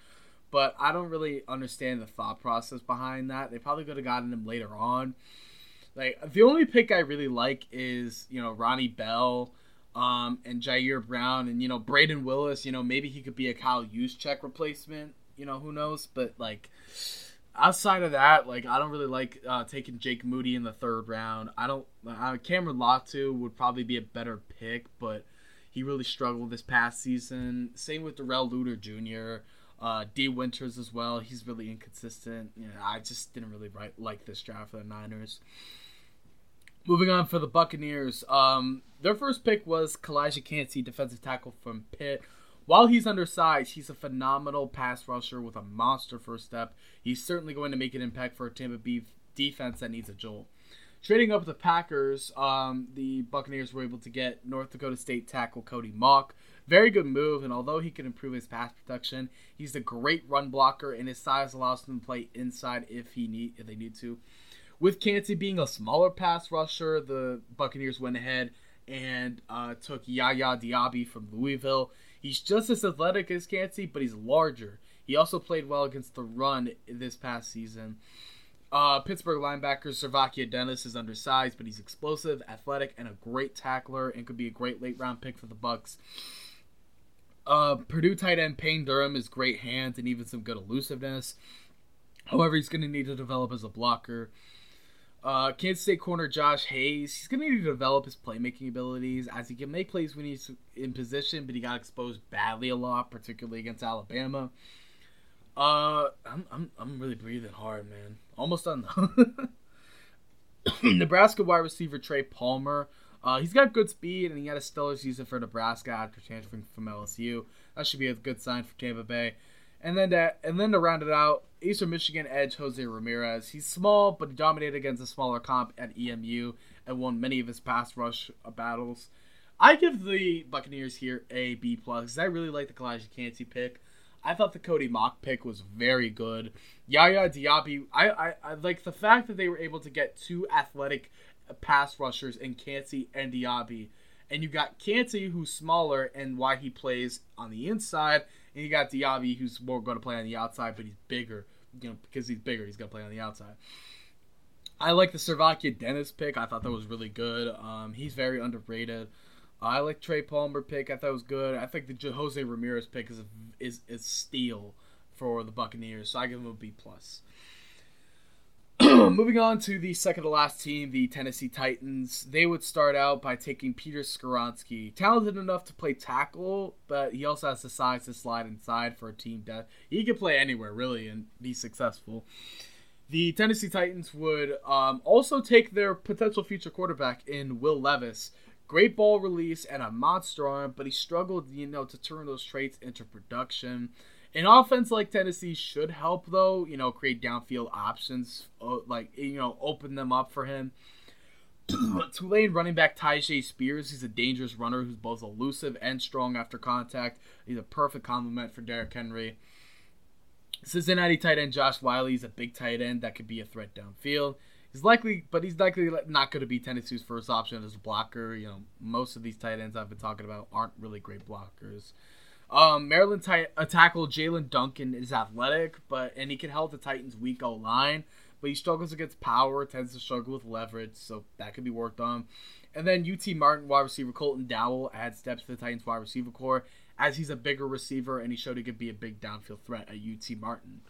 S1: but I don't really understand the thought process behind that. They probably could have gotten him later on. Like the only pick I really like is you know Ronnie Bell. Um, and Ji'Ayir Brown and you know Brayden Willis, you know maybe he could be a Kyle Juszczyk replacement. You know who knows, but like outside of that, like I don't really like uh, taking Jake Moody in the third round. I don't. Uh, Cameron Latu would probably be a better pick, but he really struggled this past season. Same with Darrell Luter Jr. Uh, Dee Winters as well. He's really inconsistent. You know, I just didn't really like this draft for the Niners. Moving on for the Buccaneers, um, their first pick was Calijah Kancey, defensive tackle from Pitt. While he's undersized, he's a phenomenal pass rusher with a monster first step. He's certainly going to make an impact for a Tampa Bay defense that needs a jolt. Trading up with the Packers, um, the Buccaneers were able to get North Dakota State tackle Cody Mauch. Very good move, and although he can improve his pass protection, he's a great run blocker, and his size allows him to play inside if he need if they need to. With Kancey being a smaller pass rusher, the Buccaneers went ahead and uh, took Yaya Diaby from Louisville. He's just as athletic as Kancey, but he's larger. He also played well against the run this past season. Uh, Pittsburgh linebacker SirVocea Dennis is undersized, but he's explosive, athletic, and a great tackler, and could be a great late round pick for the Bucks. Uh, Purdue tight end Payne Durham is great hands and even some good elusiveness. However, he's going to need to develop as a blocker. Uh, Kansas State corner Josh Hayes, he's going to need to develop his playmaking abilities as he can make plays when he's in position, but he got exposed badly a lot, particularly against Alabama. Uh, I'm I'm I'm really breathing hard, man. Almost done. *laughs* Nebraska wide receiver Trey Palmer. Uh, he's got good speed and he had a stellar season for Nebraska after transferring from LSU. That should be a good sign for Tampa Bay. And then to, and then to round it out, Eastern Michigan edge Jose Ramirez. He's small, but he dominated against a smaller comp at EMU and won many of his pass rush battles. I give the Buccaneers here a B plus because I really like the Calijah Kancey pick. I thought the Cody Mauch pick was very good. Yaya Diaby, I, I, I like the fact that they were able to get two athletic pass rushers in Kancey and Diaby. And you got Kancey, who's smaller, and why he plays on the inside, and you got Diaby, who's more going to play on the outside, but he's bigger. You know, because he's bigger, he's going to play on the outside. I like the SirVocea Dennis pick. I thought that was really good. Um, he's very underrated. I like Trey Palmer pick. I thought it was good. I think the Jose Ramirez pick is a, is is steal for the Buccaneers. So I give him a B plus. *clears throat* Moving on to the second to last team, the Tennessee Titans. They would start out by taking Peter Skoronski. Talented enough to play tackle, but he also has the size to slide inside for a team death. He can play anywhere, really, and be successful. The Tennessee Titans would um, also take their potential future quarterback in Will Levis. Great ball release and a monster arm, but he struggled, you know, to turn those traits into production. An offense like Tennessee should help, though. You know, create downfield options, uh, like you know, open them up for him. *clears throat* Tulane running back Tyjae Spears. He's a dangerous runner who's both elusive and strong after contact. He's a perfect complement for Derrick Henry. Cincinnati tight end Josh Whyle is a big tight end that could be a threat downfield. He's likely, but he's likely not going to be Tennessee's first option as a blocker. You know, most of these tight ends I've been talking about aren't really great blockers. Um, Maryland a tackle Jaelyn Duncan is athletic, but and he can help the Titans' weak O line, but he struggles against power, tends to struggle with leverage, so that could be worked on. And then UT Martin wide receiver Colton Dowell adds steps to the Titans wide receiver core as he's a bigger receiver and he showed he could be a big downfield threat at UT Martin.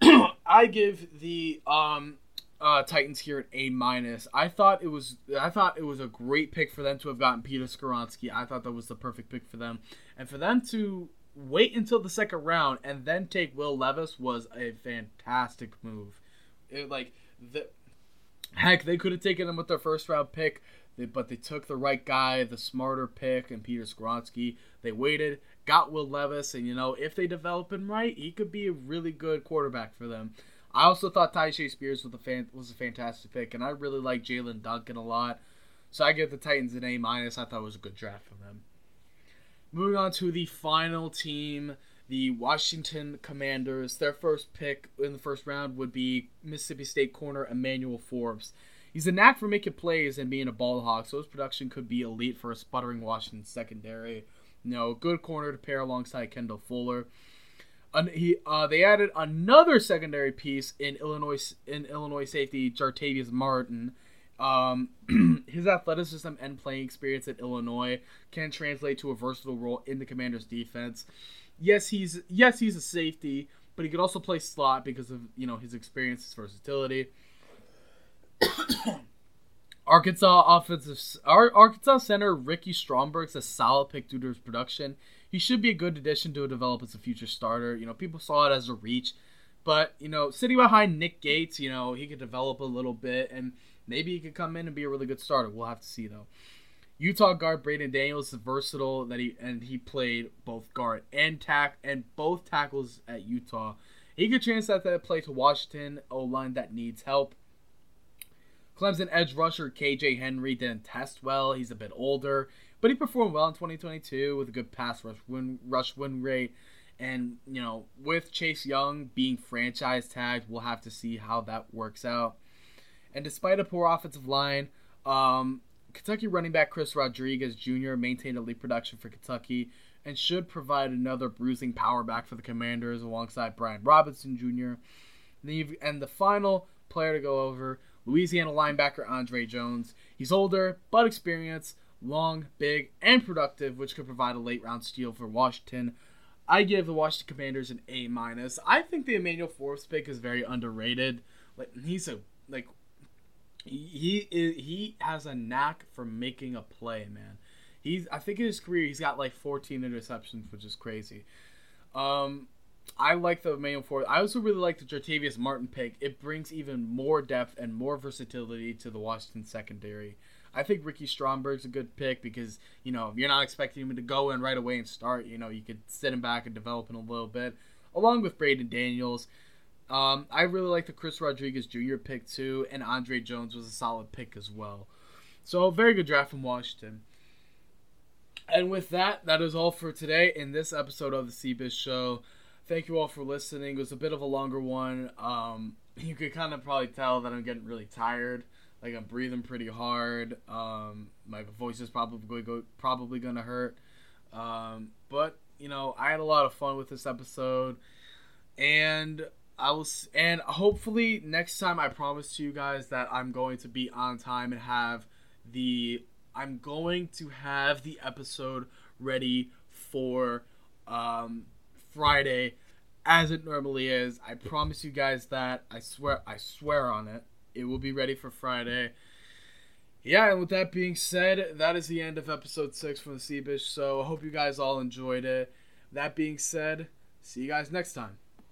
S1: *coughs* I give the um uh, Titans here at A minus. I thought it was I thought it was a great pick for them to have gotten Peter Skoronski. I thought that was the perfect pick for them, and for them to wait until the second round and then take Will Levis was a fantastic move. It, like the heck, they could have taken him with their first round pick, but they took the right guy, the smarter pick, and Peter Skoronski. They waited, got Will Levis, and you know if they develop him right, he could be a really good quarterback for them. I also thought Tyjae Spears was a fan was a fantastic pick, and I really like Jaelyn Duncan a lot. So I give the Titans an A minus. I thought it was a good draft from them. Moving on to the final team, the Washington Commanders. Their first pick in the first round would be Mississippi State corner Emmanuel Forbes. He's a knack for making plays and being a ball hawk, so his production could be elite for a sputtering Washington secondary. You know, good corner to pair alongside Kendall Fuller. He, uh, they added another secondary piece in Illinois in Illinois safety Jartavius Martin. Um, *clears throat* his athleticism and playing experience at Illinois can translate to a versatile role in the Commanders' defense. Yes, he's yes he's a safety, but he could also play slot because of you know his experience, his versatility. *coughs* Arkansas offensive Arkansas center Ricky Stromberg's a solid pick due to his production. He should be a good addition to develop as a future starter. You know, people saw it as a reach, but you know, sitting behind Nick Gates, you know, he could develop a little bit and maybe he could come in and be a really good starter. We'll have to see though. Utah guard Braeden Daniels is versatile that he and he played both guard and tack and both tackles at Utah. He could translate that play to Washington O line that needs help. Clemson edge rusher KJ Henry didn't test well. He's a bit older, but he performed well in 2022 with a good pass rush win rush win rate. And you know, with Chase Young being franchise tagged, we'll have to see how that works out. And despite a poor offensive line, um, Kentucky running back Chris Rodriguez Jr. maintained elite production for Kentucky and should provide another bruising power back for the Commanders alongside Brian Robinson Jr. And the final player to go over Louisiana linebacker Andre Jones. He's older, but experienced, long, big, and productive, which could provide a late round steal for Washington. I give the Washington Commanders an A minus. I think the Emmanuel Forbes pick is very underrated. Like he's a like he he, has a knack for making a play, man. He's I think in his career he's got like 14 interceptions, which is crazy. Um, I like the Emmanuel Forbes. I also really like the Jartavius Martin pick. It brings even more depth and more versatility to the Washington secondary. I think Ricky Stromberg's a good pick because you know you're not expecting him to go in right away and start. You know you could sit him back and develop him a little bit, along with Braeden Daniels. Um, I really like the Chris Rodriguez Jr. pick too, and Andre Jones was a solid pick as well. So very good draft from Washington. And with that, that is all for today in this episode of the CBiz Show thank you all for listening. It was a bit of a longer one. Um, *laughs* you could kind of probably tell that I'm getting really tired. Like I'm breathing pretty hard. Um, my voice is probably go, probably gonna hurt. Um, but you know, I had a lot of fun with this episode, and I will. and hopefully next time I promise to you guys that I'm going to be on time and have the I'm going to have the episode ready for um, Friday as it normally is. I promise you guys that. I swear I swear on it. It will be ready for Friday. Yeah, and with that being said, that is the end of episode 6 from the Seabish. So I hope you guys all enjoyed it. That being said, see you guys next time.